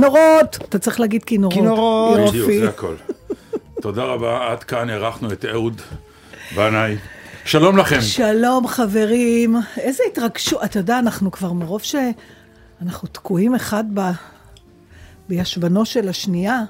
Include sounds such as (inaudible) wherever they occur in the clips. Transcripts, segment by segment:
כינורות! אתה צריך להגיד כינורות. כינורות. יופי. בדיוק, זה הכל. תודה רבה, עד כאן אירחנו את אהוד בנאי. שלום לכם. שלום חברים, איזה התרגשות, אתה יודע, אנחנו כבר מרוב שאנחנו תקועים אחד ב... בישבנו של השנייה,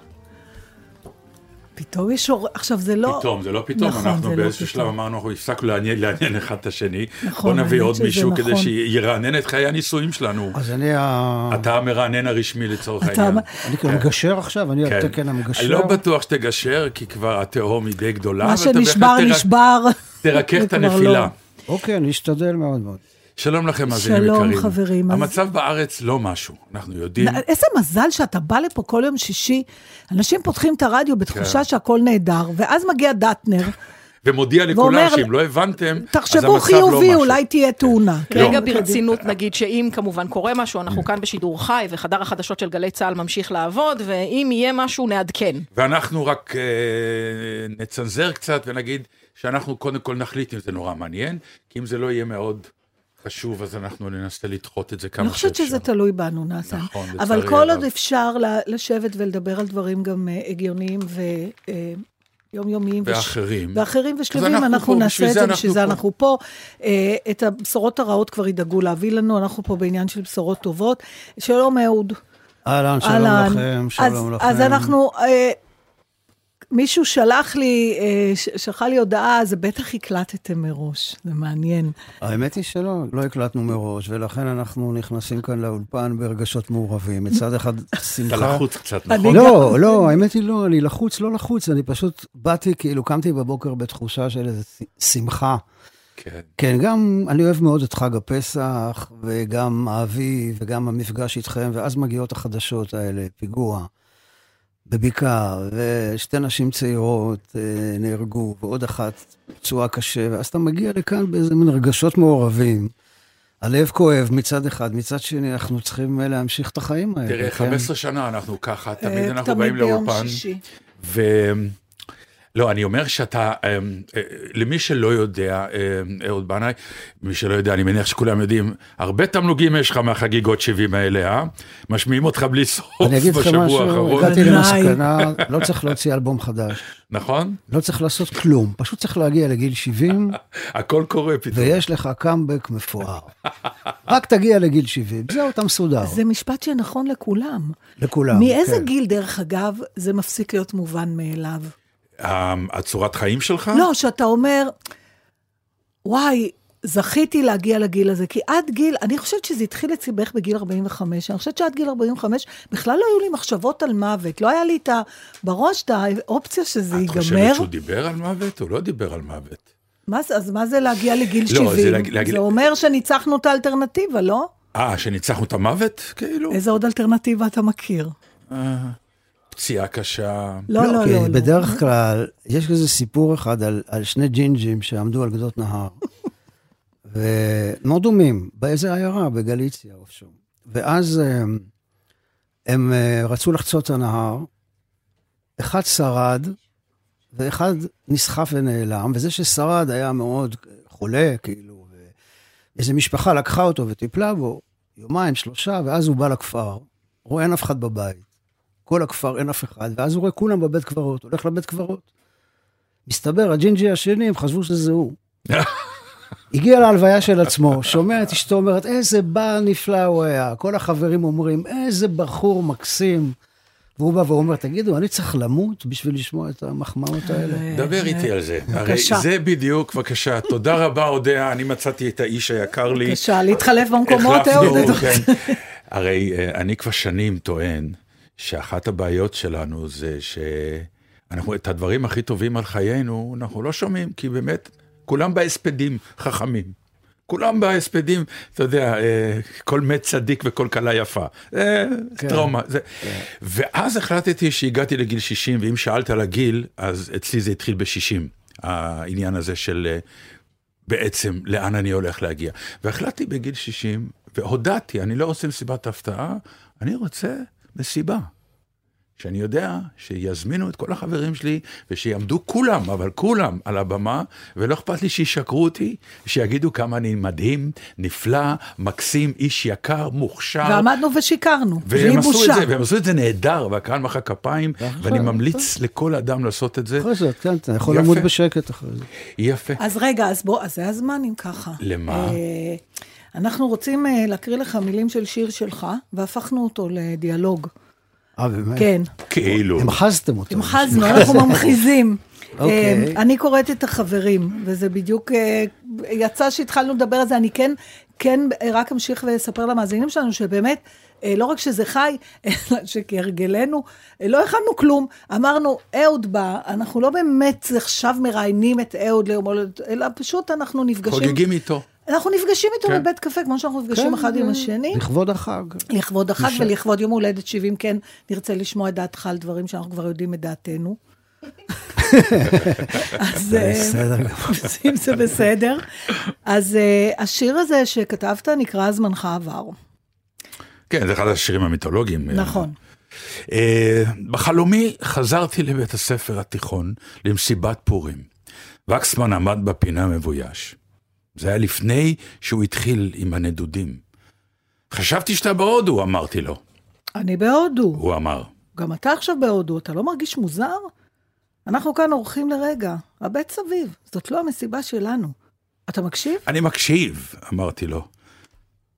פתאום יש אור... עכשיו זה לא... פתאום, זה לא פתאום, נכון, אנחנו זה לא באיזשהו שלב פתאום. אמרנו, אנחנו הפסקנו לעניין, לעניין אחד את השני. נכון, בוא נביא עוד מישהו נכון. כדי שירענן את חיי הנישואים שלנו. אז אני ה- אתה המרענן הרשמי לצורך אתה- העניין. אני כאילו מגשר עכשיו, אני על כן. תקן המגשר. לא בטוח שתגשר, כי כבר התהום היא די גדולה. מה שנשבר, נשבר. תרכך את כבר הנפילה. לא. אוקיי, אני אשתדל מאוד מאוד. שלום לכם, מאזינים שלום, יקרים. חברים, אז- המצב בארץ לא משהו, אנחנו יודעים. איזה מזל שאתה בא לפה כל יום שישי, אנשים פותחים את הרדיו בתחושה כן. שהכל נהדר, ואז מגיע דטנר, (laughs) ומודיע לכולם ואומר, שאם לא הבנתם, אז תחשבו המצב לא חיובי, משהו. אולי תהיה תאונה. לא. רגע ברצינות נגיד שאם כמובן קורה משהו, אנחנו כאן בשידור חי וחדר החדשות של גלי צה"ל ממשיך לעבוד, ואם יהיה משהו נעדכן. ואנחנו רק אה, נצנזר קצת ונגיד שאנחנו קודם כל נחליט אם זה נורא מעניין, כי אם זה לא יהיה מאוד חשוב, אז אנחנו ננסה לדחות את זה כמה אני שאפשר. חושבת שזה תלוי בנו, נאסן. נכון, אבל לצערי כל הרב. עוד אפשר ל- לשבת ולדבר על דברים גם אה, הגיוניים ויומיומיים. ואחרים. ואחרים ושלמים, אנחנו אנחנו פה, נעשה את זה זה, אנחנו בשביל זה פה. אנחנו פה. אה, את הבשורות הרעות כבר ידאגו להביא לנו, אנחנו פה בעניין של בשורות טובות. שלום אהוד. אהלן, שלום אהלן. לכם, אז- שלום לכם. אז אנחנו, אה, מישהו שלח לי, אה, שלחה לי הודעה, זה בטח הקלטתם מראש, זה מעניין. האמת היא שלא, לא הקלטנו מראש, ולכן אנחנו נכנסים כאן לאולפן ברגשות מעורבים. מצד אחד, אתה שמחה. לחוץ קצת, נכון? לא, לא, האמת היא לא, אני לחוץ, לא לחוץ, אני פשוט באתי, כאילו, קמתי בבוקר בתחושה של איזו שמחה. כן. כן, גם אני אוהב מאוד את חג הפסח, וגם האביב, וגם המפגש איתכם, ואז מגיעות החדשות האלה, פיגוע בבקעה, ושתי נשים צעירות אה, נהרגו, ועוד אחת פצועה קשה, ואז אתה מגיע לכאן באיזה מין רגשות מעורבים. הלב כואב מצד אחד, מצד שני אנחנו צריכים אה, להמשיך את החיים האלה. תראה, כן? 15 שנה אנחנו ככה, תמיד אה, אנחנו באים ביום לאולפן. שישי. לא, אני אומר שאתה, אה, אה, למי שלא יודע, אה, אהוד בנאי, מי שלא יודע, אני מניח שכולם יודעים, הרבה תמלוגים יש לך מהחגיגות 70 האלה, אה? משמיעים אותך בלי סוף אני אגיד בשבוע משהו, האחרון, הגעתי. למסקנה, לא צריך להוציא אלבום חדש, נכון? לא צריך לעשות כלום, פשוט צריך להגיע לגיל 70, (laughs) הכל קורה פתאום. ויש לך קאמבק מפואר. רק תגיע לגיל 70, זהו, אתה מסודר. זה משפט שנכון לכולם. לכולם. מאיזה כן. גיל, דרך אגב, זה מפסיק להיות מובן מאליו? הצורת חיים שלך? לא, שאתה אומר, וואי, זכיתי להגיע לגיל הזה, כי עד גיל, אני חושבת שזה התחיל אצלי בערך בגיל 45, אני חושבת שעד גיל 45 בכלל לא היו לי מחשבות על מוות, לא היה לי את ה... בראש את האופציה שזה את ייגמר. חושבת שהוא דיבר על מוות? הוא לא דיבר על מוות. מה זה, אז מה זה להגיע לגיל לא, 70? זה להג- זה אומר שניצחנו את האלטרנטיבה, לא? אה, שניצחנו את המוות? כאילו? איזה עוד אלטרנטיבה אתה מכיר? פציעה קשה. לא, לא, כי לא. לא. בדרך כלל, יש כזה סיפור אחד על, על שני ג'ינג'ים שעמדו על גדות נהר, (laughs) ומאוד דומים, באיזה עיירה, בגליציה או שם. ואז הם, הם אה, רצו לחצות את הנהר, אחד שרד, ואחד נסחף ונעלם, וזה ששרד היה מאוד חולה, כאילו, ואיזו משפחה לקחה אותו וטיפלה בו, יומיים, שלושה, ואז הוא בא לכפר, רואה אין אף אחד בבית. כל הכפר אין אף אחד, ואז הוא רואה כולם בבית קברות, הולך לבית קברות. מסתבר, הג'ינג'י השני, הם חשבו שזה הוא. (laughs) הגיע להלוויה של עצמו, שומע את אשתו אומרת, איזה בעל נפלא הוא היה. כל החברים אומרים, איזה בחור מקסים. והוא בא ואומר, תגידו, אני צריך למות בשביל לשמוע את המחמאות האלה? דבר איתי על זה. הרי בבקשה. זה בדיוק, בבקשה. תודה רבה, אודיה, אני מצאתי את האיש היקר לי. בבקשה, להתחלף במקומות, אהוד. כן. הרי אה, אני כבר שנים טוען שאחת הבעיות שלנו זה שאנחנו את הדברים הכי טובים על חיינו, אנחנו לא שומעים, כי באמת, כולם בהספדים חכמים. כולם בהספדים, אתה יודע, אה, כל מת צדיק וכל כלה יפה. זה כן. טראומה. זה... ואז החלטתי שהגעתי לגיל 60, ואם שאלת על הגיל, אז אצלי זה התחיל ב-60, העניין הזה של אה, בעצם לאן אני הולך להגיע. והחלטתי בגיל 60, והודעתי, אני לא רוצה מסיבת הפתעה, אני רוצה מסיבה. שאני יודע שיזמינו את כל החברים שלי, ושיעמדו כולם, אבל כולם, על הבמה, ולא אכפת לי שישקרו אותי, שיגידו כמה אני מדהים, נפלא, מקסים, איש יקר, מוכשר. ועמדנו ושיקרנו, בלי בושה. זה, והם עשו את זה נהדר, והקהל מחא כפיים, ואני ממליץ לכל אדם לעשות את זה. אחרי זה, כן, אתה יכול. למות בשקט אחרי זה. יפה. אז רגע, אז בוא, אז זה הזמן אם ככה. למה? אנחנו רוצים אה, להקריא לך מילים של שיר שלך, והפכנו אותו לדיאלוג. אה, באמת? כן, כאילו. המחזתם אותו. המחזנו, (laughs) אנחנו ממחיזים. אוקיי. אה, אני קוראת את החברים, וזה בדיוק, אה, יצא שהתחלנו לדבר על זה, אני כן, כן רק אמשיך ואספר למאזינים שלנו, שבאמת, לא רק שזה חי, (laughs) אלא שכהרגלנו, לא הכנו כלום. אמרנו, אהוד בא, אנחנו לא באמת עכשיו מראיינים את אהוד ליום הולדת, אלא פשוט אנחנו נפגשים. חוגגים איתו. אנחנו נפגשים איתו כן. בבית קפה, כמו שאנחנו נפגשים אחד עם השני. לכבוד החג. לכבוד החג ולכבוד יום הולדת 70, כן, נרצה לשמוע את דעתך על דברים שאנחנו כבר יודעים את דעתנו. (laughs) אז אה, בסדר (laughs) גמור. אם זה בסדר. אז אה, השיר הזה שכתבת נקרא זמנך עבר. כן, זה אחד השירים המיתולוגיים. נכון. אה, בחלומי חזרתי לבית הספר התיכון למסיבת פורים. וקסמן עמד בפינה מבויש. זה היה לפני שהוא התחיל עם הנדודים. חשבתי שאתה בהודו, אמרתי לו. אני בהודו. הוא אמר. גם אתה עכשיו בהודו, אתה לא מרגיש מוזר? אנחנו כאן אורחים לרגע, הבית סביב, זאת לא המסיבה שלנו. אתה מקשיב? אני מקשיב, אמרתי לו.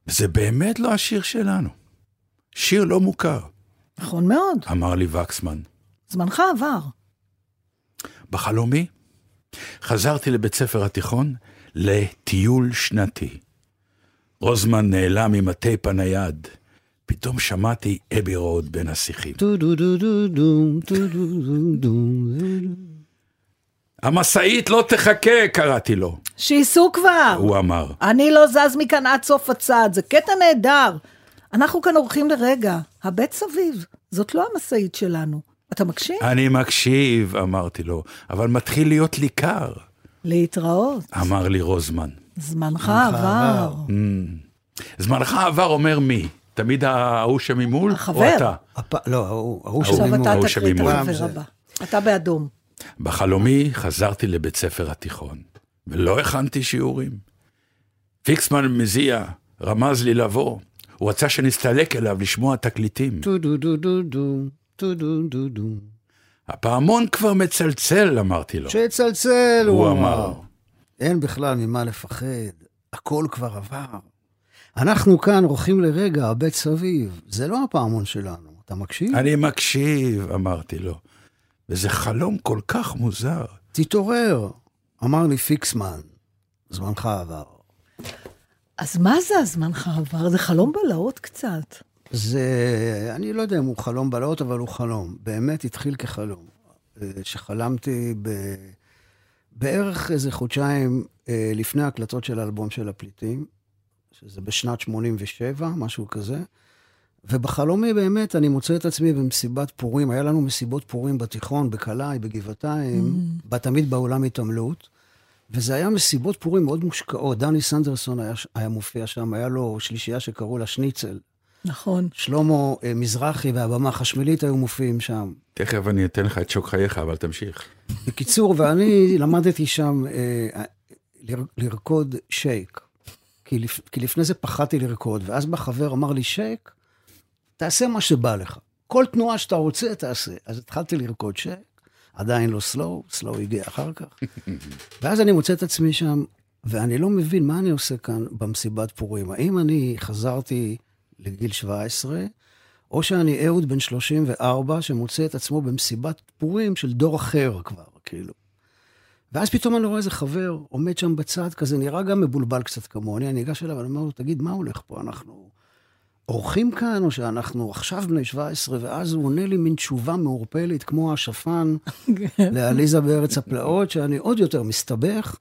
זה באמת לא השיר שלנו. שיר לא מוכר, נכון מאוד, אמר לי וקסמן. זמנך עבר. בחלומי חזרתי לבית ספר התיכון לטיול שנתי. רוזמן נעלם עם הטייפ הנייד. פתאום שמעתי אבי רוד בין השיחים. המשאית לא תחכה, קראתי לו. שייסעו כבר! הוא אמר. אני לא זז מכאן עד סוף הצד, זה קטע נהדר. אנחנו כאן אורחים לרגע, הבית סביב, זאת לא המשאית שלנו. אתה מקשיב? אני מקשיב, אמרתי לו, אבל מתחיל להיות לי קר, להתראות, אמר לי רוזמן. זמנך עבר. זמנך עבר אומר מי? תמיד ההוא שממול? החבר. או אתה? הפ- לא, ההוא, ההוא עכשיו שממול. אתה תקריא את שממול. החבר זה. הבא. אתה באדום. בחלומי חזרתי לבית ספר התיכון, ולא הכנתי שיעורים. פיקסמן מזיע, רמז לי לבוא. הוא רצה שנסתלק אליו לשמוע תקליטים. טו דו דו דו דו, טו דו דו דו. הפעמון כבר מצלצל, אמרתי לו. שיצלצל, הוא הוא אמר. אמר. אין בכלל ממה לפחד, הכל כבר עבר. אנחנו כאן אורחים לרגע, הביט סביב. זה לא הפעמון שלנו, אתה מקשיב? אני מקשיב, אמרתי לו. וזה חלום כל כך מוזר. תתעורר, אמר לי פיקסמן. זמנך עבר. אז מה זה הזמנך עבר? זה חלום בלהות קצת. זה, אני לא יודע אם הוא חלום בלהות, אבל הוא חלום. באמת התחיל כחלום. אה, שחלמתי ב... בערך איזה חודשיים אה, לפני ההקלטות של האלבום של הפליטים, שזה בשנת 87, משהו כזה. ובחלומי באמת אני מוצא את עצמי במסיבת פורים. היה לנו מסיבות פורים בתיכון, בקלעי, בגבעתיים, mm. תמיד באולם התעמלות. וזה היה מסיבות פורים מאוד מושקעות. דני סנדרסון היה, היה מופיע שם, היה לו שלישייה שקראו לה שניצל. נכון. שלמה אה, מזרחי והבמה החשמלית היו מופיעים שם. תכף אני אתן לך את שוק חייך, אבל תמשיך. בקיצור, ואני למדתי שם אה, לר, לרקוד שייק. כי, לפ, כי לפני זה פחדתי לרקוד, ואז בא חבר אמר לי, שייק, תעשה מה שבא לך. כל תנועה שאתה רוצה, תעשה. אז התחלתי לרקוד שק, עדיין לא סלואו, סלואו הגיע אחר כך. (laughs) ואז אני מוצא את עצמי שם, ואני לא מבין מה אני עושה כאן במסיבת פורים. האם אני חזרתי לגיל 17, או שאני אהוד בן 34, שמוצא את עצמו במסיבת פורים של דור אחר כבר, כאילו. ואז פתאום אני רואה איזה חבר עומד שם בצד, כזה נראה גם מבולבל קצת כמוני, אני ניגש אליו, ואני אומר לו, תגיד, מה הולך פה? אנחנו אורחים כאן, או שאנחנו עכשיו בני 17? ואז הוא עונה לי מין תשובה מעורפלת, כמו השפן (laughs) לעליזה בארץ הפלאות, שאני עוד יותר מסתבך,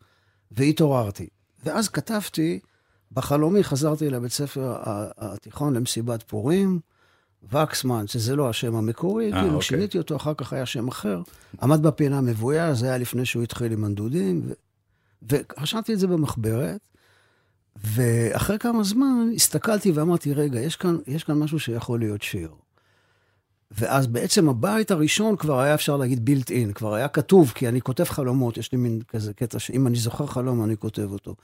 והתעוררתי. ואז כתבתי, בחלומי חזרתי לבית ספר התיכון למסיבת פורים, וקסמן, שזה לא השם המקורי, אה, כאילו אוקיי. שיניתי אותו, אחר כך היה שם אחר. עמד בפינה מבויה, זה היה לפני שהוא התחיל עם הנדודים, ו... ורשמתי את זה במחברת, ואחרי כמה זמן הסתכלתי ואמרתי, רגע, יש כאן, יש כאן משהו שיכול להיות שיר. ואז בעצם הבית הראשון כבר היה אפשר להגיד בילט אין, כבר היה כתוב, כי אני כותב חלומות, יש לי מין כזה קטע שאם אני זוכר חלום, אני כותב אותו.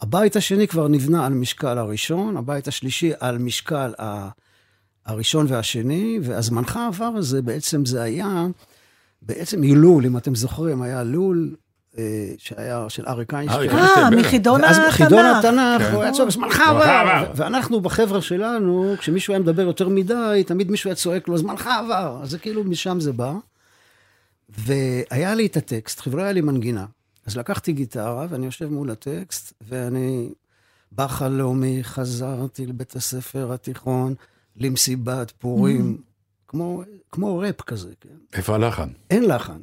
הבית השני כבר נבנה על משקל הראשון, הבית השלישי על משקל ה... הראשון והשני, והזמנך העבר הזה, בעצם זה היה, בעצם הילול, אם אתם זוכרים, היה לול אה, שהיה של אריק איינשטיין. אה. מחידון ואז חידון התנ"ך. התנ"ך, כן. הוא היה צועק, זמנך עבר. עבר. ואנחנו בחבר'ה שלנו, כשמישהו היה מדבר יותר מדי, תמיד מישהו היה צועק לו, זמנך עבר. אז זה כאילו, משם זה בא. והיה לי את הטקסט, חבר'ה, היה לי מנגינה. אז לקחתי גיטרה, ואני יושב מול הטקסט, ואני בחלומי חזרתי לבית הספר התיכון, למסיבת פורים, כמו, כמו ראפ כזה, כן? איפה הלחן? אין לחן.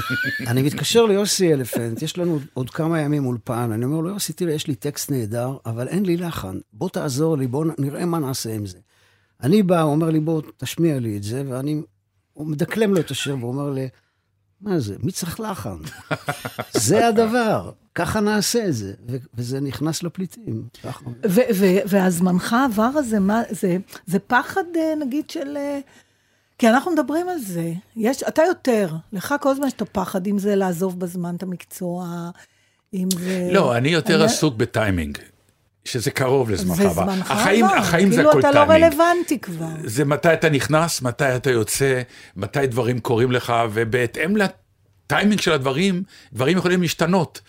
(laughs) אני מתקשר ליוסי אלפנט, יש לנו עוד כמה ימים אולפן, אני אומר לו, יוסי, תראה, יש לי טקסט נהדר, אבל אין לי לחן. בוא תעזור לי, בוא נראה מה נעשה עם זה. אני בא, הוא אומר לי, בוא, תשמיע לי את זה, ואני... הוא מדקלם לו את השיר, והוא אומר לי, מה זה? מי צריך לחן? (laughs) זה הדבר, ככה נעשה את זה. ו- וזה נכנס לפליטים. ו- ו- והזמנך עבר הזה, מה, זה, זה פחד, אה, נגיד, של... אה, כי אנחנו מדברים על זה. יש, אתה יותר, לך כל הזמן יש את הפחד, אם זה לעזוב בזמן את המקצוע, אם זה... לא, אני יותר אני- עסוק בטיימינג, שזה קרוב לזמנך זה הבא. זמנך החיים, עבר, החיים זה כאילו הכל אתה לא. רלוונטי כבר. זה מתי אתה נכנס, מתי אתה יוצא, מתי דברים קורים לך, ובהתאם לטיימינג של הדברים, דברים יכולים להשתנות.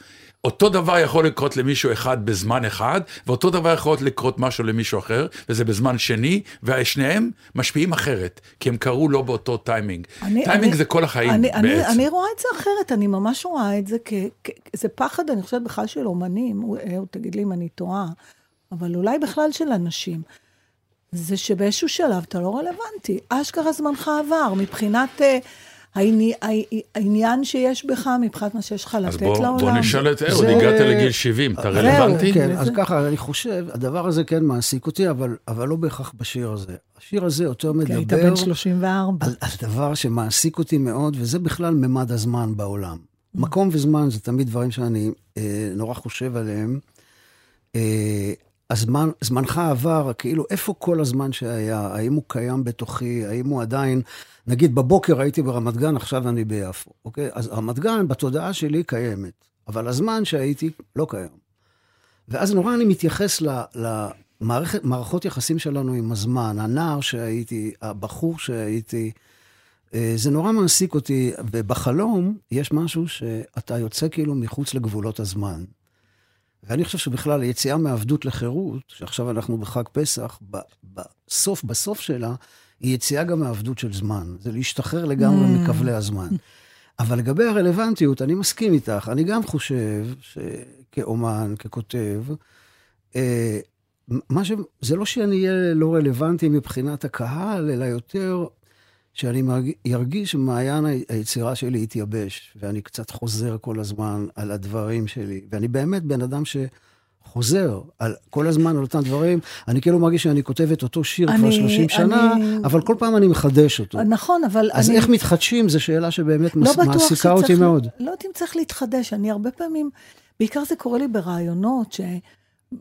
אותו דבר יכול לקרות למישהו אחד בזמן אחד, ואותו דבר יכול לקרות משהו למישהו אחר, וזה בזמן שני, ושניהם משפיעים אחרת, כי הם קרו לא באותו טיימינג. אני- טיימינג אני- זה כל החיים אני, אני, בעצם. אני רואה את זה אחרת, אני ממש רואה את זה כ... כ זה פחד, אני חושבת, בכלל של אומנים, הוא- אהוד, תגיד לי אם אני טועה, אבל אולי בכלל של אנשים. זה שבאיזשהו שלב אתה לא רלוונטי. אשכרה זמנך עבר, מבחינת אה, העי- העניין שיש בך, מבחינת מה שיש לך אז לתת בוא, לעולם. בוא נשאל את אהוד, זה- הגעת לגיל 70, אתה רלוונטי? כן, אז ככה, אני חושב, הדבר הזה כן מעסיק אותי, אבל, אבל לא בהכרח בשיר הזה. השיר הזה יותר כי היית מדבר בן 34. על, על דבר שמעסיק אותי מאוד, וזה בכלל ממד הזמן בעולם. מקום וזמן זה תמיד דברים שאני אה, נורא חושב עליהם. אה, הזמן, זמנך עבר, כאילו, איפה כל הזמן שהיה? האם הוא קיים בתוכי? האם הוא עדיין... נגיד, בבוקר הייתי ברמת גן, עכשיו אני ביפו, אוקיי? אז רמת גן בתודעה שלי קיימת, אבל הזמן שהייתי לא קיים. ואז נורא אני מתייחס ל- למערכת, מערכות יחסים שלנו עם הזמן, הנער שהייתי, הבחור שהייתי, אה, זה נורא מעסיק אותי, ובחלום יש משהו שאתה יוצא כאילו מחוץ לגבולות הזמן. ואני חושב שבכלל היציאה מעבדות לחירות, שעכשיו אנחנו בחג פסח, בסוף, בסוף שלה, היא יציאה גם מעבדות של זמן. זה להשתחרר לגמרי Mm. מכבלי הזמן. (laughs) אבל לגבי הרלוונטיות, אני מסכים איתך. אני גם חושב שכאומן, ככותב, אה, מה ש... זה לא שאני אהיה לא רלוונטי מבחינת הקהל, אלא יותר שאני. ארגיש שמעיין היצירה שלי התייבש, ואני קצת חוזר כל הזמן על הדברים שלי. ואני באמת בן אדם שחוזר על, כל הזמן על אותם דברים. אני כאילו מרגיש שאני כותב את אותו שיר כבר אני- 30 שנה, אני- אבל כל פעם אני מחדש אותו. נכון, אבל אז אני... איך מתחדשים, זו שאלה שבאמת לא מס... מעסיקה שצריך... אותי מאוד. לא יודעת אם צריך להתחדש. אני הרבה פעמים, בעיקר זה קורה לי ברעיונות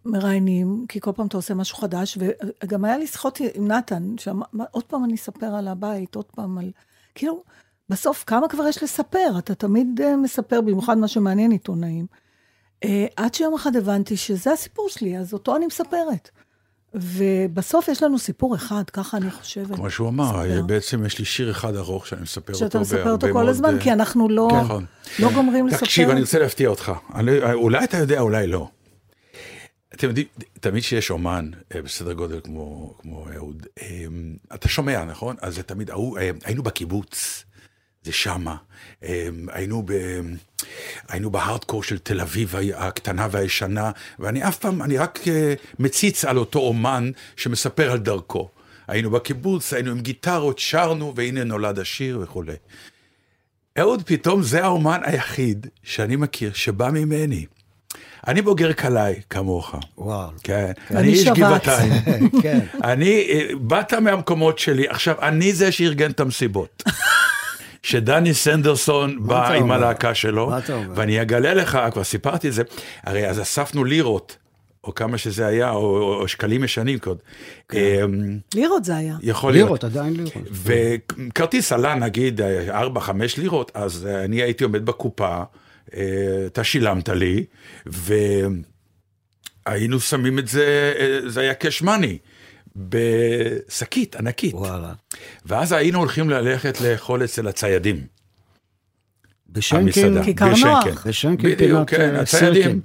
שמראיינים, כי כל פעם אתה עושה משהו חדש, וגם היה לי שיחות עם נתן, שעוד פעם אני אספר על הבית, עוד פעם על... כאילו, בסוף, כמה כבר יש לספר? אתה תמיד אה, מספר, במיוחד מה שמעניין עיתונאים. אה, עד שיום אחד הבנתי שזה הסיפור שלי, אז אותו אני מספרת. ובסוף יש לנו סיפור אחד, ככה אני חושבת. כמו שהוא אמר, מספר. בעצם יש לי שיר אחד ארוך שאני מספר אותו שאתה מספר בהרבה אותו כל מאוד, הזמן, אה, כי אנחנו לא, נכון. לא גומרים לספר. תקשיב, אני רוצה להפתיע אותך. אני, אולי אתה יודע, אולי לא. אתם יודעים, תמיד כשיש אומן אה, בסדר גודל כמו, כמו אהוד, אה, אתה שומע, נכון? אז זה תמיד, היינו בקיבוץ, זה שמה. אה, היינו, ב, היינו בהארדקור של תל אביב הקטנה והישנה, ואני אף פעם, אני רק אה, מציץ על אותו אומן שמספר על דרכו. היינו בקיבוץ, היינו עם גיטרות, שרנו, והנה נולד השיר וכולי. אהוד פתאום זה האומן היחיד שאני מכיר שבא ממני. אני בוגר קלעי, כמוך. וואו. כן, ואני אני איש. גבעתיים. (laughs) כן. אני, אה, באת מהמקומות שלי, עכשיו, אני זה שארגן את המסיבות. שדני סנדרסון בא עם? הלהקה שלו? ואני אגלה לך, כבר סיפרתי את זה, הרי אז אספנו לירות, או כמה שזה היה, או, או, או שקלים ישנים קוד. כן. אמ, לירות זה היה. יכול להיות. לירות, עדיין לירות. וכרטיס עלה נגיד 4-5 לירות, אז אני הייתי עומד בקופה, אה, אתה שילמת לי, והיינו שמים את זה, אה, זה היה קאש מאני, בשקית ענקית. וואלה. ואז היינו הולכים ללכת לאכול אצל הציידים. בשנקין. כיכר. נוח. בשנקין בדיוק, כן, אה, הציידים. סירקין.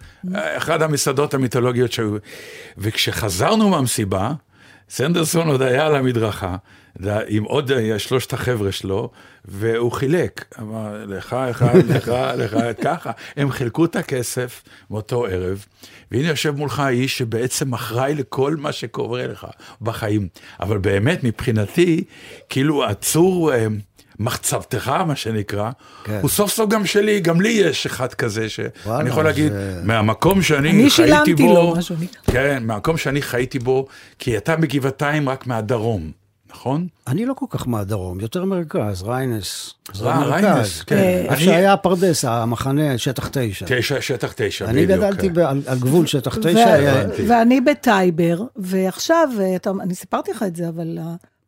אחת המסעדות המיתולוגיות שהיו. וכשחזרנו מהמסיבה, סנדרסון עוד היה על המדרכה, עם עוד אה, שלושת החבר'ה שלו, והוא חילק. אמר, לך אחד, לך, לך, ככה. הם חילקו את הכסף מאותו ערב, והנה יושב מולך האיש שבעצם אחראי לכל מה שקורה לך בחיים. אבל באמת, מבחינתי, כאילו עצור... אה, מחצבתך, מה שנקרא, כן. הוא סוף סוף גם שלי, גם לי יש אחד כזה, שאני יכול להגיד, זה- מהמקום שאני אני חייתי שילמתי בו, לו, משהו. כן, מהמקום שאני חייתי בו, כי אתה מגבעתיים רק מהדרום, נכון? אני לא כל כך מהדרום, יותר מרכז, ריינס. זה אה. ריינס, כן. איפה אני- שהיה הפרדס, המחנה, שטח תשע. תשע, שטח תשע, אני בדיוק. גדלתי כן. ב- על גבול שטח תשע. ואני בטייבר, ועכשיו, אה, אני סיפרתי לך את זה, אבל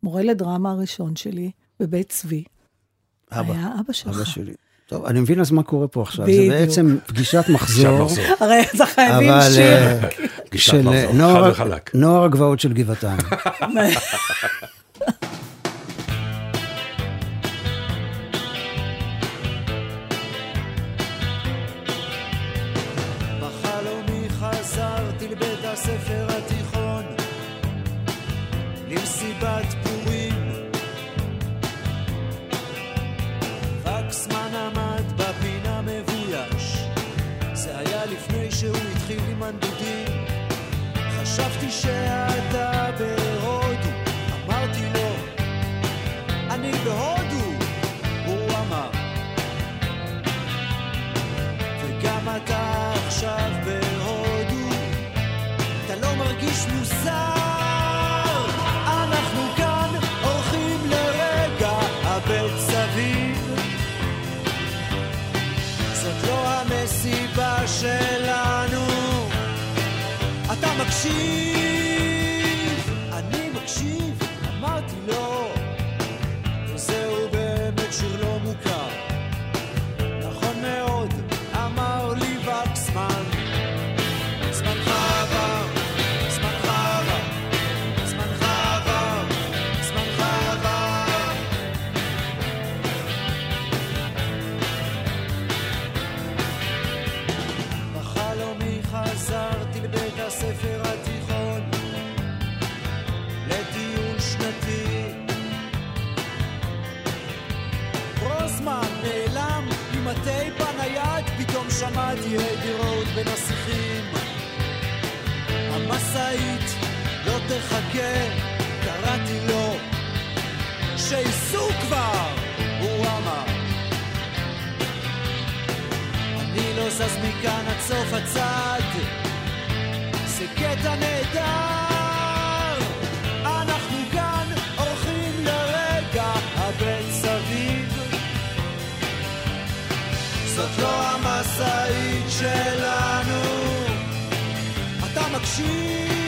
המורה לדרמה הראשון שלי, בבית צבי, אבא, היה אבא שלך. אבא שלי. טוב, אני מבין אז מה קורה פה עכשיו. זה בדיוק. בעצם פגישת מחזור. הרי אז חייבים אבל שיר. אה, גישת של מחזור, חד וחלק. נוער הגבעות של גבעתיים. (laughs) חשבתי שאתה בהודו אמרתי לו אני בהודו הוא אמר וגם אתה עכשיו בהודו, אתה לא מרגיש מוזר. אנחנו לא שלנו. אתה שמעתי היידי רוד בין השיחים. המשאית לא תחכה, קראתי לו, שייסעו כבר, הוא אמר. אני לא זז מכאן עד סוף הצד, זה קטע נהדר. המשאית שלנו. אתה מקשיב?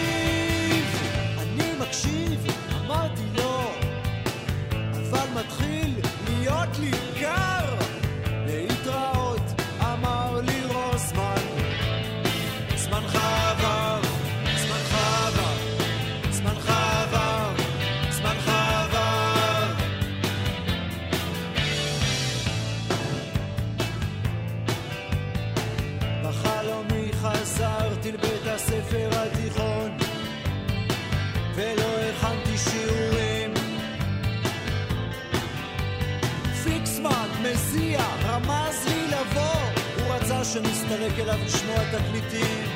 שמסתלק אליו לשמוע תקליטים.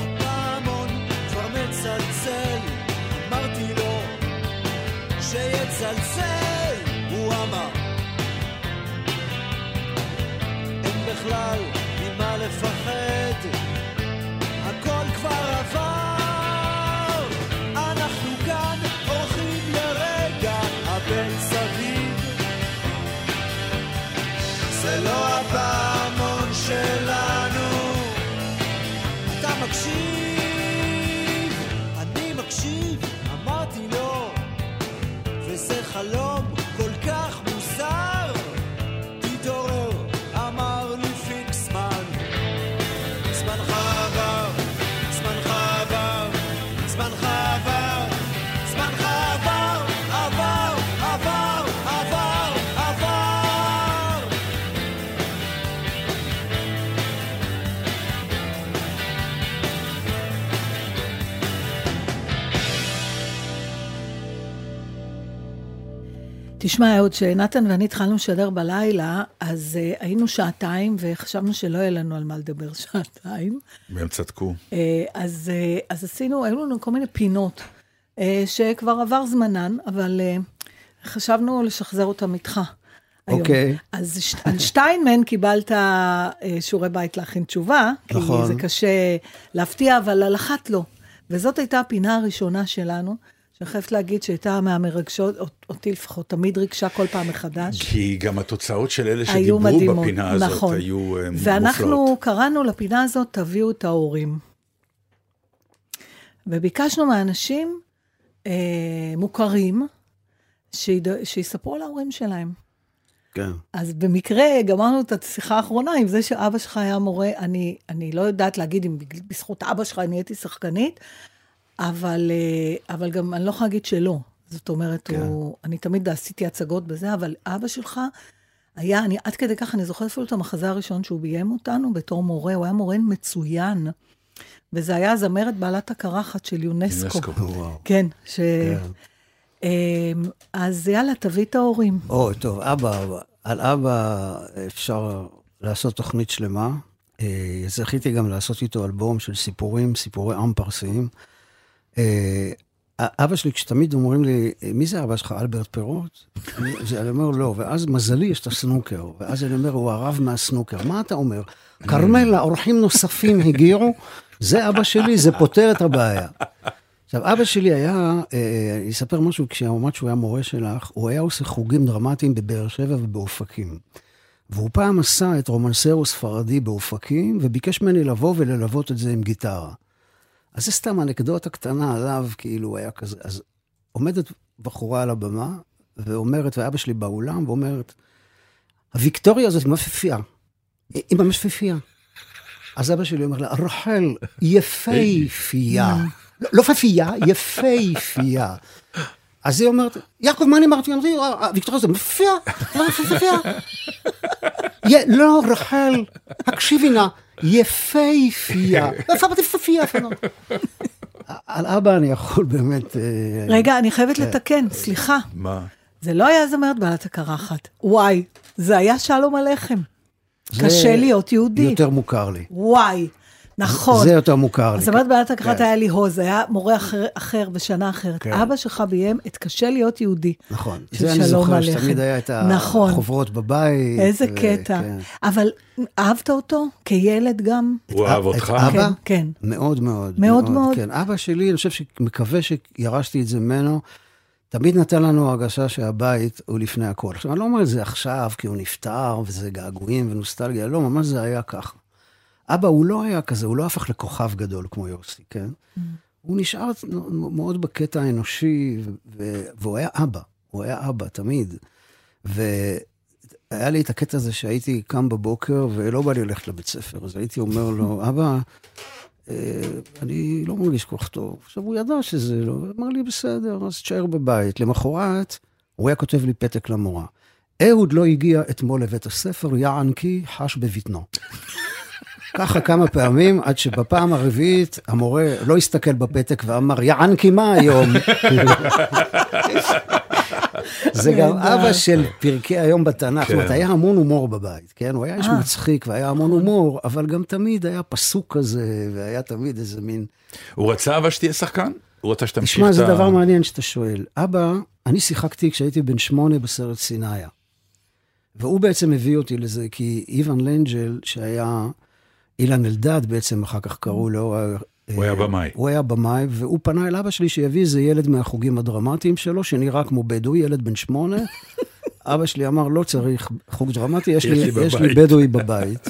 הפעמון כבר מצלצל, אמרתי לו שיצלצל, הוא אמר. אין בכלל ממה לפחד, תשמע, אהוד, כשנתן ואני התחלנו לשדר בלילה, אז uh, היינו שעתיים, וחשבנו שלא יהיה לנו על מה לדבר (laughs) שעתיים. והם צדקו. Uh, אז, uh, אז עשינו, היו לנו כל מיני פינות, uh, שכבר עבר זמנן, אבל uh, חשבנו לשחזר אותם איתך. אוקיי. אז ש- על שתיים מהן קיבלת uh, שיעורי בית להכין תשובה, נכון. כי זה קשה להפתיע, אבל על אחת לא. וזאת הייתה הפינה הראשונה שלנו, שאני חייבת להגיד שהייתה מהמרגשות, אותי לפחות, תמיד ריגשה כל פעם מחדש. כי גם התוצאות של אלה שדיברו מדהימות, בפינה הזאת נכון. היו אה, ואנחנו מופלאות. קראנו לפינה הזאת, תביאו את ההורים. וביקשנו מאנשים אה, מוכרים שיד... שיספרו על ההורים שלהם. כן. אז במקרה גמרנו את השיחה האחרונה עם זה שאבא שלך היה מורה, אני, אני לא יודעת להגיד אם בזכות אבא שלך אני הייתי שחקנית, אבל, אה, אבל גם אני לא יכולה להגיד שלא. זאת אומרת, כן. הוא, אני תמיד עשיתי הצגות בזה, אבל אבא שלך היה, אני עד כדי כך, אני זוכרת אפילו את המחזה הראשון שהוא ביים אותנו בתור מורה, הוא היה מורה מצוין. וזה היה זמרת בעלת הקרחת של יונסקו. יונסקו. וואו. כן, ש... כן. אמ, אז יאללה, תביא את ההורים. אוי, טוב, אבא, על אבא אפשר לעשות תוכנית שלמה. אה, זכיתי גם לעשות איתו אלבום של סיפורים, סיפורי עם פרסיים. אה, אבא שלי, כשתמיד אומרים לי, מי זה אבא שלך, אלברט פירוט? אני זה- אני אומר, לא, ואז מזלי יש את הסנוקר, ואז אני אומר, הוא הרב מהסנוקר. מה אתה אומר? כרמלה, אורחים נוספים הגיעו, זה אבא שלי, זה פותר את הבעיה. עכשיו, אבא שלי היה, אה, אני אספר משהו, כשאמרת שהוא היה מורה שלך, הוא היה עושה חוגים דרמטיים בבאר שבע ובאופקים. והוא פעם עשה את רומנסרו ספרדי באופקים, וביקש ממני לבוא וללוות את זה עם גיטרה. אז זה סתם אנקדוטה קטנה עליו, כאילו היה כזה. אז עומדת בחורה על הבמה, ואומרת, ואבא שלי באולם, ואומרת, הוויקטוריה הזאת מפיפייה. היא ממש אז אבא שלי אומר לה, רחל, יפייפייה. לא- לא פפייה, יפייפייה. אז היא אומרת, יעקב, מה אני אמרתי? אמרתי, "אה, ויקטוריה זה מפייה, לא מפייה. (laughs) יה- לא, רחל, הקשיבי נא, יפייפייה. איפה אמרתי פפייה? איפה לא? (laughs) על אבא אני יכול באמת... אה, רגע, אני חייבת לתקן, סליחה. מה? זה לא היה זמרת בעלת הקרחת. וואי, זה היה שלום. זה קשה להיות יהודי. יותר מוכר לי. וואי, נכון. זה יותר מוכר לי. זמרת בעלת הקרחת כן. היה לי הוז, היה מורה אחר, אחר בשנה אחרת. כן. אבא שלך ביים את קשה להיות יהודי. נכון. זה אני שלום זוכר עליכם. שתמיד היה את נכון. החוברות בבית. איזה ו- קטע. כן. אבל אהבת אותו כילד גם? הוא אהב את אותך? אבא? כן, כן. מאוד מאוד. מאוד מאוד. כן, אבא שלי, אני חושב שמקווה שירשתי את זה ממנו, תמיד נתן לנו הרגשה שהבית הוא לפני הכל. עכשיו, אני לא אומר את זה עכשיו, כי הוא נפטר, וזה געגועים ונוסטלגיה, לא, ממש זה היה ככה. אבא, הוא לא היה כזה, הוא לא הפך לכוכב גדול כמו יוסי, כן? הוא נשאר מאוד בקטע האנושי, ו- והוא היה אבא, הוא היה אבא, תמיד. והיה לי את הקטע הזה שהייתי קם בבוקר ולא בא לי ללכת לבית ספר, אז הייתי אומר לו, (laughs) אבא, אה, אני לא מרגיש כל כך טוב. עכשיו, הוא ידע שזה לא, הוא אמר לי, בסדר, אז תשאר בבית. למחרת, הוא היה כותב לי פתק למורה. אהוד לא הגיע אתמול לבית הספר, יענקי חש בבטנו. (laughs) ככה כמה פעמים, עד שבפעם הרביעית המורה לא הסתכל בפתק ואמר, יענקי מה היום? זה גם. אבא של פרקי היום בתנ"ך, זאת אומרת, כן. היה המון הומור בבית, כן? הוא היה איש אה. מצחיק והיה המון הומור, אבל גם תמיד היה פסוק כזה, והיה תמיד איזה מין... הוא רצה אבל שתהיה שחקן? הוא רצה שתמשיך תשמע, את זה ה... דבר מעניין שאתה שואל. אבא, אני שיחקתי כשהייתי בן שמונה בסרט סיניה. והוא בעצם הביא אותי לזה, כי איוון לנג'ל, שהיה אילן אלדד בעצם, אחר כך קראו לו... הוא היה במאי. הוא היה במאי, והוא פנה אל אבא שלי שיביא איזה ילד מהחוגים הדרמטיים שלו, שנראה כמו בדואי, ילד בן שמונה. (laughs) אבא שלי אמר, לא צריך חוג דרמטי, יש, לי, יש לי בבית." בדואי בבית.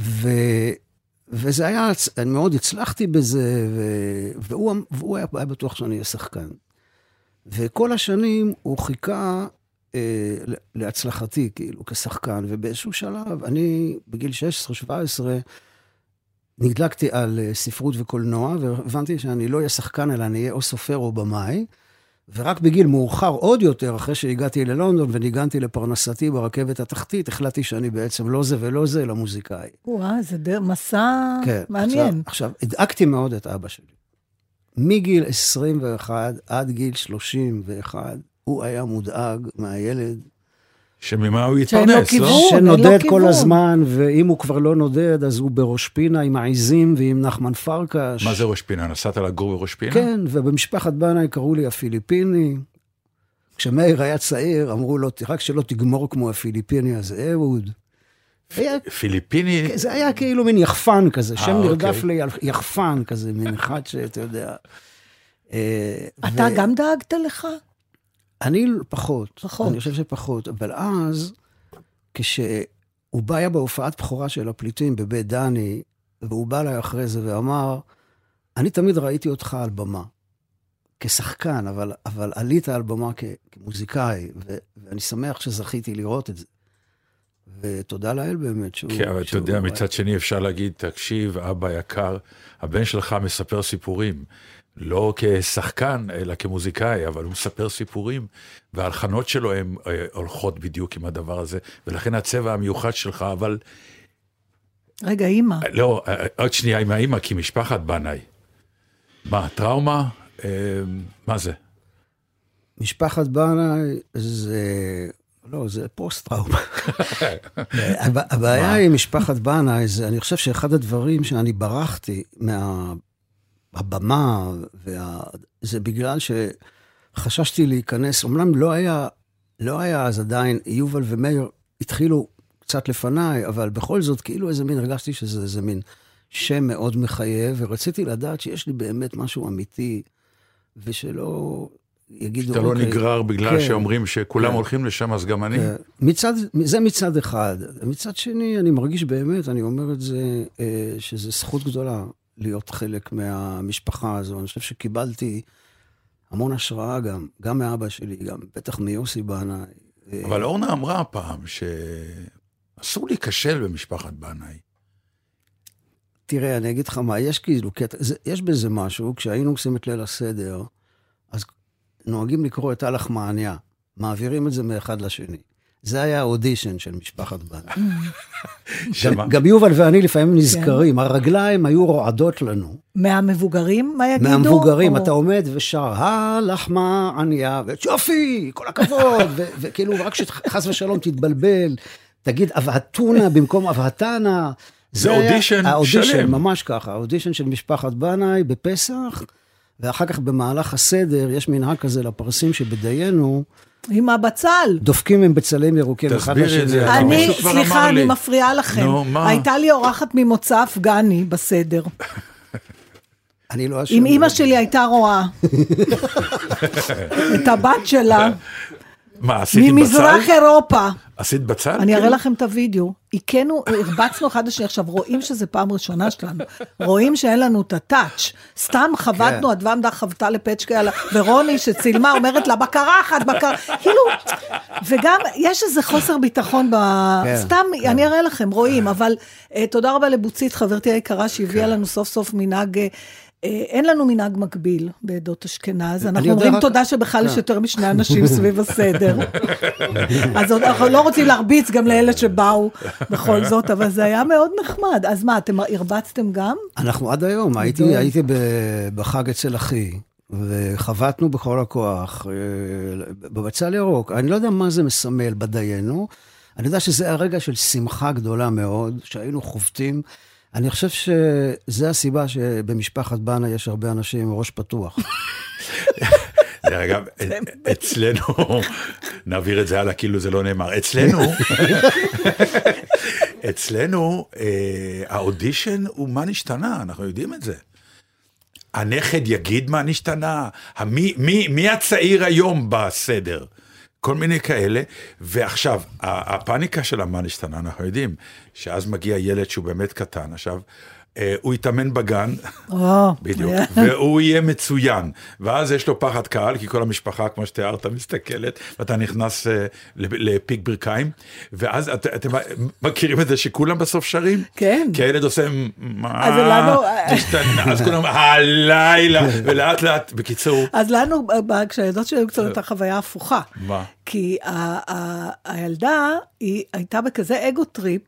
ו... וזה היה, אני מאוד הצלחתי בזה, ו... והוא, והוא היה, היה בטוח שאני אהיה שחקן. וכל השנים הוא חיכה אה, להצלחתי, כאילו, כשחקן, ובאיזשהו שלב, אני בגיל 16-17, נדלקתי על אה, ספרות וקולנוע, והבנתי שאני לא אהיה שחקן, אלא אני אהיה או סופר או במאי. ורק בגיל מאוחר עוד יותר, אחרי שהגעתי ללונדון וניגנתי לפרנסתי ברכבת התחתית, החלטתי שאני בעצם לא זה ולא זה, אלא מוזיקאי. וואו, זה דר- מסע כן. מעניין. עכשיו, עכשיו, הדאגתי מאוד את אבא שלי. מגיל 21 עד גיל 31, הוא היה מודאג מהילד שממה הוא שאין לו יתפרנס, כיוון. לא? אין לו שנודד כיוון. כל הזמן, ואם הוא כבר לא נודד, אז הוא בראש פינה עם העיזים ועם נחמן פרקש. מה זה ראש פינה? נסעת לגור בראש פינה? כן, ובמשפחת בנאי קראו לי הפיליפיני. כשמאיר היה צעיר, אמרו לו, רק שלא תגמור כמו הפיליפיני הזה, אהוד. היה- פיליפיני? זה היה כאילו מין יחפן כזה, שם אה, נרדף אוקיי. ליחפן כזה, מין אחד שאתה יודע. אה, אתה ו- גם דאגת לך? אני פחות. פחות. אני חושב שפחות. אבל אז, כשהוא בא היה בהופעת בכורה של הפליטים בבית דני, והוא בא אליי אחרי זה ואמר, אני תמיד ראיתי אותך על במה, כשחקן, אבל, אבל עלית על במה כ, כמוזיקאי, ו, ואני שמח שזכיתי לראות את זה. ותודה לאל באמת שהוא... כן, אבל אתה יודע, מצד שני אפשר להגיד, תקשיב, אבא יקר, הבן שלך מספר סיפורים. לא כשחקן, אלא כמוזיקאי, אבל הוא מספר סיפורים, וההלחנות שלו הן אה, הולכות בדיוק עם הדבר הזה, ולכן הצבע המיוחד שלך, אבל רגע, אימא. לא, אה, עוד שנייה עם האימא, כי משפחת בנאי. מה, טראומה? אה, מה זה? משפחת בנאי זה... לא, זה פוסט-טראומה. (laughs) הב- הבעיה עם משפחת בנאי זה, אני חושב שאחד הדברים שאני ברחתי מהבמה, וה... זה בגלל שחששתי להיכנס, אמנם לא היה, לא היה אז עדיין, יובל ומאיר התחילו קצת לפניי, אבל בכל זאת, כאילו איזה מין, הרגשתי שזה איזה מין שם מאוד מחייב, ורציתי לדעת שיש לי באמת משהו אמיתי, ושלא יגידו... אתה לא "אוקיי, נגרר בגלל כן, שאומרים שכולם כן. הולכים לשם, אז גם אני? כן. מצד, זה מצד אחד. מצד שני, אני מרגיש באמת, אני אומר את זה, אה, שזו זכות גדולה להיות חלק מהמשפחה הזו. אני חושב שקיבלתי המון השראה גם, גם מאבא שלי, גם בטח מיוסי בנאי. אבל אורנה אמרה פעם שאסור להיכשל במשפחת בנאי. תראה, אני אגיד לך מה, יש כאילו קטע, יש בזה משהו, כשהיינו עושים את ליל הסדר, אז נוהגים לקרוא את הלחמניה, מעבירים את זה מאחד לשני. זה היה האודישן של משפחת בנאי. (laughs) שמה? גם, גם יובל ואני לפעמים נזכרים, הרגליים היו רועדות לנו. מהמבוגרים, מה יגידו? מהמבוגרים, או- אתה עומד ושר, הלחמה ענייה, ויופי, כל הכבוד, ו- (laughs) וכאילו, רק שחס ושלום תתבלבל, תגיד אבהתונה במקום אבהתנה. זה אודישן האודישן, שלם. ממש ככה, האודישן של משפחת בנאי בפסח, ואחר כך במהלך הסדר, יש מנהג כזה לפרסים שבדיינו, עם הבצל. דופקים עם בצלים ירוקים אחד תסבירי לשני. את זה, אני- סליחה, אני. מפריעה לכם. נו, מה? הייתה לי אורחת ממוצא אפגני בסדר. אני לא אשם. אם אימא שלי הייתה רואה (laughs) את הבת שלה מה, עשית בצל? ממזרח אירופה, עשית בצל? אני אראה כאילו? לכם את הוידאו, הכינו, הרבצנו אחד לשני, עכשיו רואים שזה פעם ראשונה שלנו, רואים שאין לנו את הטאץ', סתם חבטנו, כן. אדווה עמדה חבטה לפצ'קה, ורוני שצילמה אומרת לה, בקרחת, בקר... כאילו, וגם יש איזה חוסר ביטחון, ב... כן, סתם, כן. אני אראה לכם, רואים, אבל אה, תודה רבה לבוצית, חברתי היקרה, שהביאה לנו סוף סוף מנהג... אה, אין לנו מנהג מקביל בעדות אשכנז, אנחנו אומרים רק- תודה שבכלל יש כן. יותר משני אנשים סביב הסדר. (laughs) אז אנחנו לא רוצים להרביץ גם לאלה שבאו בכל זאת, אבל זה היה מאוד נחמד. אז מה, אתם הרבצתם גם? אנחנו עד היום, הייתי, הייתי בחג אצל אחי, וחבטנו בכל הכוח אה, בבצל ירוק. אני לא יודע מה זה מסמל בדיינו, אני יודע שזה היה רגע של שמחה גדולה מאוד, שהיינו חובטים. אני חושב שזו הסיבה שבמשפחת בנה יש הרבה אנשים עם ראש פתוח. דרך אגב, אצלנו, נעביר את זה הלאה כאילו זה לא נאמר, אצלנו, אצלנו אה, האודישן הוא מה נשתנה, אנחנו יודעים את זה. הנכד יגיד מה נשתנה, מי הצעיר היום בסדר? כל מיני כאלה, ועכשיו, הפאניקה של המה נשתנה, אנחנו יודעים, שאז מגיע ילד שהוא באמת קטן, עכשיו, הוא יתאמן בגן, בדיוק, והוא יהיה מצוין, ואז יש לו פחד קהל, כי כל המשפחה, כמו שתיארת, מסתכלת, ואתה נכנס אה, לפיק ברכיים, ואז אתם מכירים את זה שכולם בסוף שרים? כן. כי הילד עושה, מה, אז לנו, אז כולם, הלילה, ולאט לאט, בקיצור. אז לנו, כשהילדות שלי היו קצת את החוויה הפוכה. מה? כי הילדה, היא הייתה בכזה ego trip,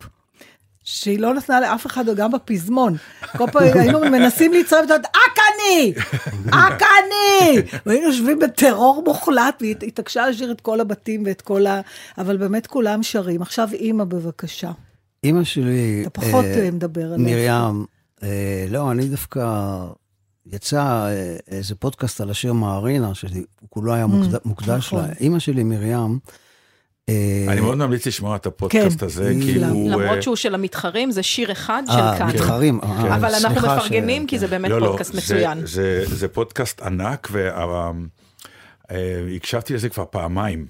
שהיא לא נתנה לאף אחד, גם בפזמון. כל פעם היינו מנסים ליצור את אק אני! אק אני! והיינו יושבים בטרור מוחלט, והיא התעקשה לשיר את כל הבתים ואת כל ה... אבל באמת כולם שרים. עכשיו אימא, בבקשה. אימא שלי... אתה פחות אה, מדבר עליה. מרים, אה, לא, אני דווקא... יצא אה, איזה פודקאסט על השיר מערינה, שכולו היה מוקדש, מוקדש לה. אימא שלי, מרים, אני מאוד ממליץ לשמוע את הפודקאסט כן, הזה, כי הוא... למרות שהוא של המתחרים, זה שיר אחד של אה, כאן. מתחרים. כן. אבל אנחנו מפרגנים, כי זה באמת לא, לא, פודקאסט זה- מצוין. זה, פודקאסט ענק, והקשבתי לזה כבר פעמיים,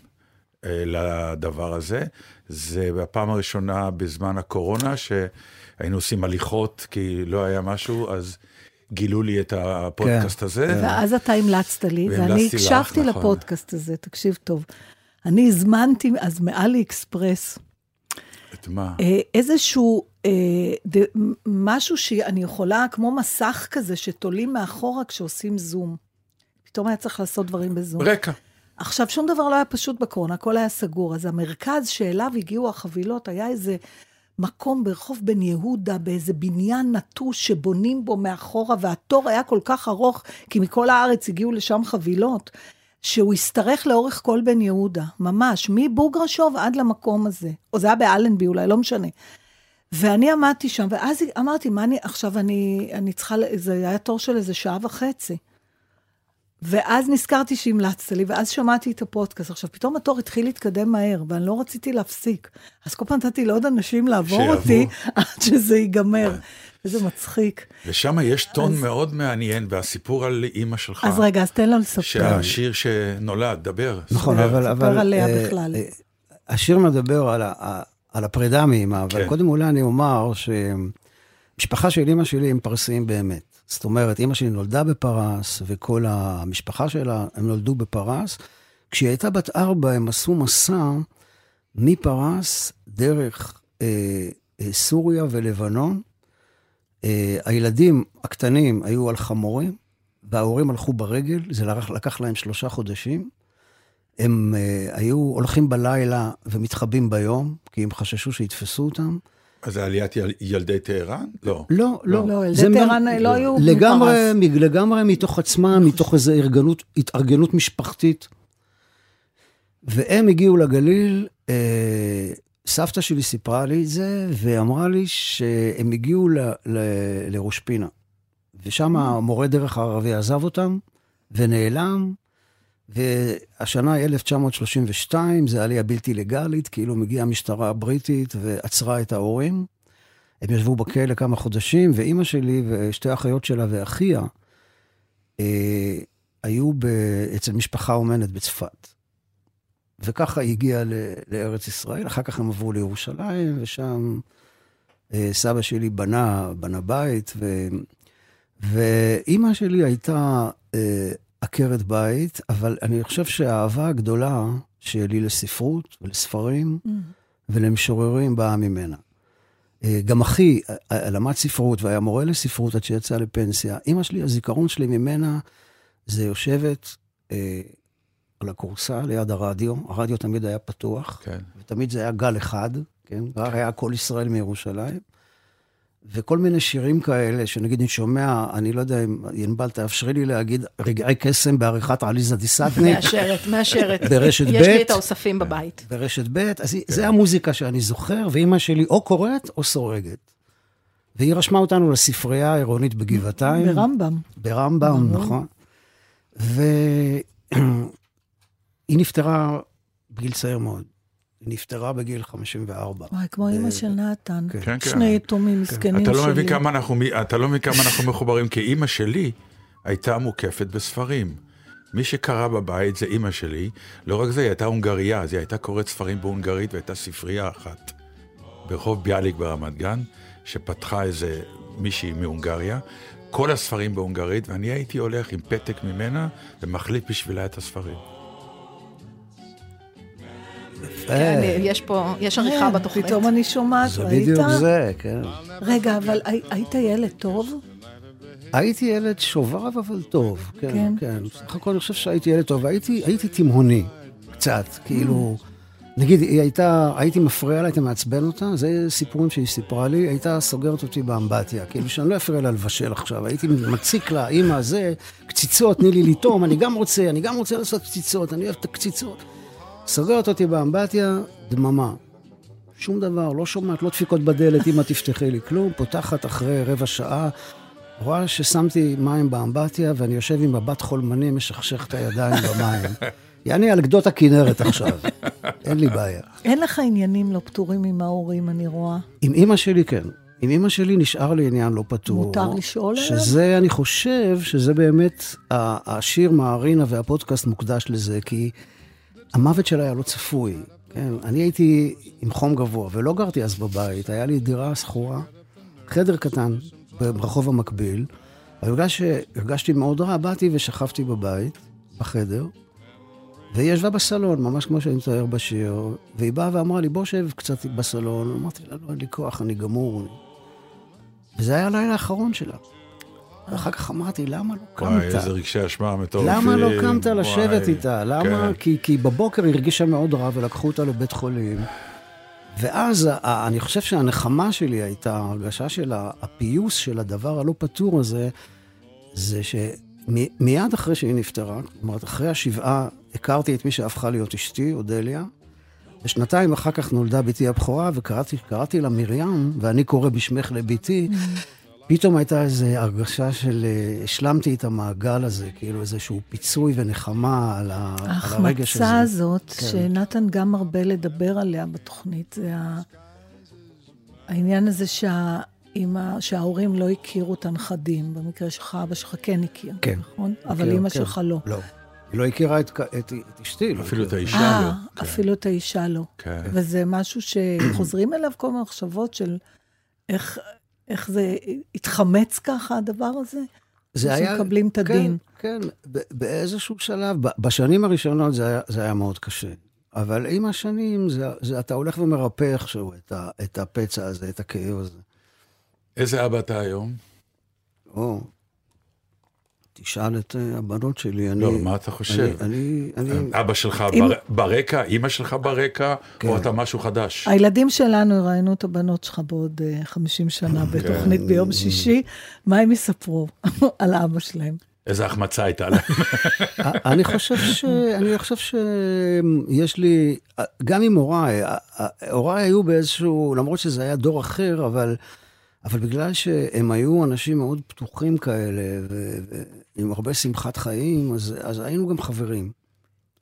אה, לדבר הזה. זה בפעם הראשונה בזמן הקורונה, שהיינו עושים הליכות, כי לא היה משהו, אז גילו לי את הפודקאסט כן, הזה. כן. ואז אתה המלצת לי, ואני לך, הקשבתי נכון. לפודקאסט הזה, תקשיב טוב. אני הזמנתי אז מאלי אקספרס את מה? אה, איזשהו, אה, ד, משהו שאני יכולה, כמו מסך כזה שתולים מאחורה כשעושים זום. פתאום היה צריך לעשות דברים בזום. רקע. עכשיו, שום דבר לא היה פשוט בקורונה, הכל היה סגור. אז המרכז שאליו הגיעו החבילות היה איזה מקום ברחוב בן יהודה, באיזה בניין נטוש שבונים בו מאחורה, והתור היה כל כך ארוך, כי מכל הארץ הגיעו לשם חבילות, שהוא השתרך לאורך כל בן יהודה, ממש, מבוגרשוב עד למקום הזה. או זה היה באלנבי אולי, לא משנה. ואני עמדתי שם, ואז אמרתי, מה אני, עכשיו אני, אני צריכה, זה היה תור של איזה שעה וחצי. ואז נזכרתי שהמלצת לי, ואז שמעתי את הפודקאסט. עכשיו, פתאום התור התחיל להתקדם מהר, ואני לא רציתי להפסיק. אז כל פעם נתתי לעוד אנשים לעבור שיעברו. אותי, (laughs) עד שזה ייגמר. איזה מצחיק. ושם יש טון מאוד מעניין, והסיפור על אימא שלך. אז רגע, אז תן לו לספר. שהשיר שנולד, דבר. נכון, ספר. אבל... אבל עליה אה, בכלל. אה, השיר מדבר על, ה, על הפרידה מאמא, אבל כן. קודם אולי אני אומר שמשפחה של אימא שלי הם פרסיים באמת. זאת אומרת, אימא שלי נולדה בפרס, וכל המשפחה שלה, הם נולדו בפרס. כשהיא הייתה בת ארבע, הם עשו מסע מפרס דרך אה, אה, סוריה ולבנון. אה, הילדים הקטנים היו על חמורים, וההורים הלכו ברגל, זה לקח, לקח להם שלושה חודשים. הם uh, היו הולכים בלילה ומתחבאים ביום, כי הם חששו שיתפסו אותם. אז זה עליית יל- ילדי טהרן? לא. לא, לא. לא, ילדי זה טהרן מ- לא היו לגמרי, מפרס. לגמרי מתוך עצמם, מתוך איזו ארגנות, התארגנות משפחתית. והם הגיעו לגליל, אה, סבתא שלי סיפרה לי את זה, ואמרה לי שהם הגיעו ל, ל, לראש פינה. ושם המורה דרך הערבי עזב אותם, ונעלם, והשנה היא 1932, זה עלייה בלתי לגלית, כאילו מגיעה המשטרה הבריטית ועצרה את ההורים. הם ישבו בכלא כמה חודשים, ואימא שלי ושתי האחיות שלה ואחיה אה, היו ב, אצל משפחה אומנת בצפת. וככה היא הגיעה לארץ ישראל, אחר כך הם עברו לירושלים, ושם אה, סבא שלי בנה, בנה בית, ו, ואימא שלי הייתה אה, עקרת בית, אבל אני חושב שהאהבה הגדולה שלי לספרות ולספרים Mm. ולמשוררים באה ממנה. אה, גם אחי למד ספרות והיה מורה לספרות עד שיצא לפנסיה. אימא שלי, הזיכרון שלי ממנה זה יושבת אה, על הכורסה ליד הרדיו, הרדיו תמיד היה פתוח, כן. ותמיד זה היה גל אחד, כן? רק היה כל ישראל מירושלים. וכל מיני שירים כאלה, שנגיד אני שומע, אני לא יודע אם ענבל תאפשרי לי להגיד, רגעי קסם בעריכת עליזה דיסטני. מאשרת, מאשרת. ברשת יש לי ב'. את האוספים בבית. ברשת ב', אז היא- זה המוזיקה שאני זוכר, ואימא שלי או קוראת או סורגת. והיא רשמה אותנו לספרייה העירונית בגבעתיים. ברמב"ם. ברמב"ם. נכון. והיא נפטרה בגיל צעיר מאוד. היא נפטרה בגיל 54. וואי, כמו אימא של נתן. כן, כן. שני יתומים מסכנים אתה שלי. לא מבין כמה אנחנו, אתה לא מבין כמה אנחנו מחוברים, כי אימא שלי הייתה מוקפת בספרים. מי שקרא בבית זה אימא שלי, לא רק זה, היא הייתה הונגריה, אז היא הייתה קוראת ספרים בהונגרית והייתה ספרייה אחת ברחוב ביאליק ברמת גן, שפתחה איזה מישהי מהונגריה, כל הספרים בהונגרית, ואני הייתי הולך עם פתק ממנה ומחליף בשבילה את הספרים. כן, יש פה, יש עריכה כן, בתוכנית. פתאום אני שומעת, זה ראית? בדיוק זה, כן. רגע, אבל הי- היית ילד טוב? הייתי ילד שובב אבל טוב, כן, כן. כן. בסך הכל אני חושב שהייתי ילד טוב, הייתי, הייתי תימהוני, קצת, כאילו, נגיד, היא הייתה, הייתי מפריע לה, הייתי מעצבן אותה, זה סיפורים שהיא סיפרה לי, הייתה סוגרת אותי באמבטיה, כאילו שאני לא אפריע לה לבשל עכשיו, הייתי מציק לה, אמא, זה, קציצות, תני לי לטעום, אני גם רוצה, אני גם רוצה לעשות קציצות, אני אוהב את הקציצות. סוגרת אותי באמבטיה, דממה. שום דבר, לא שומעת, לא דפיקות בדלת, אמא תפתחי לי כלום, פותחת אחרי רבע שעה, רואה ששמתי מים באמבטיה ואני יושב עם מבט חולמני, משכשך את הידיים במים. יעני על גדות הכנרת עכשיו, אין לי בעיה. אין לך עניינים לא פתורים עם ההורים, אני רואה. עם אימא שלי כן. עם אימא שלי נשאר לי עניין לא פתור. מותר לשאול עליו? שזה, אני חושב, שזה באמת, השיר מערינה והפודקאסט מוקדש לזה, כי המוות שלה היה לא צפוי. כן, אני הייתי עם חום גבוה, ולא גרתי אז בבית, היה לי דירה שכורה, חדר קטן ברחוב המקביל, אבל בגלל שהרגשתי מאוד רע, באתי ושכבתי בבית, בחדר, והיא ישבה בסלון, ממש כמו שאני מתאר בשיר, והיא באה ואמרה לי, בוא שב קצת בסלון. אמרתי לה, לא, אין לי כוח, אני גמור. וזה היה הלילה האחרון שלה. ואחר כך אמרתי, למה לא קמת? וואי, איזה רגשי אשמה מטורפים. למה לא קמת לשבת וואי, איתה? למה? כן. כי, כי בבוקר היא הרגישה מאוד רע ולקחו אותה לבית חולים. ואז אני חושב שהנחמה שלי הייתה, ההרגשה של הפיוס של הדבר הלא פתור הזה, זה שמיד אחרי שהיא נפטרה, זאת אומרת, אחרי השבעה, הכרתי את מי שהפכה להיות אשתי, אודליה, ושנתיים אחר כך נולדה בתי הבכורה, וקראתי קראתי לה מרים, ואני קורא בשמך לביתי. פתאום הייתה איזו הרגשה של אה, השלמתי את המעגל הזה, כאילו איזשהו פיצוי ונחמה על, ה, על הרגש הזה. ההחמצה הזאת, כן. שנתן גם הרבה לדבר עליה בתוכנית, זה ה... העניין הזה שהאמא, שההורים לא הכירו את הנכדים. במקרה שלך, אבא שלך כן הכיר, כן. נכון? אבל כן, אימא כן. שלך לא. לא. היא לא הכירה את, את, את אשתי. לא אפילו את. האישה אה, לא. כן. אפילו את האישה לא. כן. וזה משהו שחוזרים אליו כל מיני מחשבות של איך, איך זה התחמץ ככה, הדבר הזה? זה היה... שמקבלים את הדין. כן, כן, ב- באיזשהו שלב, בשנים הראשונות זה היה, זה היה מאוד קשה. אבל עם השנים, זה, זה, אתה הולך ומרפא איכשהו את, ה, את הפצע הזה, את הכאב הזה. איזה אבא אתה היום? או, תשאל את אה, הבנות שלי, אני... לא, מה אתה חושב? אני... אני, אני אבא שלך אם- בר- ברקע, אימא שלך ברקע, כן. או אתה משהו חדש? הילדים שלנו יראיינו את הבנות שלך בעוד אה, 50 שנה בתוכנית ביום שישי, מה הם יספרו (laughs) על אבא שלהם? איזה החמצה הייתה להם. אני חושב ש... אני חושב שיש לי... גם עם הוריי, הוריי היו באיזשהו... למרות שזה היה דור אחר, אבל... אבל בגלל שהם היו אנשים מאוד פתוחים כאלה, ו- ועם הרבה שמחת חיים, אז, אז היינו גם חברים.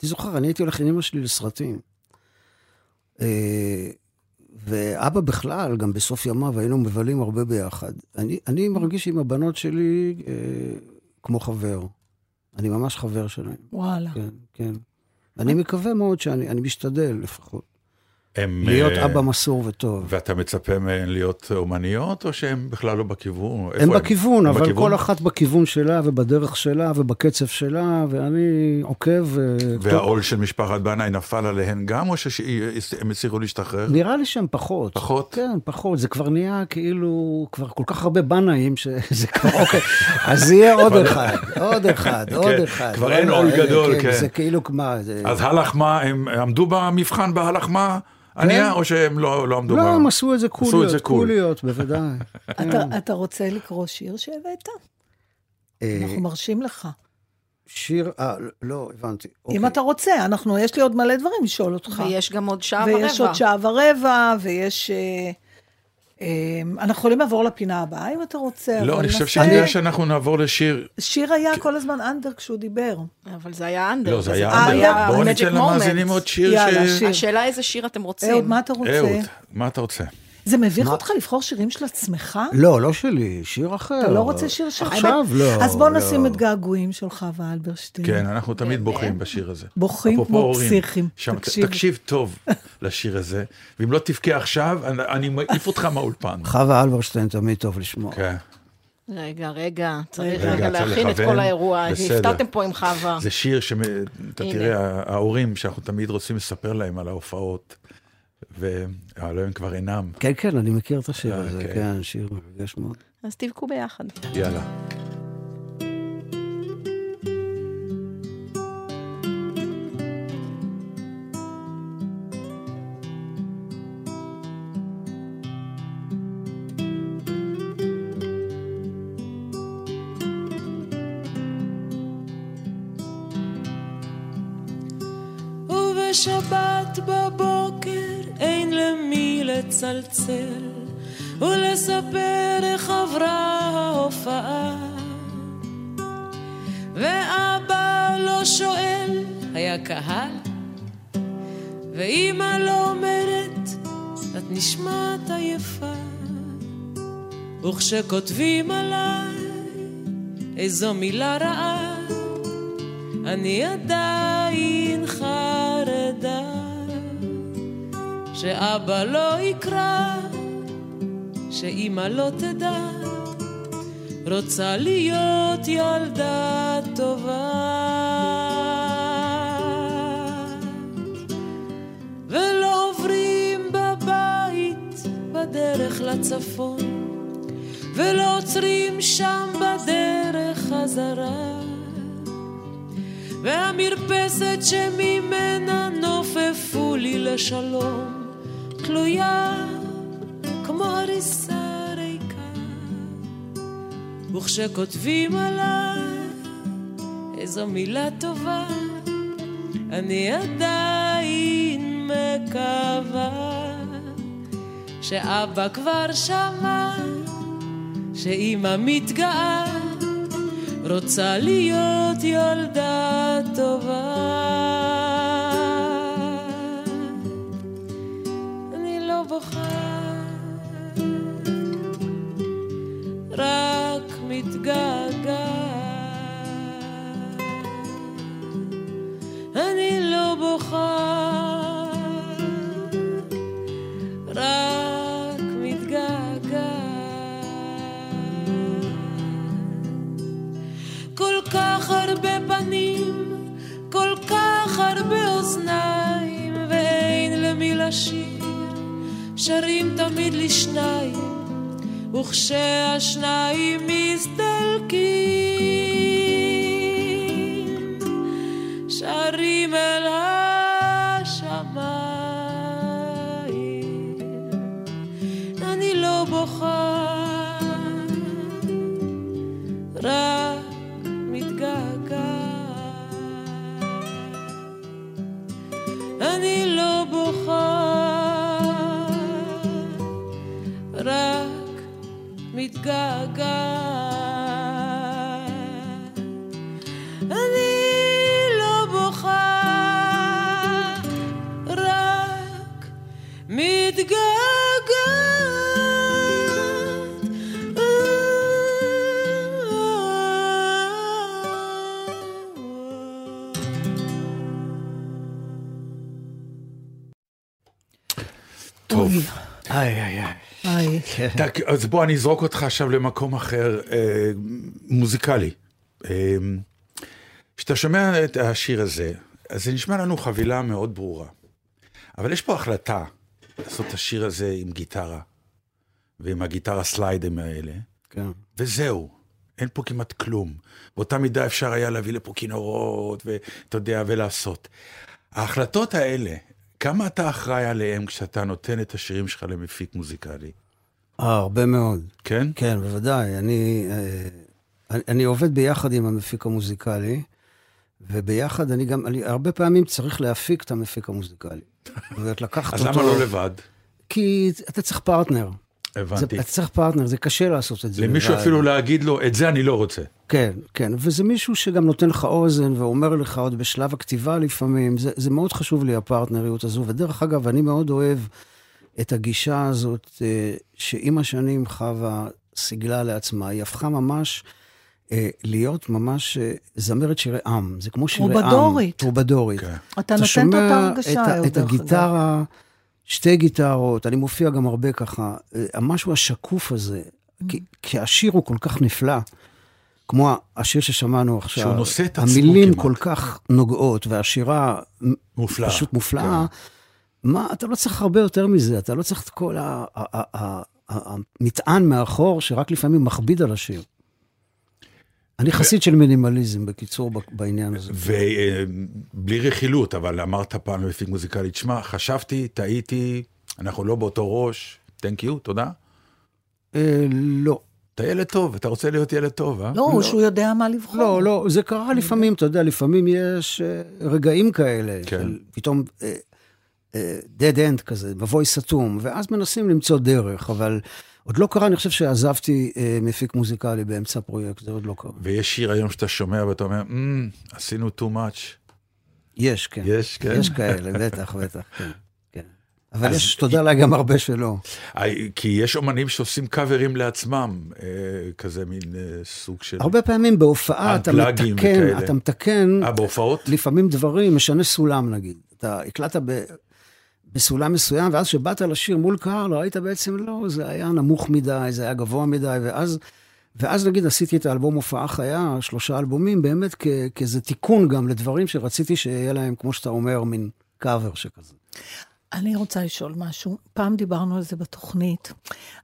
אני זוכר, אני הייתי הולך עם אמא שלי לסרטים. אה, ואבא בכלל, גם בסוף ימיו היינו מבלים הרבה ביחד. אני, אני מרגיש עם הבנות שלי אה, כמו חבר. אני ממש חבר שלהם. וואלה. כן, כן. אני מקווה מאוד שאני אני משתדל לפחות. הם, להיות אה, אבא מסור וטוב. ואתה מצפה מהן להיות אומניות, או שהן בכלל לא בכיוון? הם איפה בכיוון, הם אבל בכיוון? כל אחת בכיוון שלה ובדרך שלה ובקצב שלה, ואני עוקב. אה, והעול של משפחת בנאי נפל עליהן גם, או שהם הצליחו להשתחרר? נראה לי שהם פחות. פחות? כן, פחות. זה כבר נהיה כאילו, כבר כל כך הרבה בנאים, שזה (laughs) כבר, אוקיי. אז יהיה עוד אחד, עוד אחד, (laughs) עוד כן, אחד. כבר אין עול גדול, כן. זה כאילו, מה. אז הלך מה, הם עמדו במבחן בהלך מה? ענייה, או שהם לא לא עמדו לא, הם עשו את זה עשו את קוליות, זה קול. קוליות, בוודאי. (laughs) כן. אתה- אתה רוצה לקרוא שיר שהבאת? אה, אנחנו מרשים לך. שיר, אה, לא, הבנתי. אם אוקיי. אתה רוצה, אנחנו, יש לי עוד מלא דברים לשאול אותך. ויש גם עוד שעה ורבע. ויש עוד שעה ורבע, ויש... אה, אנחנו יכולים לעבור לפינה הבאה, אם אתה רוצה. לא, אני חושב שכדאי שאנחנו נעבור לשיר. שיר היה כל הזמן אנדר כשהוא דיבר. אבל זה היה אנדר. לא, זה היה אנדר. בואו Magic ניתן. למאזינים עוד שיר יאללה. שיר. השאלה איזה שיר אתם רוצים. אהוד, מה אתה רוצה? אהוד, מה אתה רוצה? זה מביך? אותך לבחור שירים של עצמך? לא, לא שלי, שיר אחר. אתה לא רוצה שיר שלך? עכשיו לא. אז בוא לא. נשים את געגועים של חווה אלברשטיין. כן, אנחנו תמיד בוכים בשיר הזה. בוכים כמו פסיכים. תקשיב. טוב לשיר הזה, ואם לא תבכה עכשיו, אני- מעיף אותך מהאולפן. (laughs) חווה אלברשטיין תמיד טוב לשמוע. כן, רגע, רגע, צריך רגע, רגע להכין את. כל האירוע. הפתעתם פה עם חווה. זה שיר שאתה. תראה, ההורים שאנחנו תמיד רוצים לספר להם על ההופעות, והלוא הם כבר אינם. כן, כן, אני מכיר את השיר אה, הזה, כן. כן, שיר מרגש מאוד. אז תבכו ביחד. יאללה. ובשבת בבוקר אין למי לצלצל ולספר איך עברה ההופעה. ואבא לא שואל, היה קהל? ואימא לא אומרת, את נשמעת עייפה וכשכותבים עליי איזו מילה רעה אני עדיין שאבא לא יקרא, שאימא לא תדע, רוצה להיות ילדה טובה. ולא עוברים בבית בדרך לצפון, ולא עוצרים שם בדרך חזרה. והמרפסת שממנה נופפו לי לשלום, תלויה כמו הריסה ריקה. וכשכותבים עליי איזו מילה טובה, אני עדיין מקווה שאבא כבר שמע, שאימא מתגאה. רוצה להיות ילדה טובה. כך הרבה אוזניים, ואין למי לשיר, שרים תמיד לשניים, וכשהשניים מסתלקים, שרים אל השמיים. God אז בוא, אני אזרוק אותך עכשיו למקום אחר, אה, מוזיקלי. אה, כשאתה שומע את השיר הזה, אז זה נשמע לנו חבילה מאוד ברורה. אבל יש פה החלטה לעשות את השיר הזה עם גיטרה, ועם הגיטרה סליידים האלה, כן. וזהו. אין פה כמעט כלום. באותה מידה אפשר היה להביא לפה כינורות, ואתה יודע, ולעשות. ההחלטות האלה, כמה אתה אחראי עליהם כשאתה נותן את השירים שלך למפיק מוזיקלי? אה, הרבה מאוד. כן? כן, בוודאי. אני, אה, אני, אני עובד ביחד עם המפיק המוזיקלי, וביחד אני גם, אני הרבה פעמים צריך להפיק את המפיק המוזיקלי. זאת אומרת, לקחת אז אותו... למה לא לבד? כי אתה צריך פרטנר. זה, הבנתי. אתה צריך פרטנר, זה קשה לעשות את זה. למישהו לבד. אפילו להגיד לו, את זה אני לא רוצה. כן, כן, וזה מישהו שגם נותן לך אוזן ואומר לך עוד בשלב הכתיבה לפעמים, זה, זה מאוד חשוב לי הפרטנריות הזו, ודרך אגב, אני מאוד אוהב את הגישה הזאת אה, שעם השנים חווה סיגלה לעצמה, היא הפכה ממש אה, להיות ממש אה, זמרת שירי עם, זה כמו שירי עם. טרובדורית. טרובדורית. כן. אתה נותן את אותה הרגשה את, ה- היום, את. הגיטרה, שתי גיטרות, אני מופיע גם הרבה ככה, המשהו השקוף הזה, כי, כי השיר הוא כל כך נפלא, כמו השיר ששמענו עכשיו. שהוא נושא את עצמו המילים כמעט. כל כך נוגעות, והשירה מופלאה. פשוט מופלאה. מה, אתה לא צריך הרבה יותר מזה, אתה לא צריך את כל המטען מאחור, שרק לפעמים מכביד על השיר. אני חסיד של מינימליזם, בקיצור, בעניין הזה. ובלי רכילות, אבל אמרת פעם למפיק מוזיקלי, תשמע, חשבתי, טעיתי, אנחנו לא באותו ראש, תנק יו, תודה. אה, לא. אתה ילד טוב, אתה רוצה להיות ילד טוב, אה? לא, הוא שהוא יודע מה לבחור. לא, לא, זה קרה לפעמים, אתה יודע, לפעמים יש אה, רגעים כאלה, כן. פתאום אה, אה, dead end כזה, מבוי סתום, ואז מנסים למצוא דרך, אבל עוד לא קרה, אני חושב שעזבתי אה, מפיק מוזיקלי באמצע פרויקט, זה עוד לא קרה. ויש שיר היום שאתה שומע ואתה אומר, "מ, עשינו too much. יש, כן. יש, כן. יש כאלה, בטח, בטח, כן. כן. אבל יש, תודה לה, גם הרבה שלא. אה, כי יש אומנים שעושים קאברים לעצמם, אה, כזה מין אה, סוג של... הרבה פעמים בהופעה אתה מתקן, וכאלה. אתה מתקן אה, בהופעות? לפעמים דברים, משנה סולם נגיד. אתה הקלטת ב, בסולם מסוים, ואז כשבאת לשיר מול קהל, ראית בעצם לא, זה היה נמוך מדי, זה היה גבוה מדי, ואז, ואז נגיד עשיתי את האלבום הופעה חיה, שלושה אלבומים, באמת כ, כאיזה תיקון גם לדברים שרציתי שיהיה להם, כמו שאתה אומר, מין קאבר שכזה. אני רוצה לשאול משהו. פעם דיברנו על זה בתוכנית,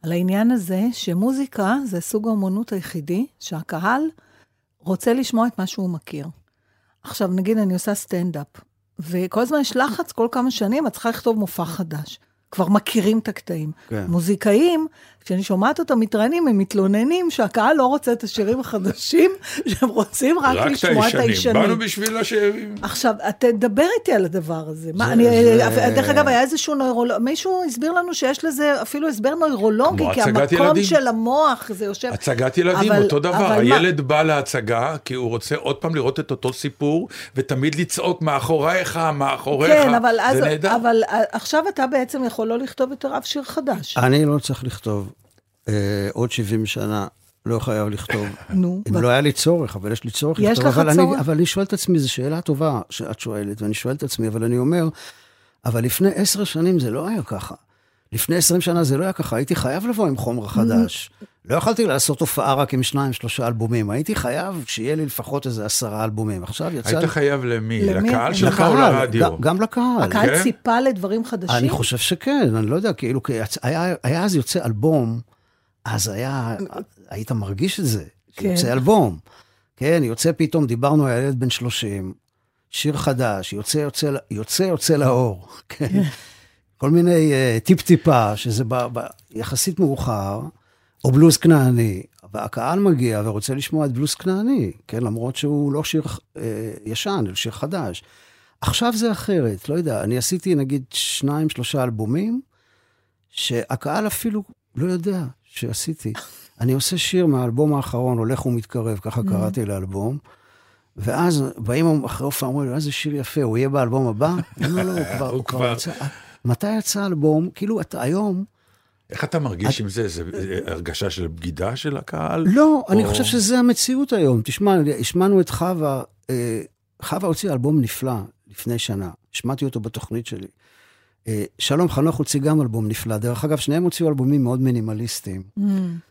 על העניין הזה שמוזיקה זה סוג האומנות היחידי שהקהל רוצה לשמוע את מה שהוא מכיר. עכשיו, נגיד אני עושה סטנדאפ, וכל הזמן יש לחץ, כל כמה שנים את צריכה לכתוב מופע חדש. כבר מכירים את הקטעים. כן. מוזיקאים, כשאני שומעת אותם מתראיינים, הם מתלוננים שהקהל לא רוצה את השירים החדשים, שהם רוצים רק, רק את לשמוע את הישנים. באנו. בשביל השאירים. עכשיו, תדבר איתי על הדבר הזה. מה, זה- אני, זה- דרך אגב, היה איזשהו נוירולוג, מישהו הסביר לנו שיש לזה אפילו הסבר נוירולוגי, כי המקום ילדים. של המוח, זה יושב... הצגת ילדים, אבל- אותו דבר. אבל מה- הילד בא להצגה כי הוא רוצה עוד פעם לראות את אותו סיפור, ותמיד לצעוק מאחורייך, מאחוריך. כן, אבל אז, זה נהדר. אבל אה, עכשיו אתה בעצם יכול לא לכתוב יותר אף שיר חדש. אני לא צריך לכתוב עוד 70 שנה, לא חייב לכתוב. (laughs) נו, אם לא היה לי צורך, אבל יש לי צורך יש לכתוב. לך אבל צורך? אני, אבל אני שואל את עצמי, זו שאלה טובה שאת שואלת, ואני שואל את עצמי, אבל אני אומר, אבל לפני עשר שנים זה לא היה ככה. לפני עשרים שנה זה לא היה ככה, הייתי חייב לבוא עם חומר חדש. לא יכולתי לעשות הופעה רק עם שניים, שלושה אלבומים, הייתי חייב שיהיה לי לפחות איזה עשרה אלבומים. עכשיו יצא היית לי... חייב למי? למי? לקהל שלך או לרדיו? גם- גם לקהל. הקהל כן? ציפה לדברים חדשים? אני חושב שכן, אני לא יודע, כאילו, כי יצ- היה, היה אז יוצא אלבום, אז היה, היית מרגיש את זה, כן. יוצא אלבום. כן, יוצא פתאום, דיברנו על ילד בן 30, שיר חדש, יוצא, יוצא, יוצא, יוצא לאור. (laughs) כן. כל מיני uh, טיפ-טיפה, שזה ב, ב, יחסית מאוחר, או בלוז כנעני, והקהל מגיע ורוצה לשמוע את בלוז כנעני, כן, למרות שהוא לא שיר uh, ישן, אלא שיר חדש. עכשיו זה אחרת, לא יודע, אני עשיתי נגיד שניים, שלושה אלבומים, שהקהל אפילו לא יודע שעשיתי. אני עושה שיר מהאלבום האחרון, הולך ומתקרב, ככה קראתי לאלבום, ואז באים אחרי הופעה, אומרים לי, איזה שיר יפה, הוא יהיה באלבום הבא? (laughs) אני אומר, לא, הוא כבר. יצא. מתי יצא האלבום? כאילו, אתה היום... איך אתה מרגיש עם זה? זה זה הרגשה של בגידה של הקהל? לא, אני חושב שזה המציאות היום. תשמע, השמענו את חווה, אה, חווה הוציאה אלבום נפלא לפני שנה, השמעתי אותו בתוכנית שלי. אה, שלום חנוך הוציא גם אלבום נפלא. דרך אגב, שניהם הוציאו אלבומים מאוד מינימליסטיים. Mm.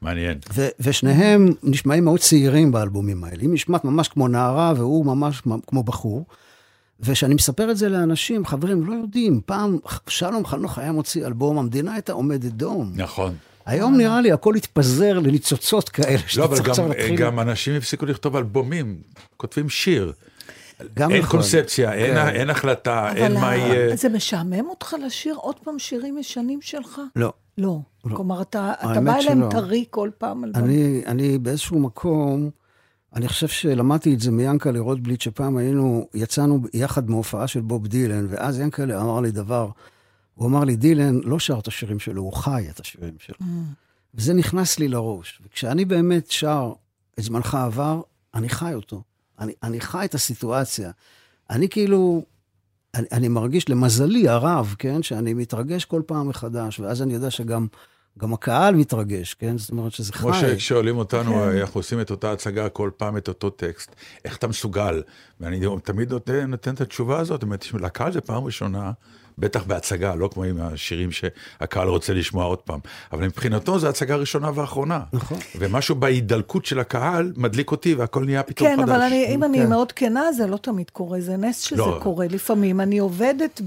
מעניין. ו- ושניהם נשמעים מאוד צעירים באלבומים האלה. היא נשמעת ממש כמו נערה והוא ממש כמו בחור. וכשאני מספר את זה לאנשים, חברים, לא יודעים, פעם שלום חנוך היה מוציא אלבום, המדינה הייתה עומדת דום. נכון. היום נראה לי הכל התפזר לניצוצות כאלה, לא, שאתה אבל צריך עכשיו גם- להתחיל... גם אנשים הפסיקו לכתוב אלבומים, כותבים שיר. גם אין נכון. קונספציה, אין, כן. אין החלטה, אין אבל מה יהיה. זה משעמם אותך לשיר עוד פעם שירים ישנים שלך? לא. לא. לא. כלומר, אתה, אתה בא אליהם שלא. טרי כל פעם על. אני, אני באיזשהו מקום, אני חושב שלמדתי את זה מיאנקלה רוטבליט, שפעם היינו, יצאנו יחד מהופעה של בוב דילן, ואז יאנקלה אמר לי דבר, הוא אמר לי, דילן לא שר את השירים שלו, הוא חי את השירים שלו. Mm. וזה נכנס לי לראש. וכשאני באמת שר את זמנך עבר, אני חי אותו. אני, אני חי את הסיטואציה. אני כאילו, אני, אני מרגיש, למזלי הרב, כן, שאני מתרגש כל פעם מחדש, ואז אני יודע שגם גם הקהל מתרגש, כן? זאת אומרת שזה חי. כמו ששואלים אותנו, כן. אנחנו עושים את אותה הצגה כל פעם את אותו טקסט, איך אתה מסוגל? ואני תמיד נותן, נותן את התשובה הזאת, זאת אומרת, לקהל זה פעם ראשונה, בטח בהצגה, לא כמו עם השירים שהקהל רוצה לשמוע עוד פעם, אבל מבחינתו זו הצגה ראשונה ואחרונה. נכון. ומשהו בהידלקות של הקהל מדליק אותי והכל נהיה פתאום כן, חדש. אבל אני, אם אני כן. מאוד כנה, זה לא תמיד קורה, זה נס שזה לא. קורה. לפעמים אני עובדת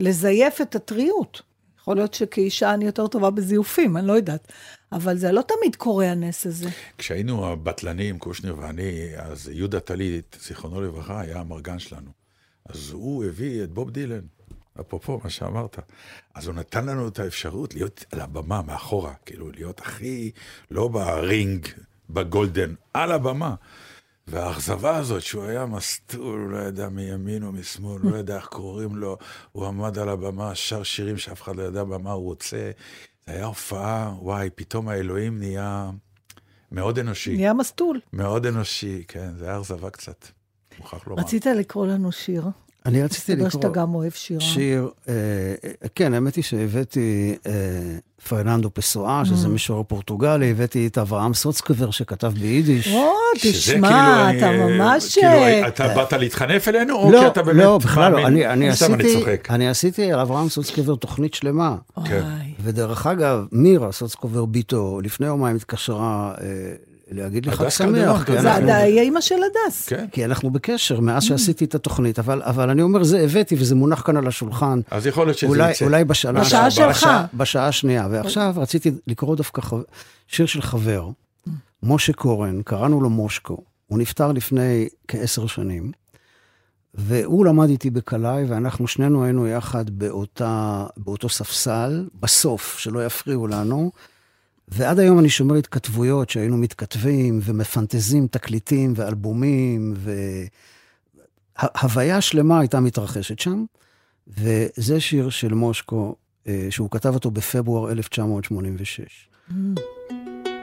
בלזייף את הטריות. יכול להיות שכאישה אני יותר טובה בזיופים, אני לא יודעת. אבל זה לא תמיד קורה, הנס הזה. כשהיינו הבטלנים, קושניר ואני, אז יהודה טלית, זיכרונו לברכה, היה המרגן שלנו. אז הוא הביא את בוב דילן, אפרופו מה שאמרת. אז הוא נתן לנו את האפשרות להיות על הבמה, מאחורה, כאילו להיות הכי, לא ברינג, בגולדן, על הבמה. והאכזבה הזאת, שהוא היה מסטול, הוא לא ידע מימין או משמאל, הוא לא ידע איך קוראים לו, הוא עמד על הבמה, שר שירים שאף אחד לא ידע במה הוא רוצה. זה היה הופעה, וואי, פתאום האלוהים נהיה מאוד אנושי. נהיה מסטול. מאוד אנושי, כן, זה היה אכזבה קצת, מוכרח לומר. רצית לקרוא לנו שיר? אני רציתי מסתבר לקרוא... שאתה גם אוהב שירה. שיר, אה, אה, כן, האמת היא שהבאתי אה, פרננדו פסואה, Mm. שזה משורר פורטוגלי, הבאתי את אברהם סוצקבר שכתב ביידיש. או, שזה תשמע, כאילו, אתה אני- ממש... כאילו, אה, אתה באת להתחנף אלינו, או כי לא, אתה באמת לא, בכלל לא. אני, אני, סתם אני עשיתי, צוחק. אני עשיתי על אברהם סוצקבר תוכנית שלמה. כן. וואי. ודרך אגב, מירה סוצקובר ביתו, לפני יומיים התקשרה אה, להגיד לי חג הדס שמח. כן. זה עדיין אימא של הדס. כן. כי אנחנו בקשר מאז שעשיתי את התוכנית, אבל, אבל אני אומר, זה הבאתי וזה מונח כאן על השולחן. אז יכול להיות שזה אולי, יצא. אולי בשנה... בשעה שלך. בשעה, בשעה השנייה. ועכשיו רציתי לקרוא דווקא חו... שיר של חבר, משה קורן, קראנו לו מושקו. הוא נפטר לפני כעשר שנים, והוא למד איתי בקלעי, ואנחנו שנינו היינו יחד באותה, באותו ספסל, בסוף, שלא יפריעו לנו. ועד היום אני שומר התכתבויות שהיינו מתכתבים ומפנטזים תקליטים ואלבומים, והוויה שלמה הייתה מתרחשת שם. וזה שיר של מושקו, אה, שהוא כתב אותו בפברואר 1986.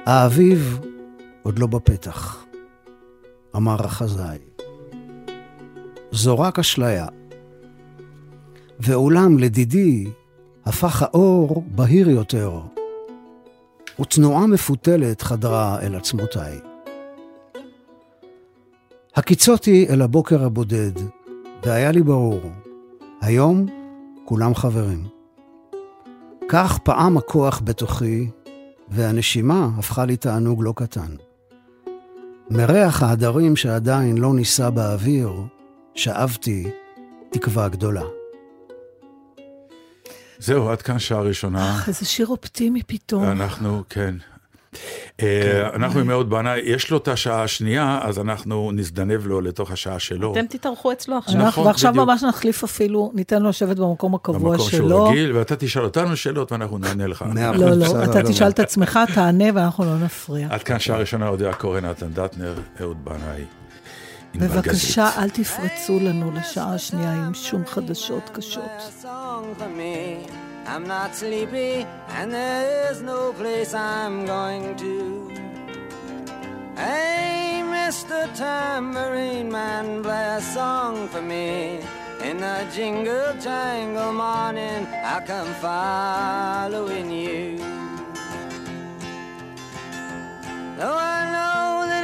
האביב עוד לא בפתח, אמר החזאי. זו רק אשליה. ואולם, לדידי, הפך האור בהיר יותר, ותנועה מפותלת חדרה אל עצמותיי. הקיצותי אל הבוקר הבודד, והיה לי ברור, היום כולם חברים. כך פעם הכוח בתוכי, והנשימה הפכה לי תענוג לא קטן. מריח העדרים שעדיין לא נישא באוויר, שאבתי תקווה גדולה. זהו, עד כאן שעה ראשונה. אך, איזה שיר אופטימי פתאום. אנחנו, כן. אה, אנחנו עם אהוד בנאי, יש לו את השעה השנייה, אז אנחנו נזדנב לו לתוך השעה שלו. אתם תתארחו אצלו עכשיו. נכון, אנחנו ועכשיו בדיוק. ממש נחליף אפילו, ניתן לו לשבת במקום הקבוע במקום שלו. שהוא רגיל, ואתה תשאל אותנו שאלות ואנחנו נענה לך. (laughs) לא, לא, אתה לא, תשאל לא. את עצמך, תענה ואנחנו לא נפריע. עד כאן שעה ראשונה, אודיה קורן, נתן דטנר, אהוד בנאי. בבקשה. אל תפרצו לנו לשעה השנייה עם שום חדשות קשות. I'm not sleepy, and there's no place I'm going to. Hey, Mr. Tambourine Man, play a song for me. In the jingle jangle morning, I come following you. Though I know that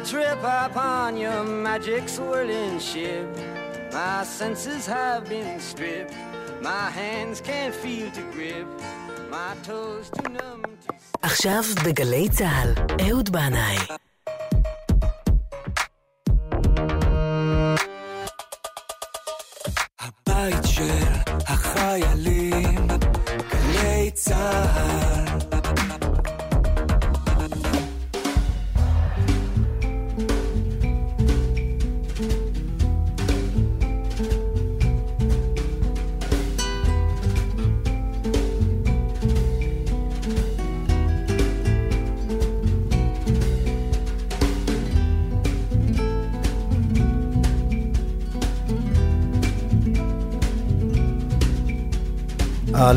on a trip upon your magic swirling ship. My senses have been stripped. My hands can't feel to grip. My toes too numb to. עכשיו בגלי צה"ל, אהוד בנאי. הבית של החיילים,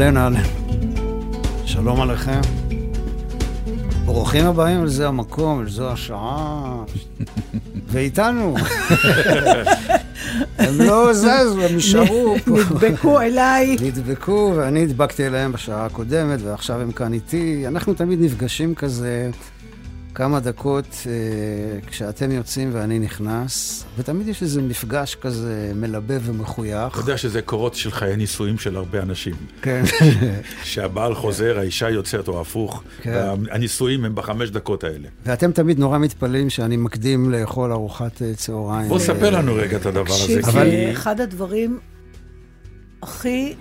אהלן. שלום עליכם. ברוכים הבאים לזה המקום, לזו השעה. (laughs) ואיתנו. (laughs) הם לא זזו, הם נשארו פה. נדבקו אליי. (laughs) נדבקו, ואני הדבקתי אליהם בשעה הקודמת, ועכשיו הם כאן איתי. אנחנו תמיד נפגשים כזה כמה דקות אה, כשאתם יוצאים ואני נכנס, ותמיד יש איזה מפגש כזה מלבב ומחוייך. אתה יודע שזה קורות של חיי נישואים של הרבה אנשים. כן. (laughs) שהבעל חוזר, האישה יוצאת או הפוך. כן. הנישואים הם בחמש דקות האלה. ואתם תמיד נורא מתפלאים שאני מקדים לאכול ארוחת אה, צהריים. בוא ספר לנו רגע את הדבר הזה. תקשיב, זה אחד הדברים הכי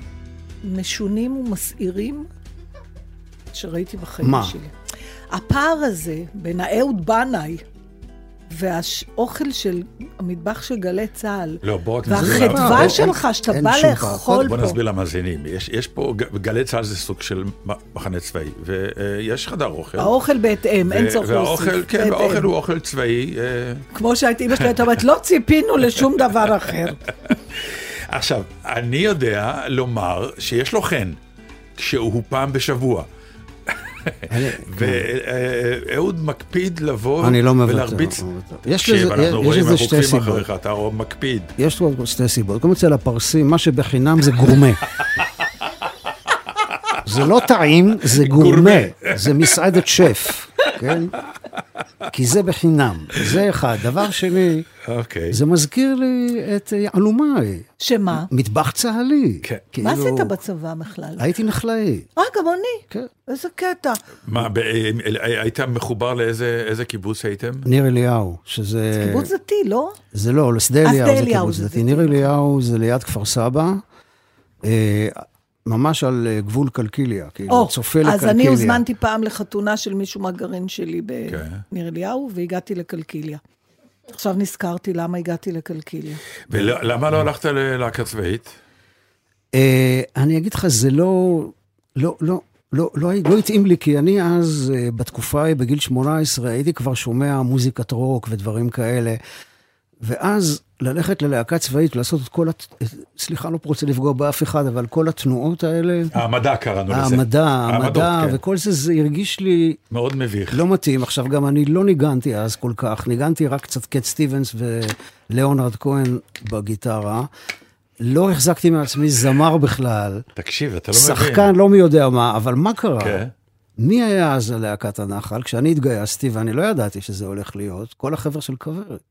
משונים ומסעירים שראיתי בחיים מה? הפער הזה בין האהוד בנאי והאוכל של המטבח של גלי צה"ל, לא, בוא רק נסביר והחדווה אין- שלך שאתה בא. לאכול בוא פה. נסביר למאזינים. יש, יש פה, גלי צה"ל זה סוג של מחנה צבאי, ויש חדר אוכל. האוכל בהתאם, אין צורך והאוכל, להוסיף. כן, בהתאם. והאוכל הוא אוכל צבאי. אה, כמו שהייתה אימא שלי הייתה אומרת, לא ציפינו לשום דבר אחר. עכשיו, אני יודע לומר שיש לו חן, כשהוא פעם בשבוע. ואהוד מקפיד לבוא אני לא. ולהרביץ. לא. יש לזה- שתי סיבות. אחריך, אתה מקפיד. יש שתי סיבות. קודם כל אצל הפרסים, מה שבחינם זה גורמה. (laughs) זה לא טעים, זה (laughs) גורמה. זה מסעדת שף, כן? כי זה בחינם. זה אחד. דבר שני, אוקיי. זה מזכיר לי את אה, אלומי. שמה? מטבח צה"לי. כן. כאילו, מה עשית בצבא בכלל? הייתי נחלאי. אה, גם אני. כן. איזה קטע. מה, ב- אה, היית מחובר לאיזה איזה קיבוץ הייתם? ניר אליהו, שזה... קיבוץ דתי, לא? זה לא, לשדה אה, אליהו זה אליהו קיבוץ זה דתי. ניר אליהו זה ליד כפר סבא, אה, ממש על אה, גבול קלקיליה, כאילו, או, צופה לקלקיליה. אז אני הוזמנתי פעם לחתונה של מישהו מהגרעין שלי. בניר אליהו, והגעתי לקלקיליה. עכשיו נזכרתי למה הגעתי לקלקיליה. ולמה לא הלכת ללהקה צבאית? אה, אני אגיד לך, זה לא, לא, לא, לא, לא, לא התאים לי, כי אני אז, אה, בתקופה ההיא, בגיל 18, הייתי כבר שומע מוזיקת רוק ודברים כאלה. ואז ללכת ללהקה צבאית, לעשות את כל, הת... סליחה, לא רוצה לפגוע באף אחד, אבל כל התנועות האלה, העמדה קראנו לזה. המדע, העמדות, המדע, כן. וכל זה, זה הרגיש לי מאוד מביך. לא מתאים. עכשיו, גם אני לא ניגנתי אז כל כך, ניגנתי רק קצת קט סטיבנס ולאונרד כהן בגיטרה. לא החזקתי מעצמי זמר בכלל, תקשיב, אתה לא מבין. שחקן לא מי יודע מה, אבל מה קרה? כן. מי היה אז ללהקת הנחל? כשאני התגייסתי, ואני לא ידעתי שזה הולך להיות, כל החבר'ה של כוורת.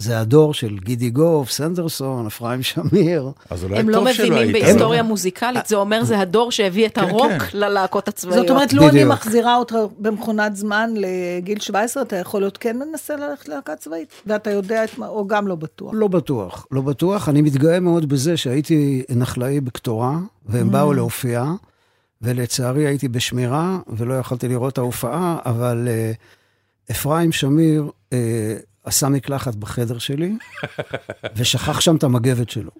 זה הדור של גידי גוף, סנדרסון, אפרים שמיר. אז אולי הם לא מבינים. בהיסטוריה מוזיקלית, זה אומר זה הדור שהביא את כן, הרוק כן. ללהקות הצבאיות. זאת אומרת, לו אני בדיוק. מחזירה אותך במכונת זמן לגיל 17, אתה יכול להיות כן מנסה ללכת ללהקה צבאית, ואתה יודע את מה, או גם לא בטוח. לא בטוח, לא בטוח. אני מתגאה מאוד בזה שהייתי נחלאי בקטורה, והם באו להופיע, ולצערי הייתי בשמירה, ולא יכולתי לראות את ההופעה, אבל אה, אפרים שמיר אה, עשה מקלחת בחדר שלי, ושכח שם את המגבת שלו.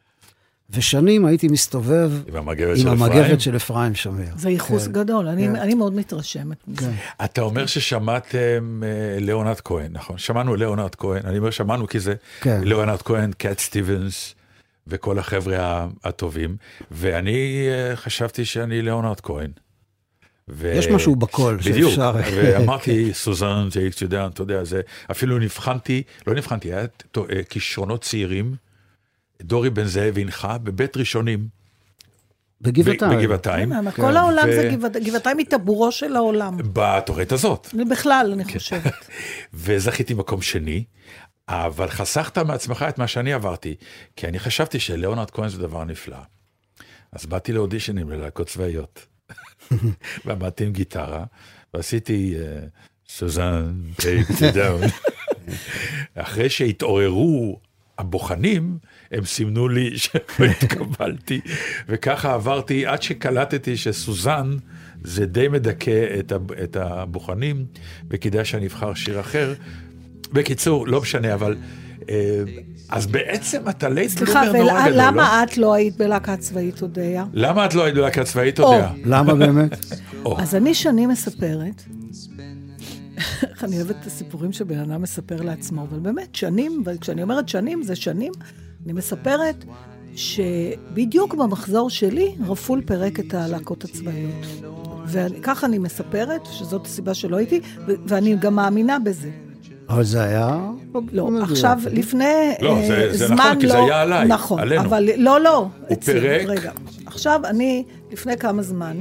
ושנים הייתי מסתובב עם המגבת עם של אפרים? המגבת של אפרים שמיר. זה ייחוס כן. גדול, אני כן. אני מאוד מתרשמת מזה. אתה אומר ששמעתם אה, ליאונרד כהן, נכון? שמענו ליאונרד כהן, אני אומר שמענו כי זה כן. ליאונרד כהן, קאט סטיבנס וכל החבר'ה הטובים, ואני אה, חשבתי שאני ליאונרד כהן. ו... יש משהו בקול (laughs) בדיוק, שאפשר... ואמרתי, (laughs) סוזן, זה איקס, יודע, אתה יודע, זה, אפילו נבחנתי, לא נבחנתי, היה אה, כישרונות צעירים, דורי בן זאב הנחה בבית ראשונים, בגבעתיים. בגבעתיים, כן, כל העולם ו- זה גבעת- גבעתיים היא טבורו של העולם. בתוכנית הזאת. בכלל, אני כן. חושבת. (laughs) וזכיתי מקום שני, אבל חסכת מעצמך את מה שאני עברתי, כי אני חשבתי שליאונרד כהן זה דבר נפלא. אז באתי לאודישנים ללהקות צבאיות, ועמדתי עם גיטרה, ועשיתי Suzanne, takes you down. אחרי שהתעוררו הבוחנים, הם סימנו לי שלא התקבלתי, וככה עברתי עד שקלטתי שסוזן זה די מדכא את הבוחנים, וכדאי שאני אבחר שיר אחר. בקיצור, לא משנה, אבל... אז בעצם אתה late סליחה, bloomer נורא גדול, לא? ולמה את לא היית בלהקה צבאית, אודיה? למה את לא היית בלהקה צבאית, אודיה? למה באמת? (laughs) אז אני שנים מספרת, איך (laughs) אני אוהבת את הסיפורים שבן אדם מספר לעצמו, אבל באמת, שנים, וכשאני אומרת שנים, זה שנים, אני מספרת שבדיוק במחזור שלי, רפול פירק את הלהקות הצבאיות. וככה אני מספרת, שזאת הסיבה שלא הייתי, ואני גם מאמינה בזה. אבל זה היה... לא. עכשיו, לפני לא, אה, זה- זה זמן נכון, כי זה לא- היה עליי, נכון, עלינו. אבל לא, לא. הוא אצלי, פירק. רגע. עכשיו, אני, לפני כמה זמן,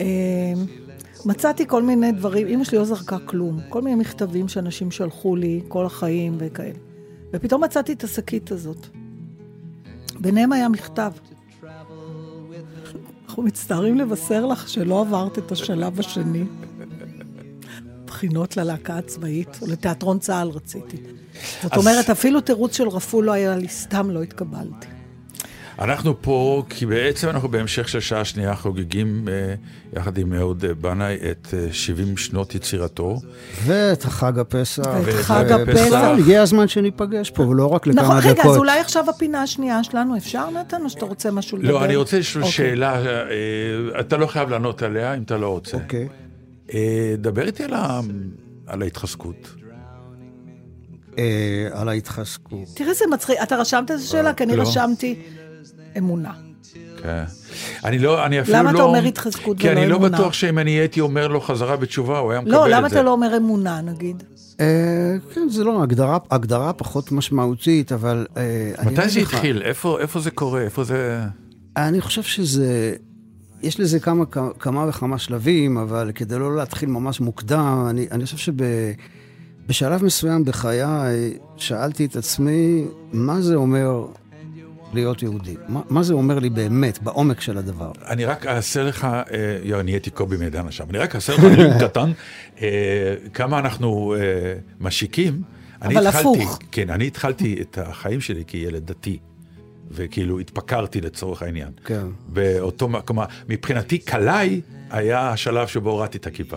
אה, מצאתי כל מיני דברים, אמא שלי לא זרקה כלום, כל מיני מכתבים שאנשים שלחו לי כל החיים וכאלה. ופתאום מצאתי את השקית הזאת. ביניהם היה מכתב. אנחנו מצטערים לבשר לך שלא עברת את השלב השני. בחינות ללהקה הצבאית, או לתיאטרון צה"ל רציתי. זאת אז- אומרת, אפילו תירוץ של רפול לא היה לי, סתם לא התקבלתי. אנחנו פה, כי בעצם אנחנו בהמשך של שעה שנייה חוגגים אה, יחד עם אהוד אה, בנאי את אה, 70 שנות יצירתו. ואת חג הפסח. ואת חג הפסח. הגיע הזמן שניפגש פה, ולא רק לכמה נכון, דקות. רגע, אז אולי עכשיו הפינה השנייה שלנו, אפשר נתן, או שאתה רוצה משהו לדבר? לא, אני רוצה לשאול אוקיי. שאלה, אה, אתה לא חייב לענות עליה אם אתה לא רוצה. אוקיי. אה, דבר איתי על ה- על ההתחזקות. אה, על ההתחזקות. תראה איזה מצחיק, אתה רשמת איזה שאלה? כי אני לא. רשמתי אמונה. כן. אני לא, אני אפילו לא... למה אתה אומר התחזקות כי ולא אני לא אמונה? בטוח שאם אני הייתי אומר לו חזרה בתשובה, הוא היה מקבל את לא, זה. למה אתה לא אומר אמונה, נגיד? אה, כן, זה לא הגדרה, הגדרה פחות משמעותית, אבל... אה, מתי זה התחיל? איפה, איפה זה קורה? איפה זה... אני חושב שזה... יש לזה כמה, כמה וכמה שלבים, אבל כדי לא להתחיל ממש מוקדם, אני, אני חושב שבשלב מסוים בחיי שאלתי את עצמי, מה זה אומר להיות יהודי? מה, מה זה אומר לי באמת, בעומק של הדבר? אני רק אעשה לך, אה, יו, נהייתי קובי מידן עכשיו, אני רק אעשה לך נאום (laughs) קטן, אה, כמה אנחנו אה, משיקים. אני אבל התחלתי- הפוך. כן, אני התחלתי את החיים שלי כילד דתי, וכאילו התפקרתי לצורך העניין. כן. באותו מקום, מבחינתי קלעי היה השלב שבו הורדתי את הכיפה.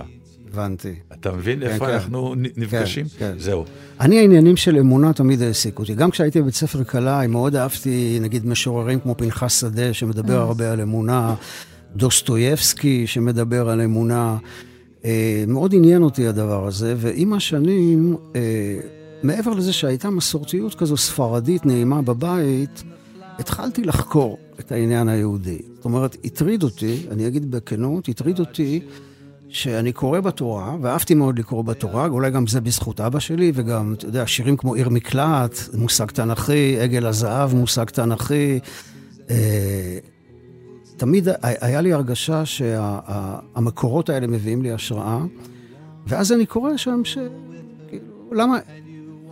הבנתי. אתה מבין כן, איפה כן. אנחנו נ- נפגשים? כן. זהו. אני, העניינים של אמונה תמיד העסיקו אותי. גם כשהייתי בבית ספר קלעי, מאוד אהבתי, נגיד, משוררים כמו פנחס שדה, שמדבר הרבה על אמונה, דוסטויבסקי, שמדבר על אמונה. אה, מאוד עניין אותי הדבר הזה, ועם השנים, אה, מעבר לזה שהייתה מסורתיות כזו ספרדית נעימה בבית, התחלתי לחקור את העניין היהודי. זאת אומרת, הטריד אותי, אני אגיד בכנות, הטריד אותי שאני קורא בתורה, ואהבתי מאוד לקרוא בתורה, אולי גם זה בזכות אבא שלי, וגם, אתה יודע, שירים כמו עיר מקלט, מושג תנ"כי, עגל הזהב, מושג תנ"כי. אה, תמיד היה לי הרגשה שהמקורות האלה מביאים לי השראה, ואז אני קורא שם ש... כאילו, למה...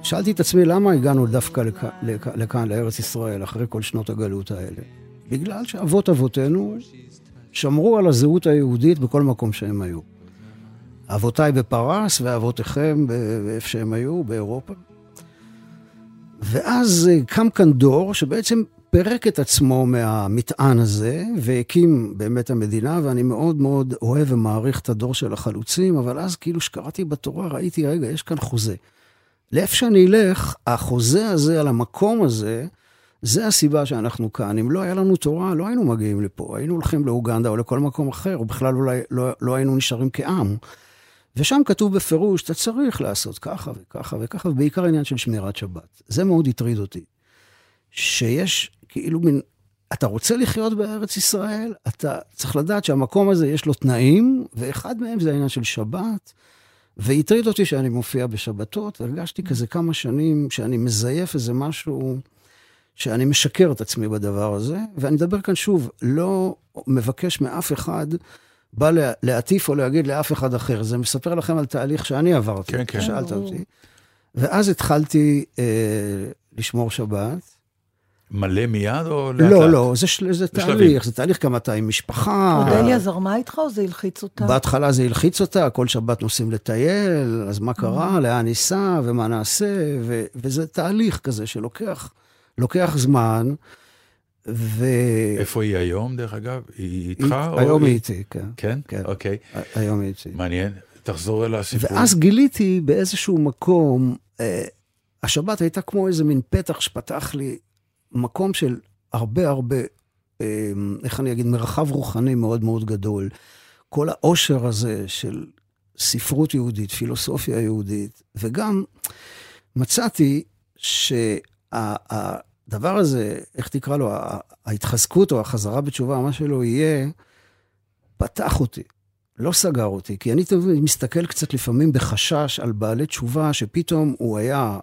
שאלתי את עצמי, למה הגענו דווקא לכאן, לכאן, לארץ ישראל, אחרי כל שנות הגלות האלה? בגלל שאבות אבותינו שמרו על הזהות היהודית בכל מקום שהם היו. אבותיי בפרס ואבותיכם באיפה שהם היו, באירופה. ואז אה, קם כאן דור שבעצם פירק את עצמו מהמטען הזה והקים באמת המדינה, ואני מאוד מאוד אוהב ומעריך את הדור של החלוצים, אבל אז כאילו שקראתי בתורה, ראיתי, רגע, יש כאן חוזה. לאיפה שאני אלך, החוזה הזה על המקום הזה, זה הסיבה שאנחנו כאן. אם לא היה לנו תורה, לא היינו מגיעים לפה. היינו הולכים לאוגנדה או לכל מקום אחר, או בכלל אולי לא, לא היינו נשארים כעם. ושם כתוב בפירוש, אתה צריך לעשות ככה וככה וככה, ובעיקר עניין של שמירת שבת. זה מאוד הטריד אותי. שיש כאילו מין, אתה רוצה לחיות בארץ ישראל, אתה צריך לדעת שהמקום הזה יש לו תנאים, ואחד מהם זה העניין של שבת. והטריד אותי שאני מופיע בשבתות, והרגשתי כזה כמה שנים שאני מזייף איזה משהו, שאני משקר את עצמי בדבר הזה. ואני מדבר כאן שוב, לא מבקש מאף אחד, בא לה- להטיף או להגיד לאף אחד אחר. זה מספר לכם על תהליך שאני עברתי, כן, כן. שאלת אותי. ואז התחלתי אה, לשמור שבת. מלא מיד או לאט לא, לאט? לא, זה, של- זה. תהליך, זה תהליך גם אתה עם משפחה. אודליה זרמה איתך או זה הלחיץ אותה? בהתחלה זה הלחיץ אותה, כל שבת נוסעים לטייל, אז מה קרה, לאן ניסע ומה נעשה, ו- וזה תהליך כזה שלוקח לוקח זמן, ו... איפה היא היום, דרך אגב? היא איתך? או היום היא איתי, כן. כן? כן. אוקיי. היום היא איתי. מעניין. תחזור אל הסיפור. ואז גיליתי באיזשהו מקום, אה, השבת הייתה כמו איזה מין פתח שפתח לי מקום של הרבה הרבה, אה, איך אני אגיד, מרחב רוחני מאוד מאוד גדול. כל העושר הזה של ספרות יהודית, פילוסופיה יהודית, וגם מצאתי שהדבר הזה, איך תקרא לו, ההתחזקות או החזרה בתשובה, מה שלא יהיה, פתח אותי. לא סגר אותי, כי אני מסתכל קצת לפעמים בחשש על בעלי תשובה שפתאום הוא היה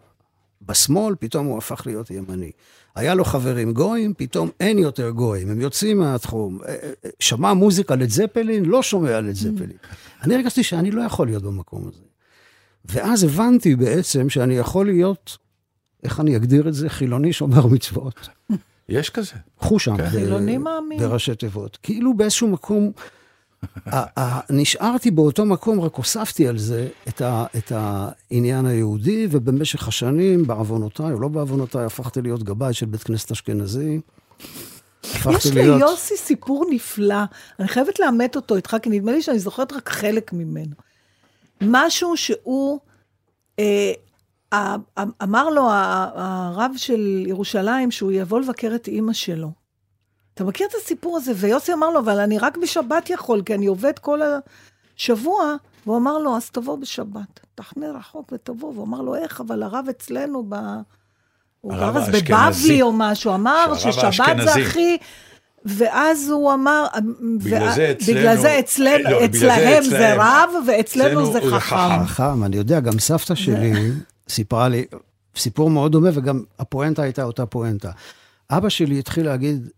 בשמאל, פתאום הוא הפך להיות ימני. היה לו חברים גויים, פתאום אין יותר גויים, הם יוצאים מהתחום. אה, אה, שמע מוזיקה לד זפלין, לא שומע לד זפלין. אני הרגשתי שאני לא יכול להיות במקום הזה. ואז הבנתי בעצם שאני יכול להיות, איך אני אגדיר את זה? חילוני שומר מצוות. (laughs) יש כזה. חושם. כן. חילוני מאמין. בראשי תיבות. כאילו באיזשהו מקום, נשארתי באותו מקום, רק הוספתי על זה את, ה, את העניין היהודי, ובמשך השנים, בעוונותיי או לא בעוונותיי, הפכתי להיות גבאי של בית כנסת אשכנזי. יש ליוסי סיפור נפלא, אני חייבת לאמת אותו איתך, כי נדמה לי שאני זוכרת רק חלק ממנו. משהו שהוא, אה, אמר לו הרב של ירושלים שהוא יבוא לבקר את אימא שלו. אתה מכיר את הסיפור הזה? ויוסי אמר לו, אבל אני רק בשבת יכול, כי אני עובד כל השבוע. והוא אמר לו, אז תבוא בשבת. תחנה רחוק ותבוא. והוא אמר לו, איך? אבל הרב אצלנו ב... הוא גר אז. בבבלי או משהו, אמר ששבת זה. הכי... ואז הוא אמר, בגלל וה- זה אצלנו- בגלל זה אצלנו, לא, זה אצלהם זה. רב, ואצלנו אצלנו זה חכם. חכם. אני יודע, גם סבתא שלי סיפרה לי סיפור מאוד דומה, וגם הפואנטה הייתה אותה פואנטה. אבא שלי התחיל להגיד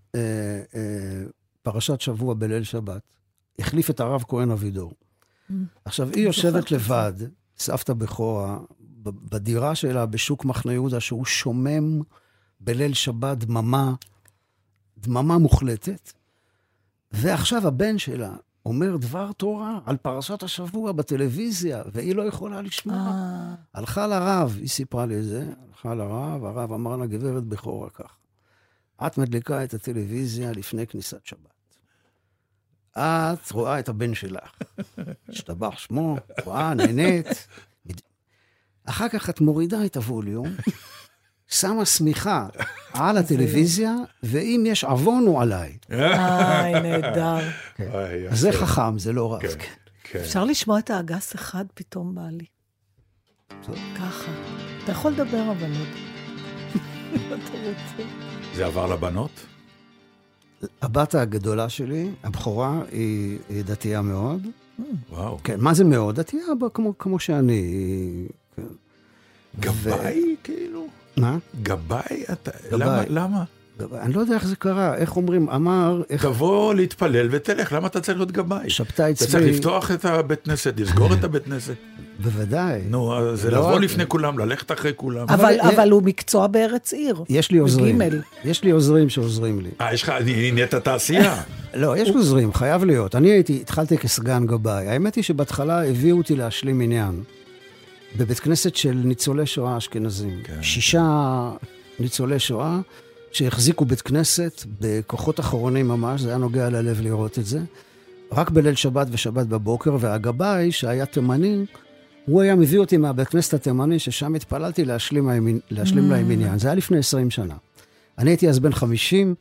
פרשת שבוע בליל שבת, החליף את הרב כהן אבידור. עכשיו, היא יושבת לבד, סבתא בכורה, בדירה שלה בשוק מחנה יהודה, שהוא שומם בליל שבת, דממה, דממה מוחלטת, ועכשיו הבן שלה אומר דבר תורה על פרשת השבוע בטלוויזיה, והיא לא יכולה לשמוע. אה, הלכה לרב, היא סיפרה לי את זה, הלכה לרב, הרב אמר לה, גברת בכורה כך, את מדליקה את הטלוויזיה לפני כניסת שבת. את רואה את הבן שלך, (laughs) השתבח שמו, רואה, נהנית. אחר כך את מורידה את הווליום, (laughs) שמה שמיכה על הטלוויזיה, ואם יש עוון הוא עליי. איי, נהדר. אז זה. חכם, זה לא רב. כן, כן. אפשר לשמוע את האגס אחד פתאום בא לי. ככה. אתה יכול לדבר, אבל עוד. אם (laughs) אתה רוצה. זה עבר לבנות? הבת הגדולה שלי, הבכורה, היא, היא דתייה מאוד. וואו. כן, מה זה מאוד? דתייה כמו, כמו שאני. כן. גבאי, כאילו? מה? גבאי? אתה... גבאי. למה? למה? אני לא יודע איך זה קרה, איך אומרים, אמר, איך תבוא להתפלל ותלך, למה אתה צריך להיות גבאי? שבתה אתה צריך לפתוח את הבית כנסת, לסגור את הבית כנסת. בוודאי. נו, זה לא לבוא לפני כולם, ללכת אחרי כולם. אבל, אה, אבל הוא מקצוע בארץ עיר. יש לי עוזרים. יש לי עוזרים שעוזרים לי. אה, יש לך, אני- נהיית תעשייה. (laughs) לא, יש עוזרים, חייב להיות. אני הייתי, התחלתי כסגן גבאי. האמת היא שבהתחלה הביאו אותי להשלים עניין. בבית כנסת של ניצולי שואה אשכנזים. כן. שישה ניצולי שואה שהחזיקו בית כנסת בכוחות אחרונים ממש, זה היה נוגע ללב לראות את זה. רק בליל שבת ושבת בבוקר, והגבאי, שהיה תימני, הוא היה מביא אותי מהבית כנסת התימני, ששם התפללתי להשלים, להם- להשלים להם עניין. זה היה לפני 20 שנה. אני הייתי אז בן 50,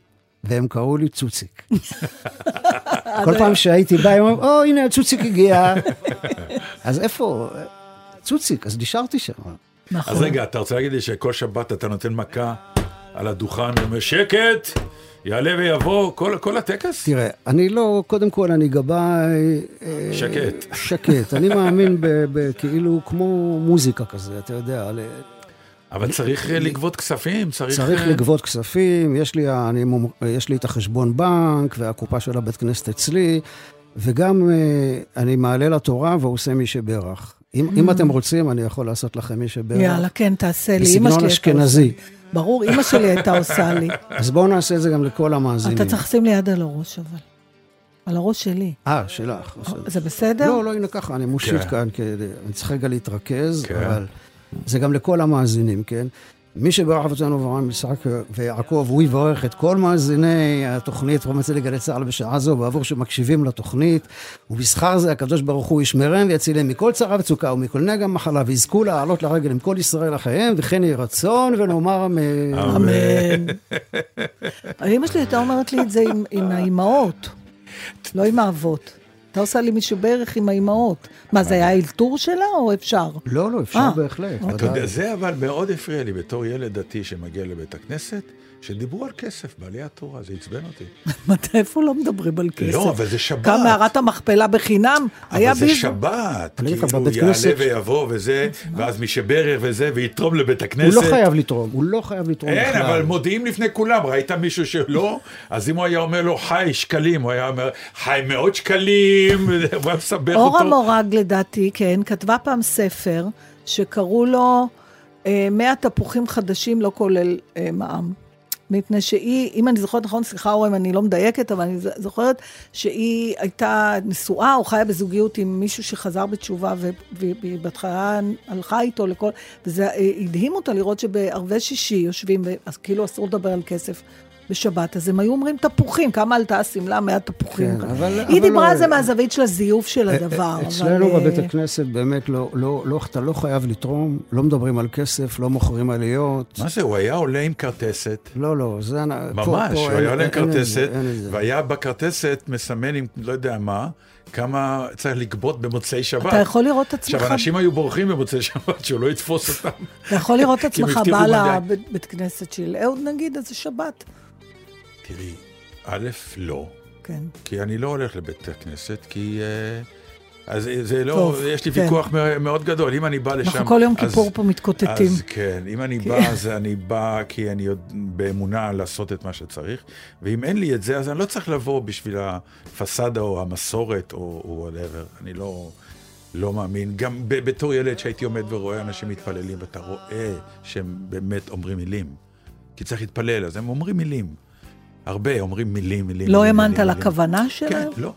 והם קראו לי צוציק. (laughs) כל פעם שהייתי בא, הם אומרים, או, הנה הצוציק הגיע. (laughs) אז איפה? צוציק, אז נשארתי שם. נכון. אז רגע, אתה רוצה להגיד לי שכל שבת אתה נותן מכה על הדוכן ואומר, שקט, יעלה ויבוא, כל, כל הטקס? תראה, אני לא, קודם כל אני גבאי... אה, שקט. שקט. אני מאמין ב- ב- כאילו כמו מוזיקה כזה, אתה יודע. ל- אבל צריך אה, לגבות כספים, צריך... צריך אה, לגבות כספים, יש לי, אני, יש לי את החשבון בנק והקופה של הבית כנסת אצלי, וגם אה, אני מעלה לתורה ועושה מי שברך. אם, אם אתם רוצים, אני יכול לעשות לכם מי שברך. יאללה, כן, תעשה לי. בסגנון אשכנזי. ברור, אמא שלי הייתה עושה לי. אז בואו נעשה את זה גם לכל המאזינים. אתה צריך לשים לי יד על הראש, אבל. על הראש שלי. אה, שלך. בסדר. זה בסדר? לא, לא, הנה ככה, אני מושיט כן. כאן, אני צריך רגע להתרכז, כן. אבל זה גם לכל המאזינים, כן? מי שברך אבותינו אברהם, יצחק ויעקב, הוא יברך את כל מאזיני התוכנית רום אצלי גלי צה"ל בשעה זו, בעבור שמקשיבים לתוכנית, ובשכר זה הקדוש ברוך הוא ישמרם ויצילם מכל צרה וצוקה ומכל נגע מחלה, ויזכו לעלות לרגל עם כל ישראל לחייהם, וכן יהי רצון, ונאמר אמן. אמן. (laughs) אמא שלי הייתה אומרת לי את זה עם האימהות, לא עם האבות. אתה עושה לי מישהו בערך עם האימהות. מה, זה היה האלתור שלה או אפשר? לא, לא, אפשר אה, בהחלט. אתה ודאי. יודע, זה אבל מאוד הפריע לי בתור ילד דתי שמגיע לבית הכנסת, שדיברו על כסף בעליית תורה, זה עצבן אותי. (laughs) מתי, איפה לא מדברים על כסף? לא, אבל זה שבת. גם מערת המכפלה בחינם, היה אבל זה. שבת, כאילו יעלה ויבוא וזה, (laughs) ואז מי שברך וזה, ויתרום לבית הוא הכנסת. לא חייב לתרום, הוא לא חייב לתרום בכלל. אין, אבל מודיעים לפני כולם, ראית מישהו שלא? (laughs) אז אם הוא היה אומר לו חי שקלים, הוא היה אומר חי מאות שקלים, הוא היה מסבך אורה אותו. מורג, לדעתי, כן, כתבה פעם ספר שקראו לו אה, 100 תפוחים חדשים, לא כולל אה, מע"מ. מפני שהיא, אם אני זוכרת נכון, סליחה אורה אם אני לא מדייקת, אבל אני זוכרת שהיא הייתה נשואה או חיה בזוגיות עם מישהו שחזר בתשובה, ו- והיא בהתחלה הלכה איתו לכל... וזה אה, הדהים אותה לראות שבערבי שישי יושבים, אז כאילו אסור לדבר על כסף. בשבת, אז הם היו אומרים תפוחים, כמה עלתה השמלה? 100 תפוחים. כן, אבל- היא אבל דיברה לא- על זה מהזווית של הזיוף של אה, הדבר. אבל, אצלנו אה, בבית הכנסת באמת לא, לא, לא, אתה לא חייב לתרום, לא מדברים על כסף, לא מוכרים עליות. מה זה, הוא היה עולה עם כרטסת. לא, לא, זה... פה- ממש, פה הוא אין- היה עולה עם כרטסת. והיה בכרטסת מסמן עם לא יודע מה, כמה צריך לגבות במוצאי שבת. אתה יכול לראות את עצמך, עכשיו, אנשים היו בורחים במוצאי שבת, שהוא לא יתפוס אותם. אתה יכול לראות את עצמך בא. לבית כנסת של אהוד נגיד, אז זה שבת. תראי, א', לא, כן. כי אני לא הולך לבית הכנסת, כי... אה, אז זה לא, טוב, יש לי כן. ויכוח מאוד גדול, אם אני בא לשם... אנחנו כל יום אז- כיפור פה מתקוטטים. אז כן, אם אני בא, אז אני בא כי אני עוד באמונה לעשות את מה שצריך, ואם אין לי את זה, אז אני לא צריך לבוא בשביל הפסאדה או המסורת או whatever. אני לא, לא מאמין. גם בתור ילד שהייתי עומד ורואה אנשים מתפללים, ואתה רואה שהם באמת אומרים מילים. כי צריך להתפלל, אז הם אומרים מילים. הרבה אומרים מילים, מילים. לא האמנת מילים. לכוונה כן, שלהם? לא.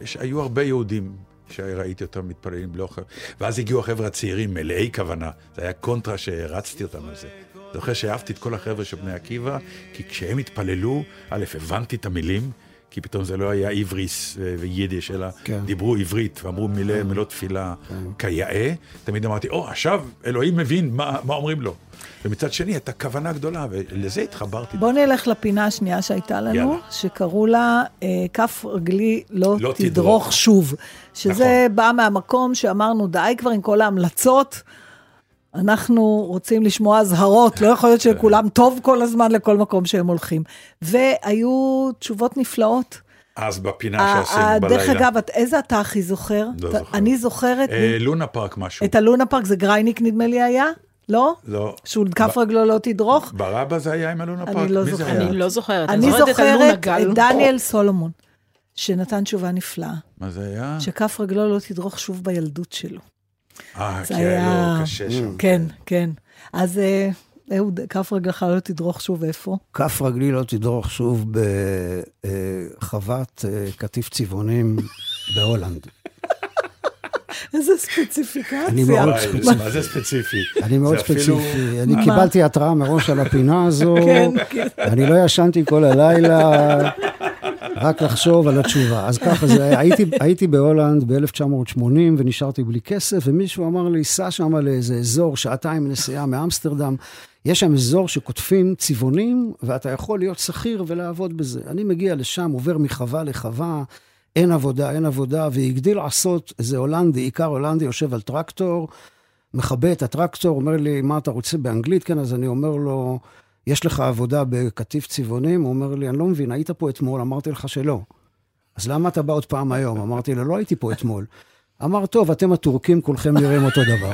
יש, היו הרבה יהודים שראיתי אותם מתפללים בלא חבר. ואז הגיעו החבר'ה הצעירים, מלאי כוונה. זה היה קונטרה שהרצתי אותם על זה. זוכר שאהבתי את כל החבר'ה של בני עקיבא, כי כשהם התפללו, א', הבנתי את המילים, כי פתאום זה לא היה עבריס ויידיש, אלא כן. דיברו עברית ואמרו מילי, מילות תפילה כיאה. תמיד אמרתי, או, עכשיו אלוהים מבין מה, מה אומרים לו. ומצד שני, הייתה כוונה גדולה, ולזה התחברתי. בוא נלך לפינה השנייה שהייתה לנו, יאללה. שקראו לה אה, כף רגלי לא, לא תדרוך תדרוך. שוב. שזה נכון. בא מהמקום שאמרנו, די כבר עם כל ההמלצות. אנחנו רוצים לשמוע אזהרות, לא יכול להיות שלכולם טוב כל הזמן לכל מקום שהם הולכים. והיו תשובות נפלאות. אז בפינה שעשינו ה- בלילה. דרך אגב, את- איזה אתה הכי זוכר? לא זוכר. אני זוכרת אה, לונה פארק משהו. את הלונה פארק, זה גרייניק נדמה לי היה? לא? לא. שהוא כף רגלו לא תדרוך? ברבא זה היה עם אלונה אני פארק? לא מי זה זוכרת. היה? אני לא זוכרת. אני זוכרת. את דניאל סולומון, שנתן תשובה נפלאה, מה זה היה? שכף רגלו לא תדרוך שוב בילדות שלו. אה, זה כן, היה- לא, קשה שם. כן, כן. אז אה, אהוד, כף רגלך לא תדרוך שוב איפה? כף רגלי לא תדרוך שוב בחוות אה, קטיף צבעונים בהולנד. איזה ספציפיקציה. אני מאוד ספציפי. מה זה ספציפי? אני מאוד ספציפי. אני קיבלתי התראה מראש על הפינה הזו. (laughs) כן, כן. אני לא ישנתי כל הלילה, רק לחשוב על התשובה. אז ככה זה הייתי בהולנד ב-1980 ונשארתי בלי כסף, ומישהו אמר לי, סע שם לאיזה אזור, שעתיים נסיעה מאמסטרדם. יש שם אזור שקוטפים צבעונים, ואתה יכול להיות שכיר ולעבוד בזה. אני מגיע לשם, עובר מחווה לחווה, אין עבודה, אין עבודה, והגדיל לעשות איזה הולנדי, עיקר הולנדי, יושב על טרקטור, מכבה את הטרקטור, אומר לי, מה אתה רוצה באנגלית? כן, אז אני אומר לו, יש לך עבודה בקטיף צבעונים? הוא אומר לי, אני לא מבין, היית פה אתמול? אמרתי לך שלא. אז למה אתה בא עוד פעם היום? אמרתי לו, לא הייתי פה אתמול. אמר, טוב, אתם הטורקים כולכם נראים אותו דבר.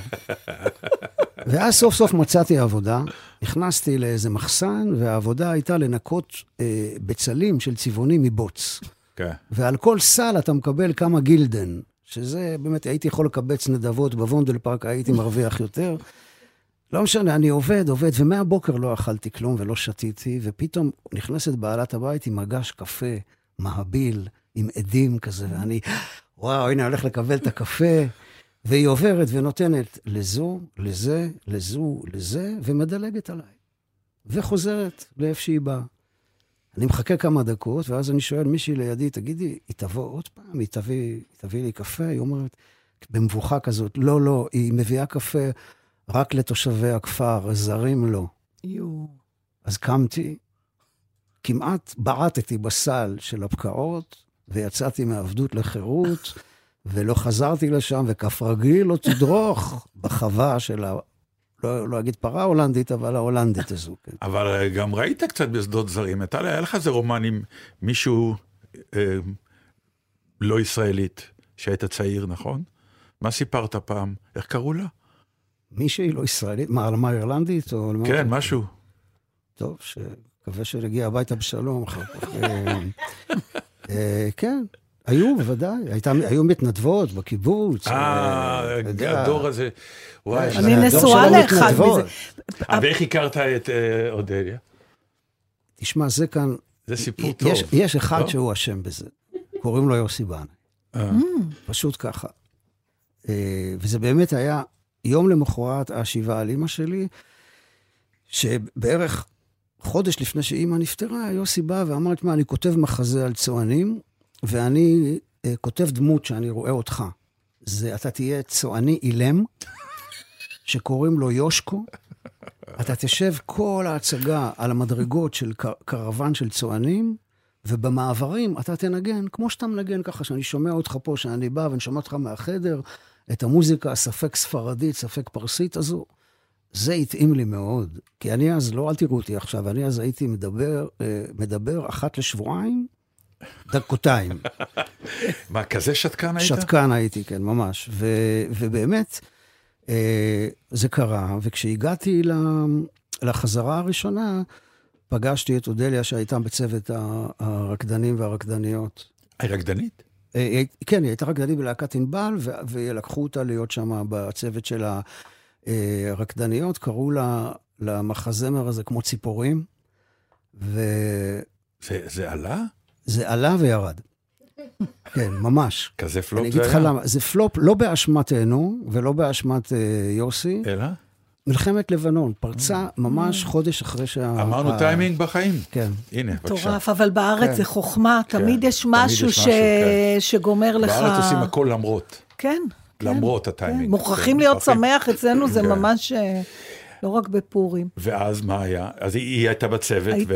(laughs) ואז סוף סוף מצאתי עבודה, נכנסתי לאיזה מחסן, והעבודה הייתה לנקות אה, בצלים של צבעונים מבוץ. כן. ועל כל סל אתה מקבל כמה גילדן, שזה באמת, הייתי יכול לקבץ נדבות בוונדל פארק, הייתי מרוויח יותר. לא משנה, אני עובד, עובד, ומהבוקר לא אכלתי כלום ולא שתיתי, ופתאום נכנסת בעלת הבית עם מגש קפה, מהביל, עם עדים כזה, ואני, וואו, הנה, הולך לקבל את הקפה. והיא עוברת ונותנת לזו, לזה, לזו, לזה, ומדלגת עליי. וחוזרת לאיפה שהיא באה. אני מחכה כמה דקות, ואז אני שואל מישהי לידי, תגידי, היא תבוא עוד פעם? היא תביא, היא תביא לי קפה? היא אומרת, במבוכה כזאת, לא, לא, היא מביאה קפה רק לתושבי הכפר, זרים לא. יואו. אז קמתי, כמעט בעטתי בסל של הפקעות, ויצאתי מעבדות לחירות, ולא חזרתי לשם, וכף רגלי לא תדרוך בחווה של. לא, לא אגיד פרה הולנדית, אבל ההולנדית הזו. כן. אבל אה, גם ראית קצת בשדות זרים. אתה, היה לך איזה רומן עם מישהו אה, לא ישראלית, שהיית צעיר, נכון? מה סיפרת פעם? איך קראו לה? מישהי לא ישראלית? מה, על מה אירלנדית? או. כן, משהו. טוב, מקווה שנגיע הביתה בשלום אחר כך. אה, אה, כן, היו, בוודאי. הייתה, היו מתנדבות בקיבוץ. אה, יודע. הדור הזה. וואי, אני נשואה לאחד. מזה. אה, ואיך הכרת את אה, אודליה? תשמע, זה כאן... זה סיפור טוב. יש, יש אחד לא? שהוא אשם בזה. קוראים לו יוסי. אה, פשוט ככה. אה, וזה באמת היה יום למחרת השבעה על אימא שלי, שבערך חודש לפני שאימא נפטרה, יוסי בא ואמר, תשמע, אני כותב מחזה על צוענים, ואני אה, כותב דמות שאני רואה אותך. זה, אתה תהיה צועני אילם, שקוראים לו יושקו. אתה תשב כל ההצגה על המדרגות של קר- קרוון של צוענים, ובמעברים אתה תנגן, כמו שאתה מנגן ככה, שאני שומע אותך פה, שאני בא ואני שומע אותך מהחדר, את המוזיקה הספק ספרדית, ספק פרסית הזו. זה התאים לי מאוד, כי אני אז, לא, אל תראו אותי עכשיו, אני אז הייתי מדבר, אה, מדבר אחת לשבועיים, דקותיים. מה, כזה שתקן היית? שתקן הייתי, כן, ממש. ו, ובאמת, אה, זה קרה, וכשהגעתי לחזרה הראשונה, פגשתי את אודליה שהייתה בצוות הרקדנים והרקדניות. היא רקדנית? אה, כן, היא הייתה רקדנית בלהקת ענבל, ו- ולקחו אותה להיות שם בצוות של הרקדניות, קראו לה, למחזמר הזה כמו ציפורים, וזה זה, זה עלה? עלה וירד. כן, ממש. כזה פלופ אני זה אגיד לך היה? למה, זה פלופ לא באשמתנו ולא באשמת אה, יוסי. אלא? מלחמת לבנון פרצה ממש חודש אחרי שה... אמרנו ה- טיימינג בחיים. כן. הנה, בבקשה. מטורף, אבל בארץ כן. זה חוכמה, תמיד יש תמיד משהו יש ש- משהו, כן. שגומר לך... בארץ עושים הכל למרות. כן. כן, למרות כן. הטיימינג. מוכרחים כן, להיות. שמח, אצלנו זה כן. ממש אה, לא רק בפורים. ואז מה היה? אז היא, הייתה בצוות, היית-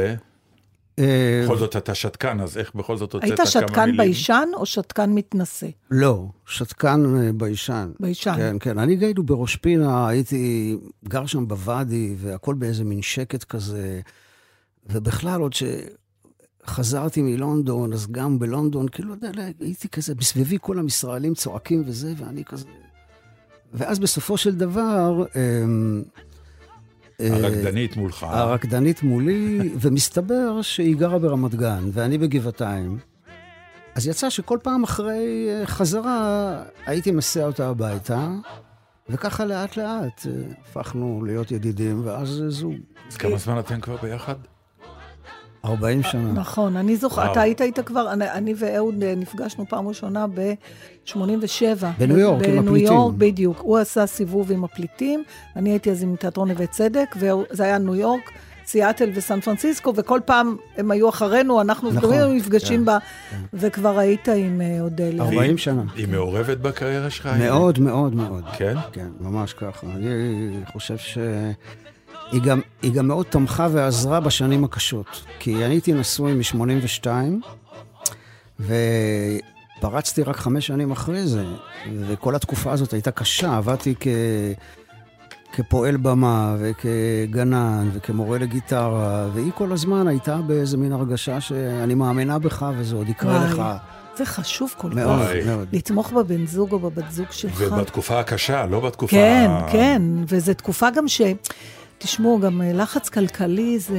אה, ובכל זאת אתה שתקן, אז איך בכל זאת הוצאת היית כמה שתקן מילים? ביישן או שתקן מתנשא? לא, שתקן אה, ביישן. ביישן. כן, כן. אני גיינו בראש פינה, הייתי גר שם בוואדי, והכל באיזה מין שקט כזה. ובכלל, עוד שחזרתי מלונדון, אז גם בלונדון, כאילו, אתה יודע, הייתי כזה, בסביבי כל הישראלים צועקים וזה, ואני כזה... ואז בסופו של דבר... אה, הרקדנית מולך. הרקדנית מולי, (laughs) ומסתבר שהיא גרה ברמת גן, ואני בגבעתיים. אז יצא שכל פעם אחרי אה, חזרה, הייתי מסיע אותה הביתה, וככה לאט לאט אה, הפכנו להיות ידידים, ואז זוג. אז כמה זמן אתם כבר ביחד? 40 שנה. נכון, אני זוכרת, וואו. אתה היית איתה כבר, אני, אני ואהוד אה, נפגשנו פעם ראשונה ב-87. בניו יורק, עם בניו הפליטים. יורק, בדיוק. הוא עשה סיבוב עם הפליטים, אני הייתי אז עם תיאטרון נווה צדק, וזה היה ניו יורק, סיאטל וסן פרנסיסקו, וכל פעם הם היו אחרינו, אנחנו נכון, היינו נפגשים כן, בה, וכבר היית עם אה, אודליה. 40 שנה. היא מעורבת בקריירה שלך? מאוד מאוד מאוד. כן? כן, ממש ככה. אני חושב ש... היא גם, היא גם מאוד תמכה ועזרה בשנים הקשות. כי אני הייתי נשוי מ-82, ופרצתי רק חמש שנים אחרי זה, וכל התקופה הזאת הייתה קשה. עבדתי כ... כפועל במה וכגנן וכמורה לגיטרה, והיא כל הזמן הייתה באיזה מין הרגשה שאני מאמינה בך וזה עוד יקרה וואי. לך. זה חשוב כל מאוד, כך. מאוד. לתמוך בבן זוג או בבת זוג שלך. ובתקופה הקשה, לא בתקופה... כן, כן, וזו תקופה גם ש... תשמעו, גם אה, לחץ כלכלי זה,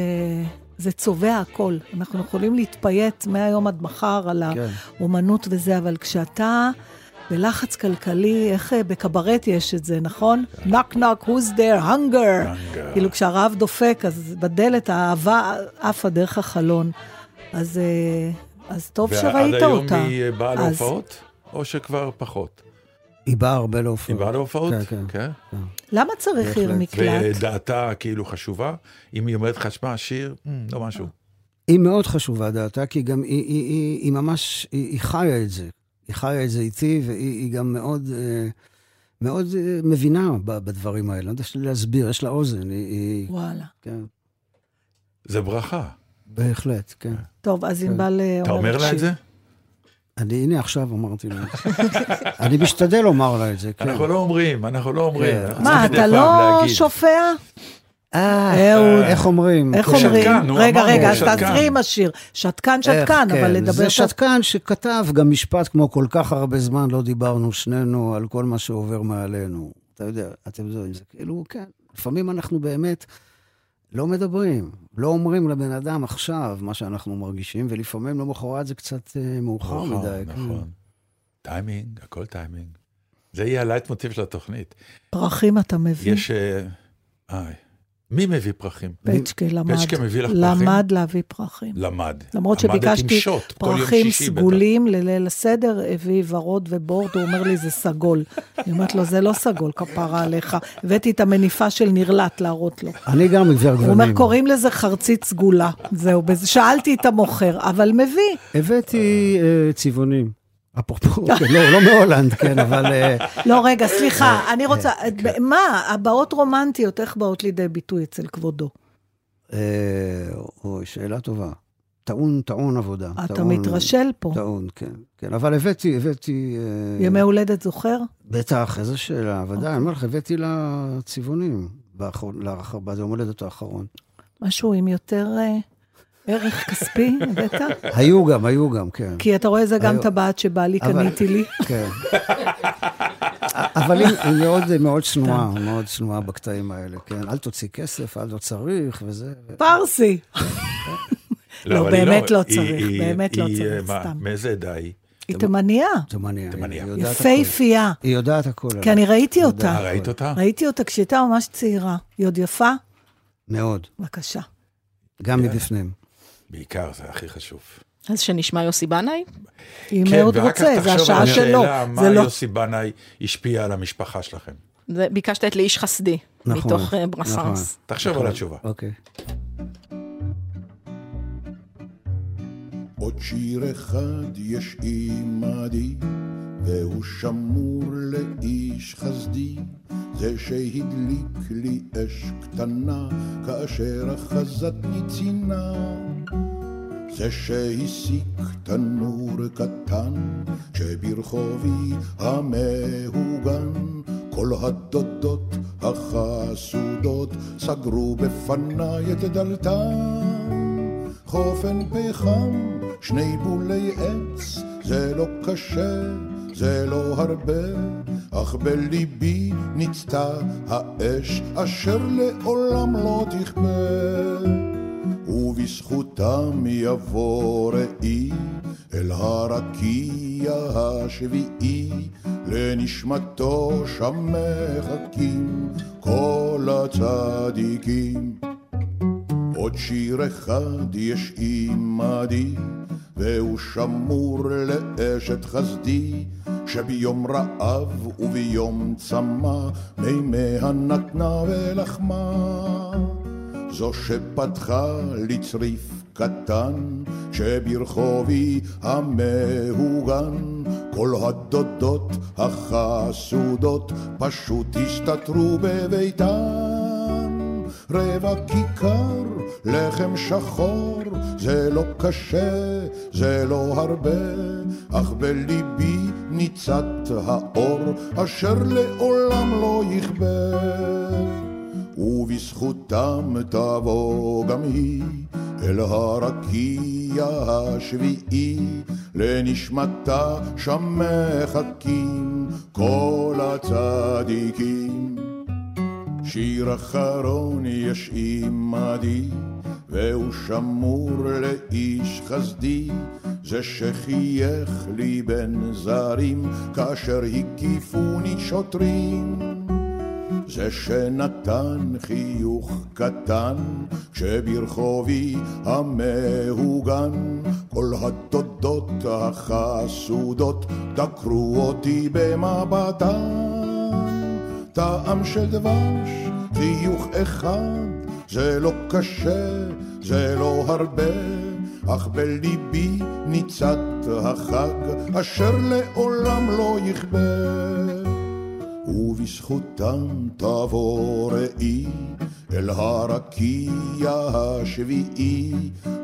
זה צובע הכל. אנחנו יכולים להתפייט מהיום עד מחר על כן. האומנות וזה, אבל כשאתה בלחץ כלכלי, איך אה, בקברט יש את זה, נכון? נוק נוק, who's there, hunger. Hunger. כאילו כשהרעב דופק, אז בדלת האהבה עפה דרך החלון. אז, אה, אז טוב שראית ועד היום אותה. היא באה אז- להופעות? או שכבר פחות? היא באה הרבה להופעות. היא באה להופעות? כן, כן. למה צריך עיר. מקלט? ודעתה כאילו חשובה? אם היא אומרת לך, שמע, שיר, "מ, לא משהו. היא מאוד חשובה דעתה, כי גם היא, היא, היא, היא ממש, היא, היא חיה את זה. היא חיה את זה איתי, והיא היא גם מאוד, אה, מאוד אה, מבינה ב- בדברים האלה. לא יודע שלי להסביר, יש לה אוזן, היא, היא וואלה. כן, זה ברכה. בהחלט, כן. טוב, אז ענבל אה, אומרת אתה אומר לה את. זה? אני, הנה עכשיו אמרתי לה. אני משתדל לומר לה את זה, כן. אנחנו לא אומרים, אנחנו לא אומרים. כן. מה, אתה לא. שופע? אה, אהוד. איך אומרים? איך כן. אומרים? שתקן, נו, רגע, אמרנו, רגע, אז. תעזרי עם השיר. שתקן, שתקן, כן, אבל לדבר... זה שת- שתקן שכתב גם משפט כמו כל כך הרבה זמן לא דיברנו שנינו על כל מה שעובר מעלינו. אתה יודע, אתם יודעים, זה כאילו, כן, לפעמים אנחנו באמת לא מדברים, לא אומרים לבן אדם עכשיו מה שאנחנו מרגישים, ולפעמים למחרת זה קצת אה, מאוחר מאוחר, מדי. כן. נכון. טיימינג, הכל טיימינג. זה יהיה הלייט מוטיב של התוכנית. פרחים אתה מביא. יש... אה, איי. מי מביא פרחים? פצ'קה למד. פצ'קה מביא לך פרחים? למד להביא פרחים. למד. למרות שביקשתי פרחים. סגולים לליל הסדר, הביא ורוד ובורד, הוא אומר לי, זה סגול. אני אומרת לו, זה לא סגול, כפרה עליך. הבאתי את המניפה של נרלט להראות לו. אני גם עיוור הוא אומר, גוונים. קוראים לזה חרצית סגולה. זהו, שאלתי את המוכר, אבל מביא. הבאתי אה, צבעונים. אפרופו, כן, לא, לא מהולנד, כן, אבל... אה, לא, רגע, סליחה, אני רוצה, מה, הבעות רומנטיות, איך באות לידי ביטוי אצל כבודו? אה, אוי, שאלה טובה. טעון, טעון עבודה. אתה טעון- מתרשל פה. טעון, כן. כן, אבל הבאתי, הבאתי... אה, ימי הולדת זוכר? בטח, איזו שאלה, ודאי, אוקיי. אני אומר לך, הבאתי לה צבעונים ביום הולדת האחרון. משהו עם יותר אה, ערך כספי, הבאת? היו גם, היו גם, כן. כי אתה רואה, זה גם טבעת שבא לי, קניתי לי. כן. אבל היא מאוד, מאוד צנועה, מאוד צנועה בקטעים האלה, כן. אל תוציא כסף, אל לא צריך, וזה... פרסי. לא, היא באמת לא היא- צריך, באמת לא צריך, מה, סתם. מאיזה עדה היא? היא תימניה, תימניה. היא יודעת. יפייפייה. היא יודעת הכל. כי אני ראיתי אותה. אה, ראית אותה? ראיתי אותה כשהייתה ממש צעירה. היא עוד יפה? מאוד, בבקשה. גם. מבפנים. בעיקר, זה הכי חשוב. אז שנשמע יוסי בנאי? אם כן, ורק רוצה, זה תחשוב השעה על שלו. השאלה, מה זה לא... יוסי בנאי השפיע על המשפחה שלכם. זה- ביקשת את לאיש חסדי, נכון, מתוך אה, נכון. ברסנס. תחשוב על התשובה. אוקיי. עוד שיר אחד יש עימדי, והוא שמור לאיש חסדי, זה שהדליק לי אש קטנה, כאשר אחזתני צינה. זה שהסיק תנור קטן, שברחובי המהוגן, כל הדודות החסודות סגרו בפניי את דלתן. חופן פחם, שני בולי עץ, זה לא קשה, זה לא הרבה, אך בליבי ניצתה האש, אשר לעולם לא תכבה. ובזכותם יבוא ראי אל הרקיע השביעי, לנשמתו שם מחכים כל הצדיקים. עוד שיר אחד יש עימדי, והוא שמור לאשת חסדי, שביום רעב וביום צמא, מימיה נתנה ולחמה. זו שפתחה לי צריף קטן, שברחובי המהוגן, כל הדודות החסודות פשוט הסתתרו בביתן. רבע כיכר, לחם שחור, זה לא קשה, זה לא הרבה, אך בליבי ניצת האור, אשר לעולם לא יכבה. ובזכותם תבוא גם היא אל הרקיע השביעי, לנשמתה שם מחכים כל הצדיקים. שיר אחרון יש עמדי, והוא שמור לאיש חסדי, זה שחייך לי בין זרים, כאשר הקיפוני שוטרים. זה שנתן חיוך קטן, כשברחובי המהוגן, כל התודות החסודות דקרו אותי במבטן. טעם של דבש, חיוך אחד, זה לא קשה, זה לא הרבה, אך בליבי ניצת החג, אשר לעולם לא יכבה. ובזכותם תבוא ראי אל הרקיע השביעי,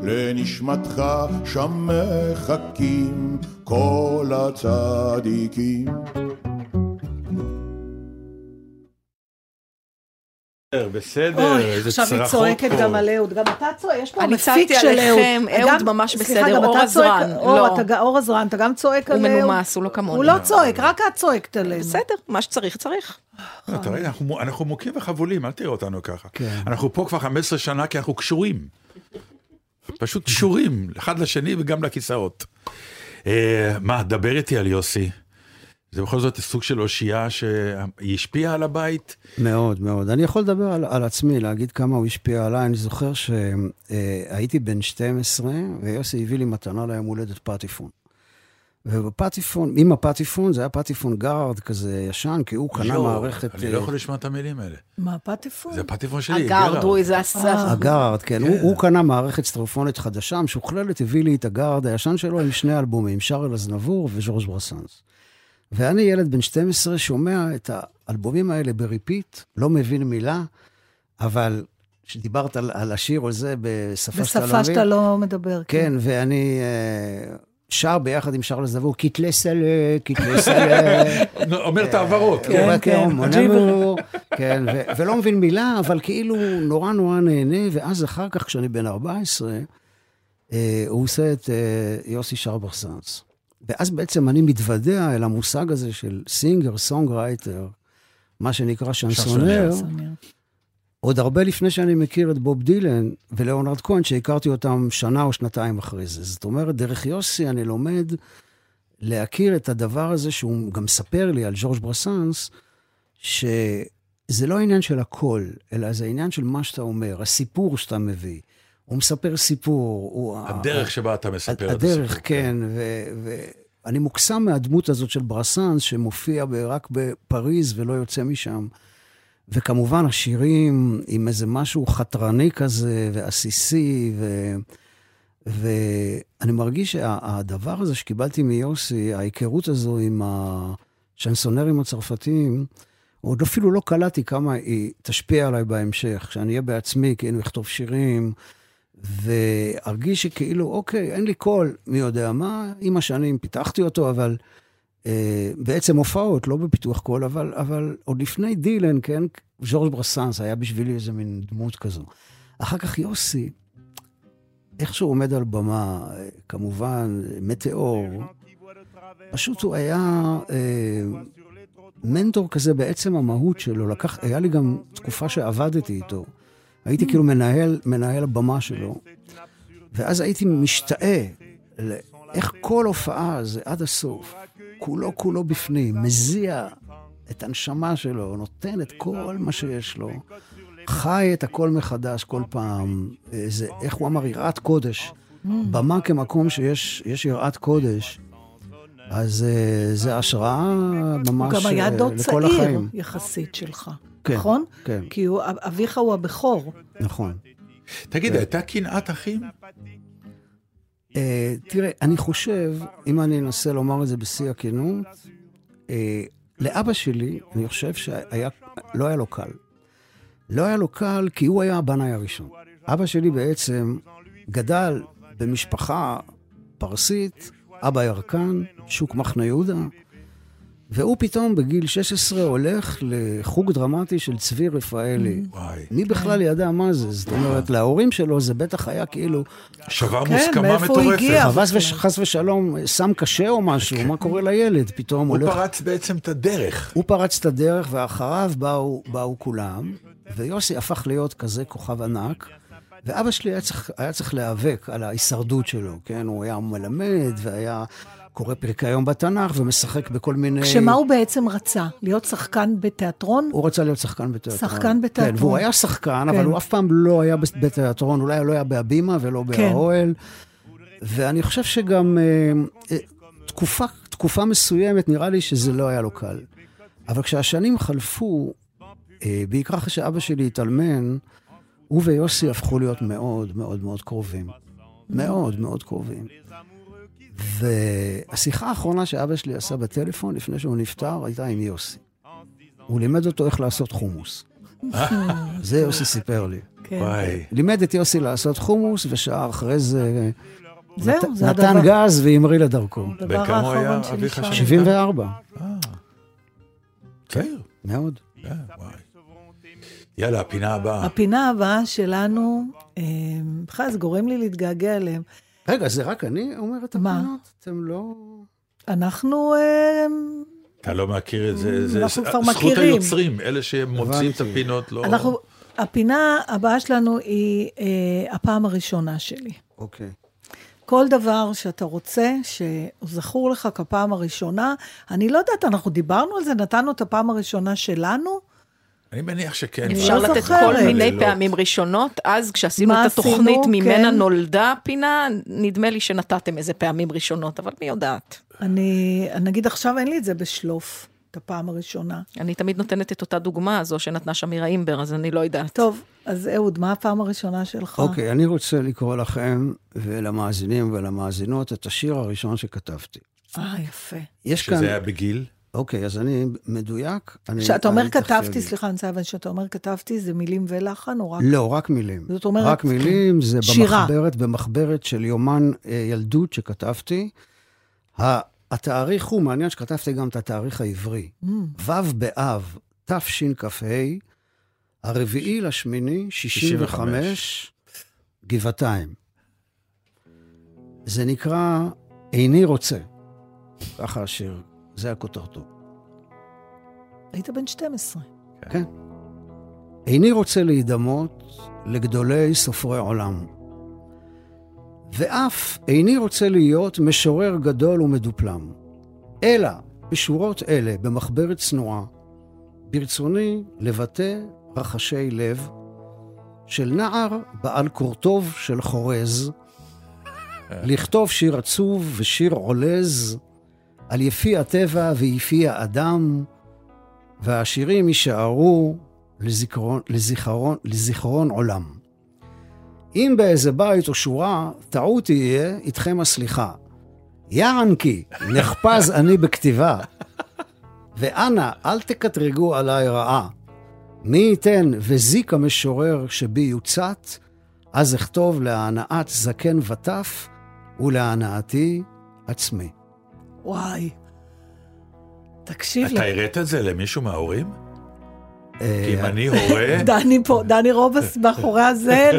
לנשמתך שם מחכים כל הצדיקים. בסדר, איזה עכשיו היא צרחות צועקת פה. גם על אהוד, גם אתה צועק, יש פה אני מפיק צעקתי של אהוד. עליכם, אהוד ממש בסדר, אור עזרן, אור, לא. אתה עזרן, גם צועק הוא על אהוד. מנומס, הוא לא כמוני. הוא לא צועק, רק את צועקת עלינו. בסדר, מה שצריך, צריך. לא, אתה רואה, אנחנו מוכים וחבולים, אל תראה אותנו ככה. כן. אנחנו פה כבר 15 שנה כי אנחנו קשורים. פשוט קשורים, אחד לשני וגם לכיסאות. אה, מה, דבר איתי על יוסי. זה בכל זאת סוג של אושייה שהיא השפיעה על הבית. מאוד, מאוד. אני יכול לדבר על, על עצמי, להגיד כמה הוא השפיע עליי. אני זוכר שהייתי בן 12, ויוסי הביא לי מתנה ליום הולדת פטיפון. ובפטיפון, עם הפטיפון, זה היה פטיפון גארד כזה ישן, כי הוא קנה יואו, מערכת... אני לא אה, יכול לשמוע את המילים האלה. מה, פטיפון? זה הפטיפון שלי, הגארד הוא איזה עשה. הגארד, כן. הוא, הוא קנה מערכת סטריאופונית חדשה, משוכללת, הביא לי את הגארד הישן שלו עם שני אלבומים, שארל אזנבור וז'ורג' ברסנס. ואני ילד בן 12 שומע את האלבומים האלה ב repeat, לא מבין מילה, אבל כשדיברת על, על השיר או זה בשפה שאתה לא בשפה מבין, שאתה לא מדבר. כן, ואני אה, שר ביחד עם שרל אזנבור, קיטלי סלה, קיטלי סלה. (laughs) אומר את העברות. כן, כן, כן, כן, ו- ולא מבין מילה, אבל כאילו נורא נורא נהנה, ואז אחר כך, כשאני בן 14, אה, הוא עושה את אה, יוסי שר ברסנס. ואז בעצם אני מתוודע אל המושג הזה של singer, songwriter, מה שנקרא chansonnier, סונר. עוד הרבה לפני שאני מכיר את בוב דילן ולאונרד כהן, שהכרתי אותם שנה או שנתיים אחרי זה. זאת אומרת, דרך יוסי אני לומד להכיר את הדבר הזה, שהוא גם מספר לי על ז'ורג' ברסנס, שזה לא עניין של הקול, אלא זה עניין של מה שאתה אומר, הסיפור שאתה מביא. הוא מספר סיפור. הוא, הדרך שבה אתה מספר את הדרך, הסיפור. כן. ואני מוקסם מהדמות הזאת של ברסנס, שמופיע ב- רק בפריז ולא יוצא משם. וכמובן השירים עם איזה משהו חתרני כזה, ועסיסי, ו... ואני מרגיש שהדבר הזה שקיבלתי מיוסי, ההיכרות הזו עם השנסונרים הצרפתיים, עוד אפילו לא קלטתי כמה היא תשפיע עליי בהמשך, כשאני אהיה בעצמי, כאילו אכתוב שירים, והרגיש שכאילו, אוקיי, אין לי קול, מי יודע מה, עם השנים פיתחתי אותו, אבל אה, בעצם הופעות, לא בפיתוח קול, אבל, אבל עוד לפני דילן, כן, ז'ורג' ברסנס היה בשבילי איזה מין דמות כזו. אחר כך יוסי, איך שהוא עומד על במה, כמובן, מטאור, פשוט הוא היה אה, מנטור כזה בעצם המהות שלו. לקח, היה לי גם תקופה שעבדתי איתו. הייתי כאילו מנהל, מנהל הבמה שלו, ואז הייתי משתאה ל- איך כל הופעה זה עד הסוף, כולו כולו בפנים, מזיע את הנשמה שלו, נותן את כל מה שיש לו, חי את הכל מחדש כל פעם. זה, איך הוא אמר, יראת קודש. במה כמקום שיש יש יראת קודש, אז אה, זה השראה ממש הוא גם היה אה, דוד לכל צעיר החיים. יחסית שלך, כן, נכון? כן, כי הוא- אביך הוא הבכור. נכון. תגיד, הייתה קנאת אחים? Uh, תראה, אני חושב, אם אני אנסה לומר את זה בשיא הכנות, uh, לאבא שלי, אני חושב שהיה, לא היה לו קל. לא היה לו קל כי הוא היה הבנאי הראשון. אבא שלי בעצם גדל במשפחה פרסית, אבא ירקן, שוק מחנה יהודה, והוא פתאום בגיל 16 הולך לחוג דרמטי של צבי רפאלי. וואי. מי בכלל ידע מה זה? זאת אומרת, להורים שלו זה בטח היה כאילו, שבר כן, מוסכמה מאיפה הוא מטורפת. הגיע? חס וש- חס ושלום, סם קשה או משהו, מה קורה לילד? פתאום הוא הולך... פרץ בעצם את הדרך. הוא פרץ את הדרך, ואחריו באו, באו כולם, ויוסי הפך להיות כזה כוכב ענק, ואבא שלי היה צריך, היה צריך להיאבק על ההישרדות שלו, כן? הוא היה מלמד, והיה קורא פרקי היום בתנ"ך, ומשחק בכל מיני... כשמה הוא בעצם רצה? להיות שחקן בתיאטרון? הוא רצה להיות שחקן בתיאטרון. שחקן בתיאטרון. כן, והוא היה שחקן, כן. אבל הוא אף פעם לא היה בתיאטרון, אולי לא היה בהבימה ולא כן. באוהל. ואני חושב שגם אה, אה, תקופה, תקופה מסוימת, נראה לי שזה לא היה לו קל. אבל כשהשנים חלפו, אה, בעיקר אחרי שאבא שלי התאלמן, הוא ויוסי הפכו להיות מאוד מאוד מאוד קרובים. מאוד מאוד קרובים. והשיחה האחרונה שאבא שלי עשה בטלפון לפני שהוא נפטר הייתה עם יוסי. הוא לימד אותו איך לעשות חומוס. זה יוסי סיפר לי. כן. וואי. לימד את יוסי לעשות חומוס, ושעה אחרי זה זהו, זה נתן הדבר. גז והמריא לדרכו. הדבר בן כמה הוא היה, האחרון אביך. שנפטר? 74, צעיר. מאוד. וואי. יאללה, הפינה הבאה. הפינה הבאה שלנו, אה, בכלל זה גורם לי להתגעגע אליהם. רגע, זה רק אני אומר את מה? הפינות? אתם לא... אנחנו, אה, אתה לא מכיר את זה, זה זכות. היוצרים, אלה שמוציאים את. הפינות, לא... אנחנו, הפינה הבאה שלנו היא אה, הפעם הראשונה שלי. אוקיי. כל דבר שאתה רוצה, שזכור לך כפעם הראשונה, אני לא יודעת, אנחנו דיברנו על זה, נתנו את הפעם הראשונה שלנו? אני מניח שכן. אפשר לא לתת זוכרת. כל מיני לילות. פעמים ראשונות, אז כשעשינו את התוכנית עשינו? ממנה כן. נולדה פינה, נדמה לי שנתתם איזה פעמים ראשונות, אבל מי יודעת. אני, נגיד עכשיו אין לי את זה בשלוף, את הפעם הראשונה. אני תמיד נותנת את אותה דוגמה, זו שנתנה שמירה אימבר, אז אני לא יודעת. טוב, אז אהוד, מה הפעם הראשונה שלך? אוקיי, אני רוצה לקרוא לכם ולמאזינים ולמאזינות את השיר הראשון שכתבתי. אה, יפה. יש כאן... שזה היה בגיל? אוקיי, אז אני מדויק. אני- כשאתה אומר אני כתבתי. סליחה, אני רוצה להבין, כשאתה אומר כתבתי, זה מילים ולחן או רק... לא, רק מילים. זאת אומרת, רק מילים, זה שירה. במחברת, במחברת של יומן אה, ילדות שכתבתי. התאריך הוא, מעניין שכתבתי גם את התאריך העברי. Mm. ו' באב, תשכ"ה, הרביעי לשמיני, 65, גבעתיים. זה נקרא איני רוצה. ככה השיר, זה הכותרתו. היית בן 12. כן. איני רוצה להידמות לגדולי סופרי עולם. ואף איני רוצה להיות משורר גדול ומדופלם. אלא בשורות אלה, במחברת צנועה, ברצוני לבטא רחשי לב של נער בעל קורטוב של חורז, לכתוב שיר עצוב ושיר עולז על יפי הטבע ויפי האדם, והשירים יישארו לזיכרון, לזיכרון, לזיכרון עולם. אם באיזה בית או שורה טעות תהיה, איתכם הסליחה. יענקי, נחפז (laughs) אני בכתיבה. ואנא, אל תקטרגו עליי רעה. מי ייתן וזיק המשורר שבי יוצת, אז אכתוב להנאת זקן וטף ולהנאתי עצמי. וואי. תקשיב אתה הראת את זה למישהו מההורים? אה, כי אם אני הורה... (laughs) דני פה, דני רובס מאחורי הזה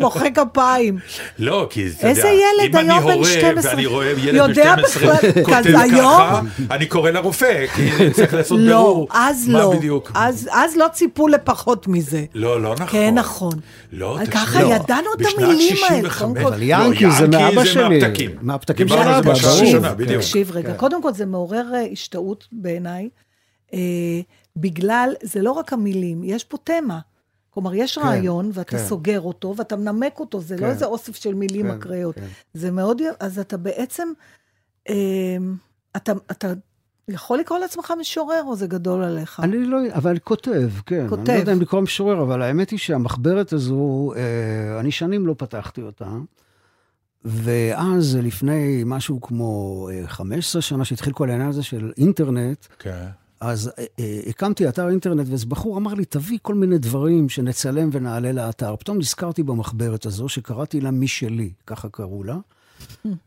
מוחא כפיים. לא, כי אתה איזה יודע, ילד אם אני היום בן הורה 12, ואני רואה ילד בן יודע 12 בכלל- כותב? ככה, אני קורא לרופא, כי צריך לעשות לא, בירור. אז מה לא. בדיוק? אז, לא ציפו לפחות מזה. לא, לא נכון. כן, נכון. לא, ככה תקשיב, לא. ידענו את המילים האלה, 65. קודם כל. אבל ינקי זה לא, מאבא ינקי שלי. זה מהפתקים. מהפתקים של זה אבא, ברור. כן. תקשיב רגע, קודם כל זה מעורר אה, השתאות בעיניי, אה, בגלל, זה לא רק המילים, יש פה תמה. כלומר, יש כן, רעיון, ואתה כן. סוגר אותו, ואתה מנמק אותו, זה לא כן. איזה אוסף של מילים כן, אקראיות. כן. זה מאוד, אז אתה בעצם, אה, אתה, אתה יכול לקרוא לעצמך משורר, או זה גדול עליך? אני לא, אבל כותב, כן. כותב. אני לא יודע אם לקרוא משורר, אבל האמת היא שהמחברת הזו, אה, אני שנים לא פתחתי אותה. ואז, לפני משהו כמו אה, 15 שנה, שהתחיל כל העניין הזה של אינטרנט, כן. אז אה, אה, הקמתי אתר אינטרנט, ואיזה בחור אמר לי, תביא כל מיני דברים שנצלם ונעלה לאתר. פתאום נזכרתי במחברת הזו, שקראתי לה משלי, ככה קראו לה.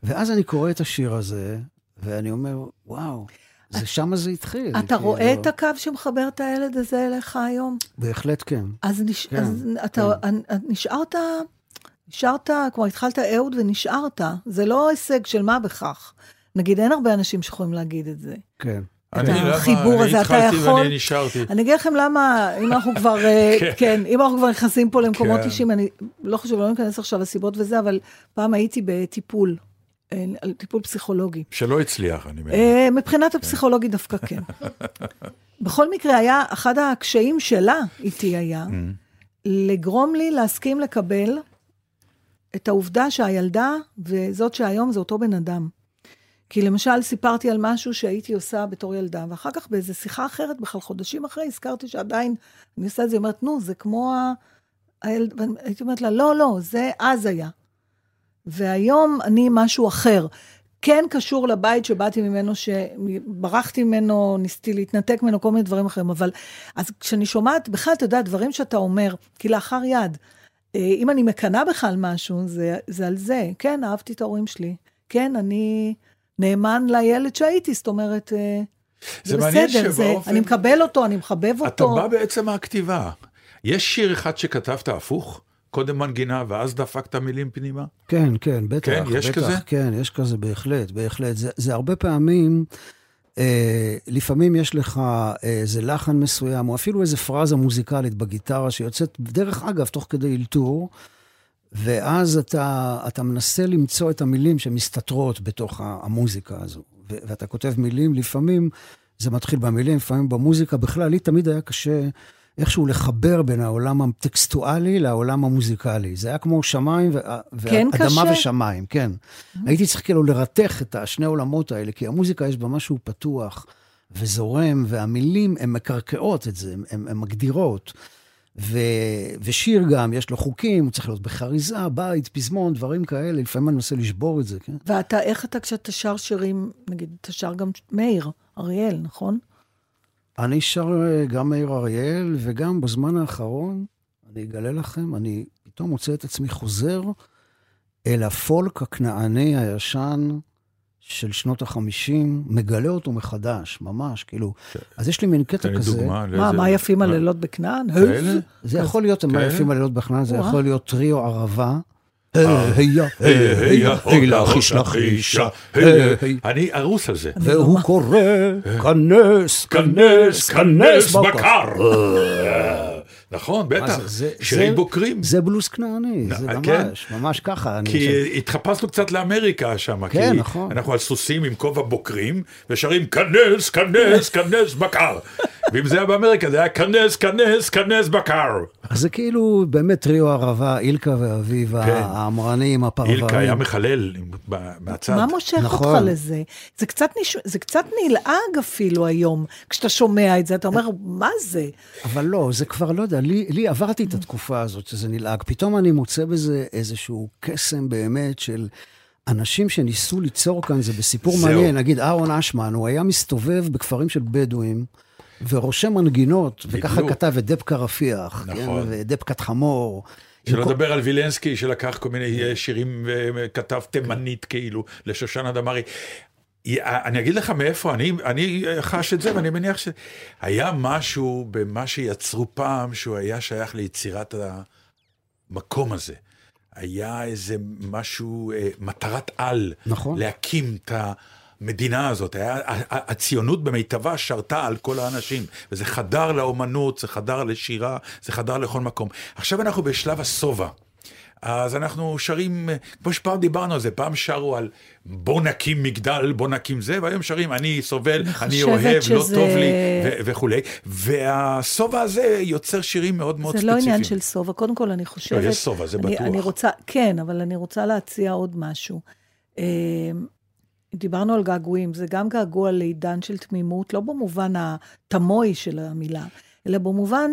ואז אני קורא את השיר הזה, ואני אומר, וואו, זה שם זה התחיל. אתה כאילו. רואה את הקו שמחבר את הילד הזה אליך היום? בהחלט כן. אז, נש... כן, אז אתה כן. נשארת, נשארת, כלומר התחלת אהוד ונשארת. זה לא הישג של מה בכך. נגיד, אין הרבה אנשים שיכולים להגיד את זה. כן. את אני, למה? החיבור הזה, אני אתה התחלתי יכול... ואני נשארתי. אני אגיד לכם למה, אם אנחנו (laughs) כבר, אה, כן. כן, אם אנחנו כבר נכנסים פה למקומות כן. אישיים, אני לא חושב, לא ניכנס עכשיו לסיבות וזה, אבל פעם הייתי בטיפול, אה, טיפול פסיכולוגי. שלא הצליח, אני מבין. אה, מבחינת הפסיכולוגי דווקא כן. (laughs) בכל מקרה, היה, אחד הקשיים שלה איתי היה, לגרום לי להסכים לקבל את העובדה שהילדה וזאת שהיום זה אותו בן אדם. כי למשל, סיפרתי על משהו שהייתי עושה בתור ילדה, ואחר כך באיזו שיחה אחרת, בכלל חודשים אחרי, הזכרתי שעדיין אני עושה את זה, היא אומרת, נו, זה כמו ה... הילד... הייתי אומרת לה, לא, לא, זה אז היה. והיום אני משהו אחר. כן קשור לבית שבאתי ממנו, שברחתי ממנו, ניסיתי להתנתק ממנו, כל מיני דברים אחרים, אבל אז כשאני שומעת, בכלל, אתה יודע, דברים שאתה אומר, כלאחר יד, אה, אם אני מקנאה בכלל משהו, זה, זה על זה. כן, אהבתי את ההורים שלי. כן, אני נאמן לילד שהייתי, זאת אומרת, אה, זה, זה בסדר, זה, שבאופן- אני מקבל אותו, אני מחבב אתה אותו. בא בעצם מהכתיבה. יש שיר אחד שכתבת הפוך? קודם מנגינה ואז דפקת מילים פנימה? כן, כן, בטח. כן, יש בטח, כזה? כן, יש כזה, בהחלט, בהחלט. זה, זה הרבה פעמים, אה, לפעמים יש לך איזה לחן מסוים, או אפילו איזה פרזה מוזיקלית בגיטרה שיוצאת, דרך אגב, תוך כדי אלתור, ואז אתה, אתה מנסה למצוא את המילים שמסתתרות בתוך המוזיקה הזו. ואתה כותב מילים, לפעמים זה מתחיל במילים, לפעמים במוזיקה. בכלל, לי תמיד היה קשה איכשהו לחבר בין העולם הטקסטואלי לעולם המוזיקלי. זה היה כמו שמיים ו- כן ואדמה קשה? ושמיים, כן. הייתי צריך כאילו לרתך את השני העולמות האלה, כי המוזיקה יש בה משהו פתוח וזורם, והמילים הן מקרקעות את זה, הן מגדירות. ו... ושיר גם, יש לו חוקים, הוא צריך להיות בחריזה, בית, פזמון, דברים כאלה, לפעמים אני מנסה לשבור את זה, כן? ואתה, איך אתה כשאתה שר שירים, נגיד, אתה שר גם מאיר, אריאל, נכון? אני שר אה, גם מאיר אריאל, וגם בזמן האחרון, אני אגלה לכם, אני פתאום מוצא את עצמי חוזר אל הפולק הכנעני הישן של שנות החמישים, מגלה אותו מחדש, ממש, כאילו. אז יש לי מין קטע כזה. דוגמה. מה, לאיזה- מה יפים הלילות בכנען? כאלה? זה יכול להיות מה? יפים הלילות בכנען, זה. יכול להיות טריו ערבה. אה. היי, והני ארוס על זה. והוא קורא, כנס, כנס, כנס בקר. נכון, בטח. זה- זה- שירים זה- בוקרים. זה בלוס כנעני, זה כן. ממש, ממש ככה. כי חושב. התחפשנו קצת לאמריקה שם. כן, כי נכון. אנחנו על סוסים עם כובע בוקרים, ושרים כנס, כנס, כנס בקר. (laughs) ואם זה היה באמריקה, זה היה כנס, כנס, כנס בקר. אז זה כאילו באמת טריו ערבה, אילקה ואביב, כן. האמרנים, הפרברים. אילקה היה מחלל מהצד. מה מושך נכון. אותך לזה? זה קצת, נש... זה קצת נלעג אפילו היום, כשאתה שומע את זה, אתה אומר, מה זה? אבל לא, זה כבר, לא יודע, לי, לי עברתי את התקופה הזאת שזה נלעג. פתאום אני מוצא בזה איזשהו קסם באמת של אנשים שניסו ליצור כאן, זה בסיפור זהו. מעניין. נגיד אהרון אשמן, הוא היה מסתובב בכפרים של בדואים. ורושם מנגינות, וככה בדיוק. כתב את דבקה רפיח, כן, נכון. ודבקת חמור. שלא עם כל- לדבר על וילנסקי שלקח כל מיני שירים וכתב תימנית כאילו לשושנה דמארי. י- אני אגיד לך מאיפה, אני, אני חש את זה ואני מניח שהיה משהו במה שיצרו פעם שהוא היה שייך ליצירת המקום הזה. היה איזה משהו, אה, מטרת על, נכון. להקים את המדינה הזאת. היה, ה- ה- הציונות במיטבה שרתה על כל האנשים, וזה חדר לאומנות, זה חדר לשירה, זה חדר לכל מקום. עכשיו אנחנו בשלב השובע. אז אנחנו שרים, כמו שפעם דיברנו על זה, פעם שרו על בוא נקים מגדל, בוא נקים זה, והיום שרים אני סובל, אני אוהב, לא שזה- טוב לי, ו- וכולי. והשובע הזה יוצר שירים מאוד מאוד זה ספציפיים. לא עניין של שובע. קודם כל, אני חושבת... לא, יש שובע, זה אני, בטוח. אני רוצה, כן, אבל אני רוצה להציע עוד משהו. אה, דיברנו על געגועים, זה גם געגוע לעידן של תמימות, לא במובן התמוי של המילה, אלא במובן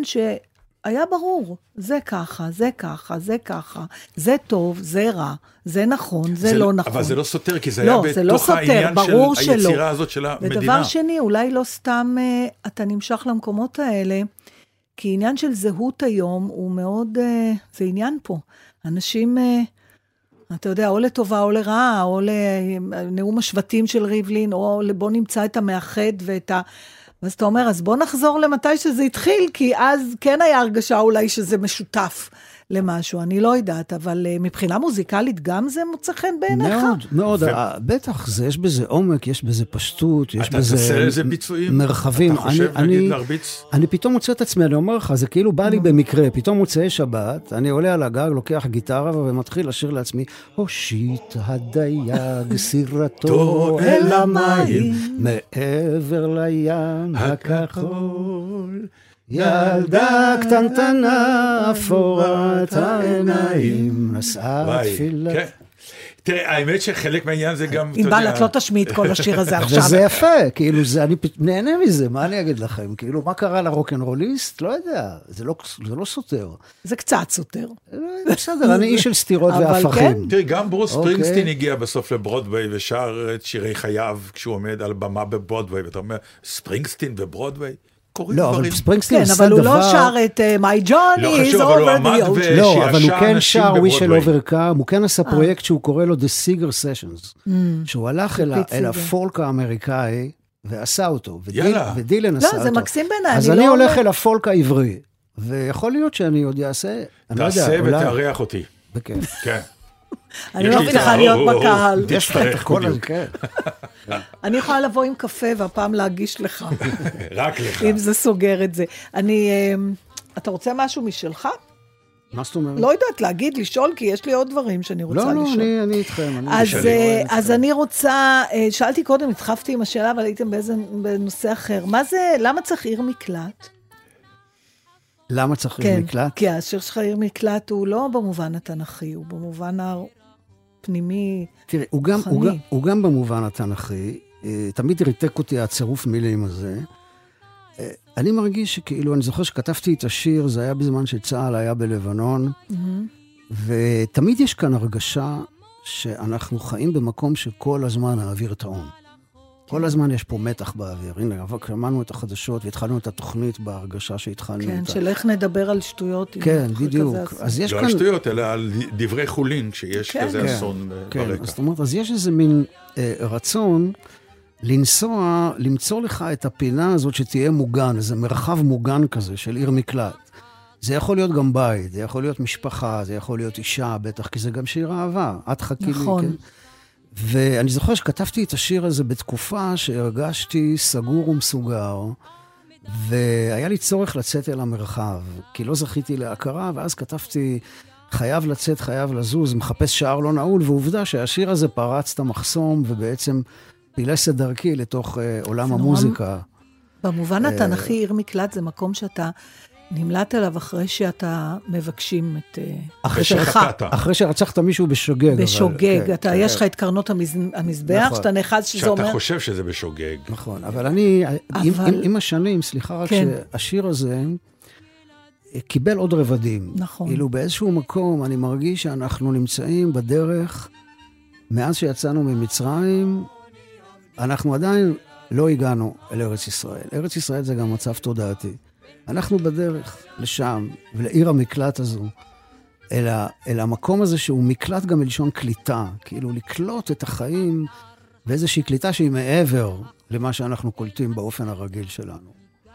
שהיה ברור, זה ככה, זה ככה, זה ככה, זה טוב, זה רע, זה נכון, זה, לא נכון. אבל זה לא סותר, כי זה לא, היה זה לא בתוך סותר, העניין ברור של שלא. היצירה הזאת של המדינה. ודבר שני, אולי לא סתם אה, אתה נמשך למקומות האלה, כי עניין של זהות היום הוא מאוד, אה, זה עניין פה. אנשים, אה, אתה יודע, או לטובה או לרעה, או לנאום השבטים של ריבלין, או בוא נמצא את המאחד ואת ה... ואז אתה אומר, אז בוא נחזור למתי שזה התחיל, כי אז כן היה הרגשה אולי שזה משותף למשהו, אני לא יודעת, אבל אה, מבחינה מוזיקלית גם זה מוצא חן בעיניך? מאוד, מאוד, אה, בטח, זה, יש בזה עומק, יש בזה פשטות, יש אתה בזה תעשה לזה ביצועים? מרחבים. אתה חושב, אני- נגיד, אני- להרביץ? אני פתאום מוצא את עצמי, אני אומר לך, זה כאילו בא לי במקרה, פתאום מוצאי שבת, אני עולה על הגג, לוקח גיטרה ומתחיל לשיר לעצמי, הושיט הדייג (laughs) סירתו אל המים, מעבר לים הכחול. ילדה קטנטנה, אפורת העיניים, נשאה תפילה. כן. תראה, האמת שחלק מהעניין זה גם, אתה ענבל, יודע... את לא תשמיעי את כל השיר הזה (laughs) עכשיו. וזה יפה, כאילו, זה, אני נהנה מזה, מה אני אגיד לכם? כאילו, מה קרה לרוקנרוליסט? לא יודע, זה לא, זה לא סותר. זה קצת סותר. בסדר, אני איש של סתירות והפכים. תראי, גם ברוס אוקיי. ספרינגסטין הגיע בסוף לברודוויי ושר את שירי חייו כשהוא עומד על במה בברודוויי, ואתה אומר, ספרינגסטין וברודוויי? קורים לא, אבל דברים. ספרינגסטין כן, עשה אבל הוא דבר... לא שר את אה, My John לא is חשוב, אבל הוא over עמד the ו- ocean. לא, אבל הוא כן שר We Shall בברודוויי. Overcome, הוא כן עשה פרויקט שהוא קורא לו The Seeger Sessions, שהוא הלך אל אל. הפולק האמריקאי ועשה אותו, ודיל- יאללה. ודילן לא, עשה אותו. זה מקסים בעיניי, אז אני לא הולך אומר- אל הפולק העברי, ויכול להיות שאני עוד אעשה, אני לא יודע, תעשה אולי... ותארח אותי. בכיף. כן. אני לא לי מבטיחה את ה- להיות בקהל. יש לך את בדיוק. כן. (laughs) אני יכולה לבוא עם קפה והפעם להגיש לך, (laughs) רק לך. אם זה סוגר את זה. אני... אמ, אתה רוצה משהו משלך? מה זאת אומרת? לא יודעת, להגיד, לשאול, כי יש לי עוד דברים שאני רוצה לא, לשאול. לא, אני- אני איתכם. אני אז. אה, אז אני רוצה, אה, שאלתי קודם, התחפתי עם השאלה, אבל הייתם באיזה, בנושא אחר. מה זה, למה צריך עיר מקלט? למה צריך כן, מקלט? כי השיר שלך עיר מקלט הוא לא במובן התנ"כי, הוא במובן הפנימי. תראי, הוא גם, הוא. גם, הוא גם במובן התנ"כי, אה, תמיד ריתק אותי הצירוף מילים הזה. אה, אני מרגיש שכאילו, אני זוכר שכתבתי את השיר, זה היה בזמן שצה"ל היה בלבנון, ותמיד יש כאן הרגשה שאנחנו חיים במקום שכל הזמן האוויר טעון. כל הזמן יש פה מתח באוויר. הנה, אבל שמענו את החדשות והתחלנו את התוכנית בהרגשה שהתחלנו כן, אותה. של איך נדבר על שטויות. כן, בדיוק. אז יש לא כאן... על שטויות, אלא על דברי חולין, כשיש כן. כזה כן, אסון כן, ברקע. אז זאת אומרת, אז יש איזה מין אה, רצון לנסוע, למצוא לך את הפינה הזאת שתהיה מוגן, איזה מרחב מוגן כזה של עיר מקלט. זה יכול להיות גם בית, זה יכול להיות משפחה, זה יכול להיות אישה, בטח, כי זה גם שיר אהבה. את חכי לי, נכון. כן? ואני זוכר שכתבתי את השיר הזה בתקופה שהרגשתי סגור ומסוגר, והיה לי צורך לצאת אל המרחב, כי לא זכיתי להכרה, ואז כתבתי, חייב לצאת, חייב לזוז, מחפש שער לא נעול, ועובדה שהשיר הזה פרץ את המחסום, ובעצם פילס את דרכי לתוך אה, עולם המוזיקה. במובן אה, התנ"כי, עיר מקלט זה מקום שאתה נמלט אליו אחרי שאתה מבקשים את אה, אחרי. שחטאת. אחרי שרצחת מישהו בשוגג. אבל- בשוגג. כן, אתה, כן. יש לך את קרנות המז- המזבח, נכון. שאתה נאחז, שזה שאתה אומר... חושב שזה בשוגג. נכון, אבל אני, עם, אבל- עם, עם השנים, סליחה רק כן. שהשיר הזה אה, קיבל עוד רבדים. נכון. כאילו באיזשהו מקום אני מרגיש שאנחנו נמצאים בדרך, מאז שיצאנו ממצרים, אנחנו עדיין לא הגענו אל ארץ ישראל. ארץ ישראל זה גם מצב תודעתי. אנחנו בדרך לשם, ולעיר המקלט הזו, אל, ה, אל המקום הזה שהוא מקלט גם מלשון קליטה, כאילו לקלוט את החיים באיזושהי קליטה שהיא מעבר למה שאנחנו קולטים באופן הרגיל שלנו.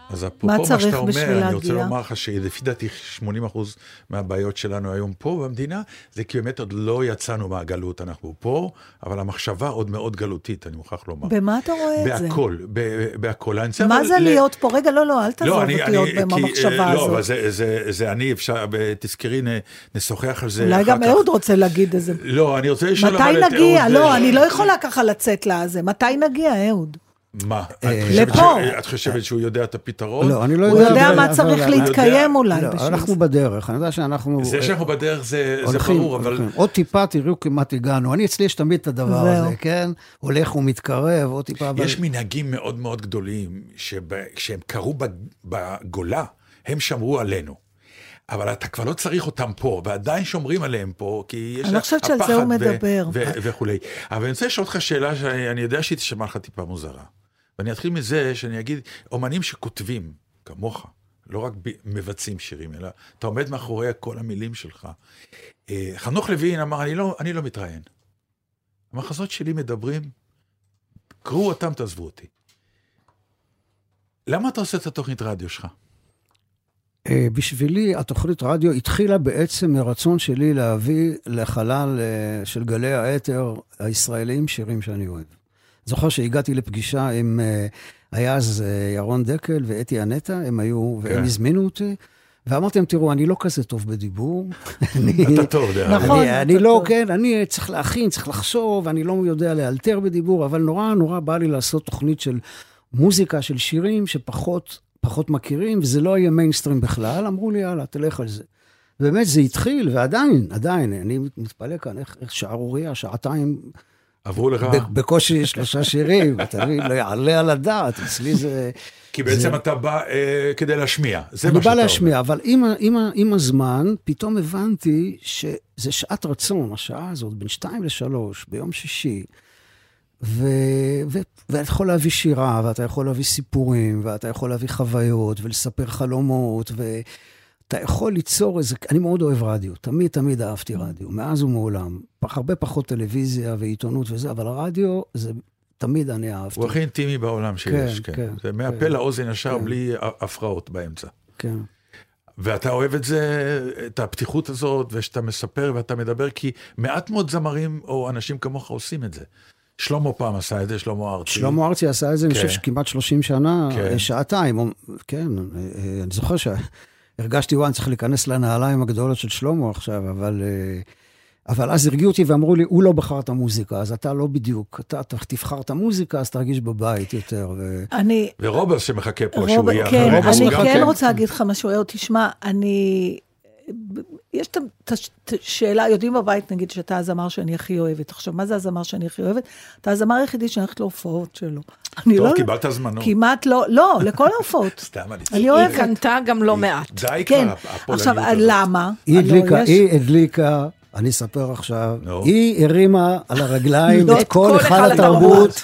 אז אפרופו מה מה שאתה אומר, אני רוצה להגיע? לומר לך שלפי דעתי 80% מהבעיות שלנו היום פה במדינה, זה כי באמת עוד לא יצאנו מהגלות. אנחנו פה, אבל המחשבה עוד מאוד גלותית, אני מוכרח לומר. במה אתה רואה את זה? בהכל, בהכל. רוצה מה זה ל- להיות פה? רגע, לא, לא, אל תעזוב לא, אני, אותי עוד במחשבה אה, לא, אבל הזאת. זה, זה, זה אני, אפשר, תזכרי, נ- נשוחח על זה אולי גם. אהוד רוצה להגיד איזה... לא, אני רוצה לשאול מתי אבל את נגיע? אהוד, לא, אה, אני לא יכולה ככה לצאת לזה. מתי נגיע, אהוד? מה? את אה, חושבת לפה. את חושבת שהוא יודע את הפתרון? לא, אני לא הוא יודע... יודע אבל- מה אבל- צריך אבל- להתקיים אולי לא, אנחנו. בדרך, אני יודע שאנחנו... זה אה, שאנחנו בדרך זה, ברור, אבל... עוד טיפה, תראו כמעט הגענו. אני, אצלי יש תמיד את הדבר. הזה, כן? הולך ומתקרב, עוד טיפה... יש מנהגים מאוד מאוד גדולים, שכשהם קרו בג- בגולה, הם שמרו עלינו. אבל אתה כבר לא צריך אותם פה, ועדיין שומרים עליהם פה, כי יש אני לא חושבת שעל זה הוא הפחד מדבר. וכולי. אבל אני רוצה לשאול אותך שאלה שאני יודע שהיא תשמע לך טיפה מוזרה. ואני אתחיל מזה שאני אגיד, אומנים שכותבים, כמוך, לא רק ב- מבצעים שירים, אלא אתה עומד מאחורי כל המילים שלך. אה, חנוך לוין אמר, אני לא, אני לא מתראיין. המחזות שלי מדברים, קראו אותם, תעזבו אותי. למה אתה עושה את התוכנית רדיו שלך? אה, בשבילי התוכנית רדיו התחילה בעצם מרצון שלי להביא לחלל אה, של גלי האתר הישראלים שירים שאני אוהב. זוכר שהגעתי לפגישה עם, אה, היה אז אה, ירון דקל ואתי אנטה, הם היו, והם כן. הזמינו אותי. ואמרתי להם, תראו, אני לא כזה טוב בדיבור. (laughs) אתה טוב, דרך אגב. נכון, אני, לא. כן, אני צריך להכין, צריך לחשוב, אני לא יודע לאלתר בדיבור, אבל נורא נורא בא לי לעשות תוכנית של מוזיקה, של שירים שפחות פחות מכירים, וזה לא יהיה מיינסטרים בכלל. אמרו לי, יאללה, תלך על זה. באמת, זה התחיל, ועדיין, עדיין, אני מתפלא כאן, איך איך שערורייה, שעתיים, עברו לך... בקושי שלושה שירים, אתה מבין, לא יעלה על הדעת, אצלי זה... כי בעצם זה- אתה בא אה, כדי להשמיע. זה אני מה בא שאתה להשמיע, אבל עם, עם, עם הזמן, פתאום הבנתי שזה שעת רצון, השעה הזאת, בין שתיים לשלוש, ביום שישי. ו... ו... ואתה יכול להביא שירה, ואתה יכול להביא סיפורים, ואתה יכול להביא חוויות, ולספר חלומות, ואתה יכול ליצור איזה... אני מאוד אוהב רדיו, תמיד תמיד אהבתי רדיו, מאז ומעולם. הרבה פחות טלוויזיה ועיתונות וזה, אבל הרדיו, זה תמיד אני אהבתי. הוא הכי אינטימי בעולם שיש, כן. כן, זה כן. מהפה לאוזן ישר, כן. בלי הפרעות באמצע. כן. ואתה אוהב את זה, את הפתיחות הזאת, ושאתה מספר ואתה מדבר, כי מעט מאוד זמרים או אנשים כמוך עושים את זה. שלמה פעם עשה את זה, שלמה ארצי. שלמה ארצי עשה את זה, אני כן. חושב שכמעט 30 שנה, כן. כן. שעתיים, כן, אה, אני זוכר שהרגשתי, וואי, אני צריך להיכנס לנעליים הגדולות של שלמה עכשיו, אבל, אה, אבל אז הרגיעו אותי ואמרו לי, הוא לא בחר את המוזיקה, אז אתה לא בדיוק, אתה אתה תבחר את המוזיקה, אז תרגיש בבית יותר. ו... אני, ורוברס שמחכה פה, שהוא רוברט, יהיה כן, אני גם כן רוצה להגיד לך משהו, תשמע, אני... יש את השאלה, יודעים בבית, נגיד, שאתה הזמר שאני הכי אוהבת. עכשיו, מה זה הזמר שאני הכי אוהבת? אתה הזמר היחידי שאני הולכת להופעות שלו. אני טוב, לא- קיבלת הזמנות. כמעט לא, לא, לכל ההופעות. (laughs) סתם אני... אני היא. קנתה גם לא מעט. די כן. כבר, הפולניות עכשיו, הזאת. למה? היא הדליקה, יש- היא הדליקה, אני אספר עכשיו. היא הרימה על הרגליים לא, את כל כל היכל היכל התרבות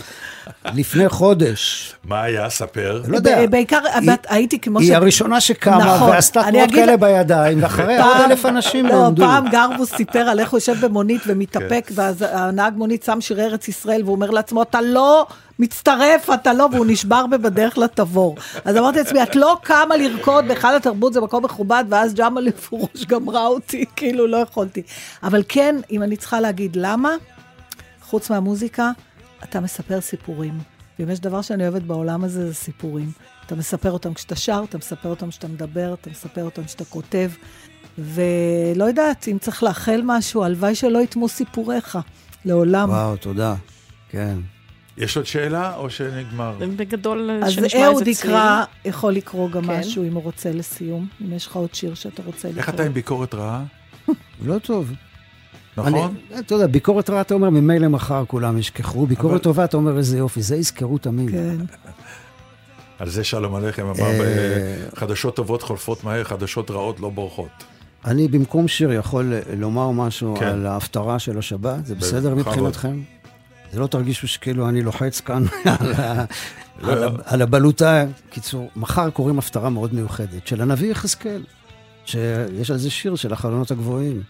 לפני חודש. מה היה? ספר. לא יודע. בעיקר, הייתי כמו היא הראשונה שקמה נכון. ועשתה אני תנועות כאלה בידיים, ואחריה עוד אלף אנשים לא, לא. פעם גרבוס סיפר על איך הוא יושב במונית ומתאפק, כן. ואז הנהג מונית שם שירי ארץ ישראל, והוא אומר לעצמו, אתה לא מצטרף, אתה לא, והוא נשבר בדרך לתבור. אז אמרתי לעצמי, את לא קמה לרקוד בהיכל התרבות, זה מקום מכובד, ואז ג'מאל פורוש גמרה אותי, (laughs) כאילו לא יכולתי. אבל כן, אם אני צריכה להגיד למה, חוץ מהמוזיקה, אתה מספר סיפורים. ואם יש דבר שאני אוהבת בעולם הזה, זה סיפורים. אתה מספר אותם כשאתה שר, אתה מספר אותם כשאתה מדבר, אתה מספר אותם כשאתה כותב. ולא יודעת, אם צריך לאחל משהו, הלוואי שלא יטמו סיפוריך. לעולם. וואו, תודה. כן. יש עוד שאלה או שנגמר? בגדול, אז שנשמע אהוד איזה צליל. יקרא, יכול לקרוא גם כן. משהו, אם הוא רוצה לסיום. אם יש לך עוד שיר שאתה רוצה לקרוא. איך אתה עם ביקורת רעה? לא טוב. נכון? אני, אתה יודע, ביקורת רעה, אתה אומר, ממילא מחר כולם ישכחו. ביקורת אבל- טובה, אתה אומר, איזה יופי, זה יזכרו תמיד. כן. (laughs) על זה שלום עליכם אמר, אה, חדשות טובות חולפות מהר, חדשות רעות לא בורחות. אני במקום שיר יכול לומר משהו כן. על ההפטרה של השבת, זה בסדר. מבחינתכם? זה לא תרגישו שכאילו אני לוחץ כאן (laughs) על, ה- לא. על, ה- על הבלוטה. קיצור, מחר קוראים הפטרה מאוד מיוחדת של הנביא יחזקאל, שיש על זה שיר של החלונות הגבוהים.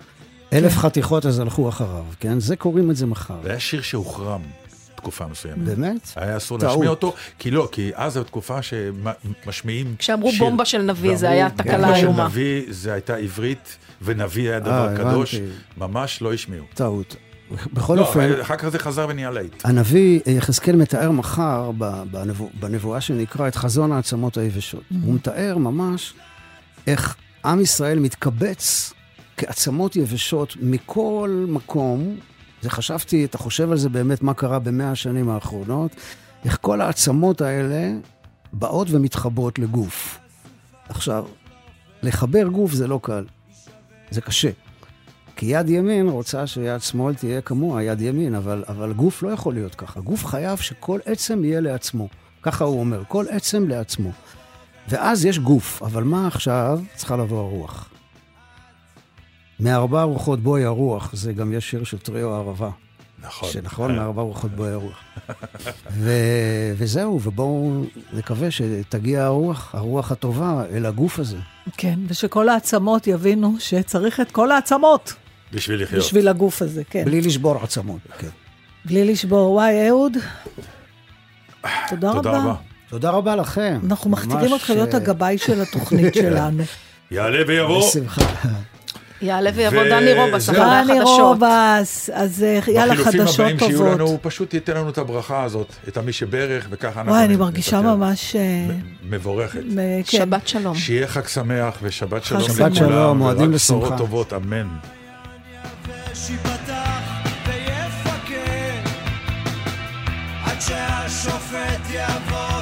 אלף חתיכות אז הלכו אחריו, כן? זה קוראים את זה מחר. זה היה שיר שהוחרם תקופה מסוימת. באמת? היה אסור. להשמיע אותו, כי לא, כי אז זו תקופה שמשמיעים כשאמרו שיר. בומבה של נביא, זה היה תקלה בומבה של איומה. נביא, זה הייתה עברית, ונביא היה אה, דבר קדוש, הבנתי. ממש לא השמיעו. טעות. בכל לא, אופן, אחר כך זה חזר ונהיה להיט. הנביא יחזקאל מתאר מחר בנבוא, בנבואה שנקרא את חזון העצמות היבשות. הוא מתאר ממש איך עם ישראל מתקבץ כעצמות יבשות מכל מקום. זה חשבתי, אתה חושב על זה באמת, מה קרה במאה השנים האחרונות, איך כל העצמות האלה באות ומתחברות לגוף. עכשיו, לחבר גוף זה לא קל, זה קשה. כי יד ימין רוצה שיד שמאל תהיה כמוה, יד ימין, אבל, אבל גוף לא יכול להיות ככה. גוף חייב שכל עצם יהיה לעצמו. ככה הוא אומר, כל עצם לעצמו. ואז יש גוף, אבל מה עכשיו? צריכה לבוא הרוח. מארבע רוחות בואי הרוח, זה גם יש שיר של טריו הערבה. נכון. שנכון, מארבע רוחות בוער רוח. ו... וזהו, ובואו נקווה שתגיע הרוח, הרוח הטובה, אל הגוף הזה. כן, ושכל העצמות יבינו שצריך את כל העצמות בשביל לחיות. בשביל הגוף הזה, כן. בלי לשבור עצמות, כן. בלי לשבור. וואי, אהוד, תודה תודה רבה. רבה. תודה רבה לכם. אנחנו מחתירים אותך להיות אה, הגבאי של התוכנית (laughs) שלנו. יעלה ויבוא. בשמחה. יעלה ויבוא ו- דני רובס. אחרי דני החדשות. רובס, אז אה, יאללה, בחילופים חדשות הבאים שיהיו טובות. לנו, הוא פשוט ייתן לנו את הברכה הזאת, את המי שברך, וככה אנחנו... וואי, אני. מרגישה ממש... אה, מבורכת. מ- כן. שבת שלום. שיהיה חג שמח ושבת שלום שבת לכולם, שלום, מועדים ורק לשמחה. בשורות טובות, אמן. שהשופט יבוא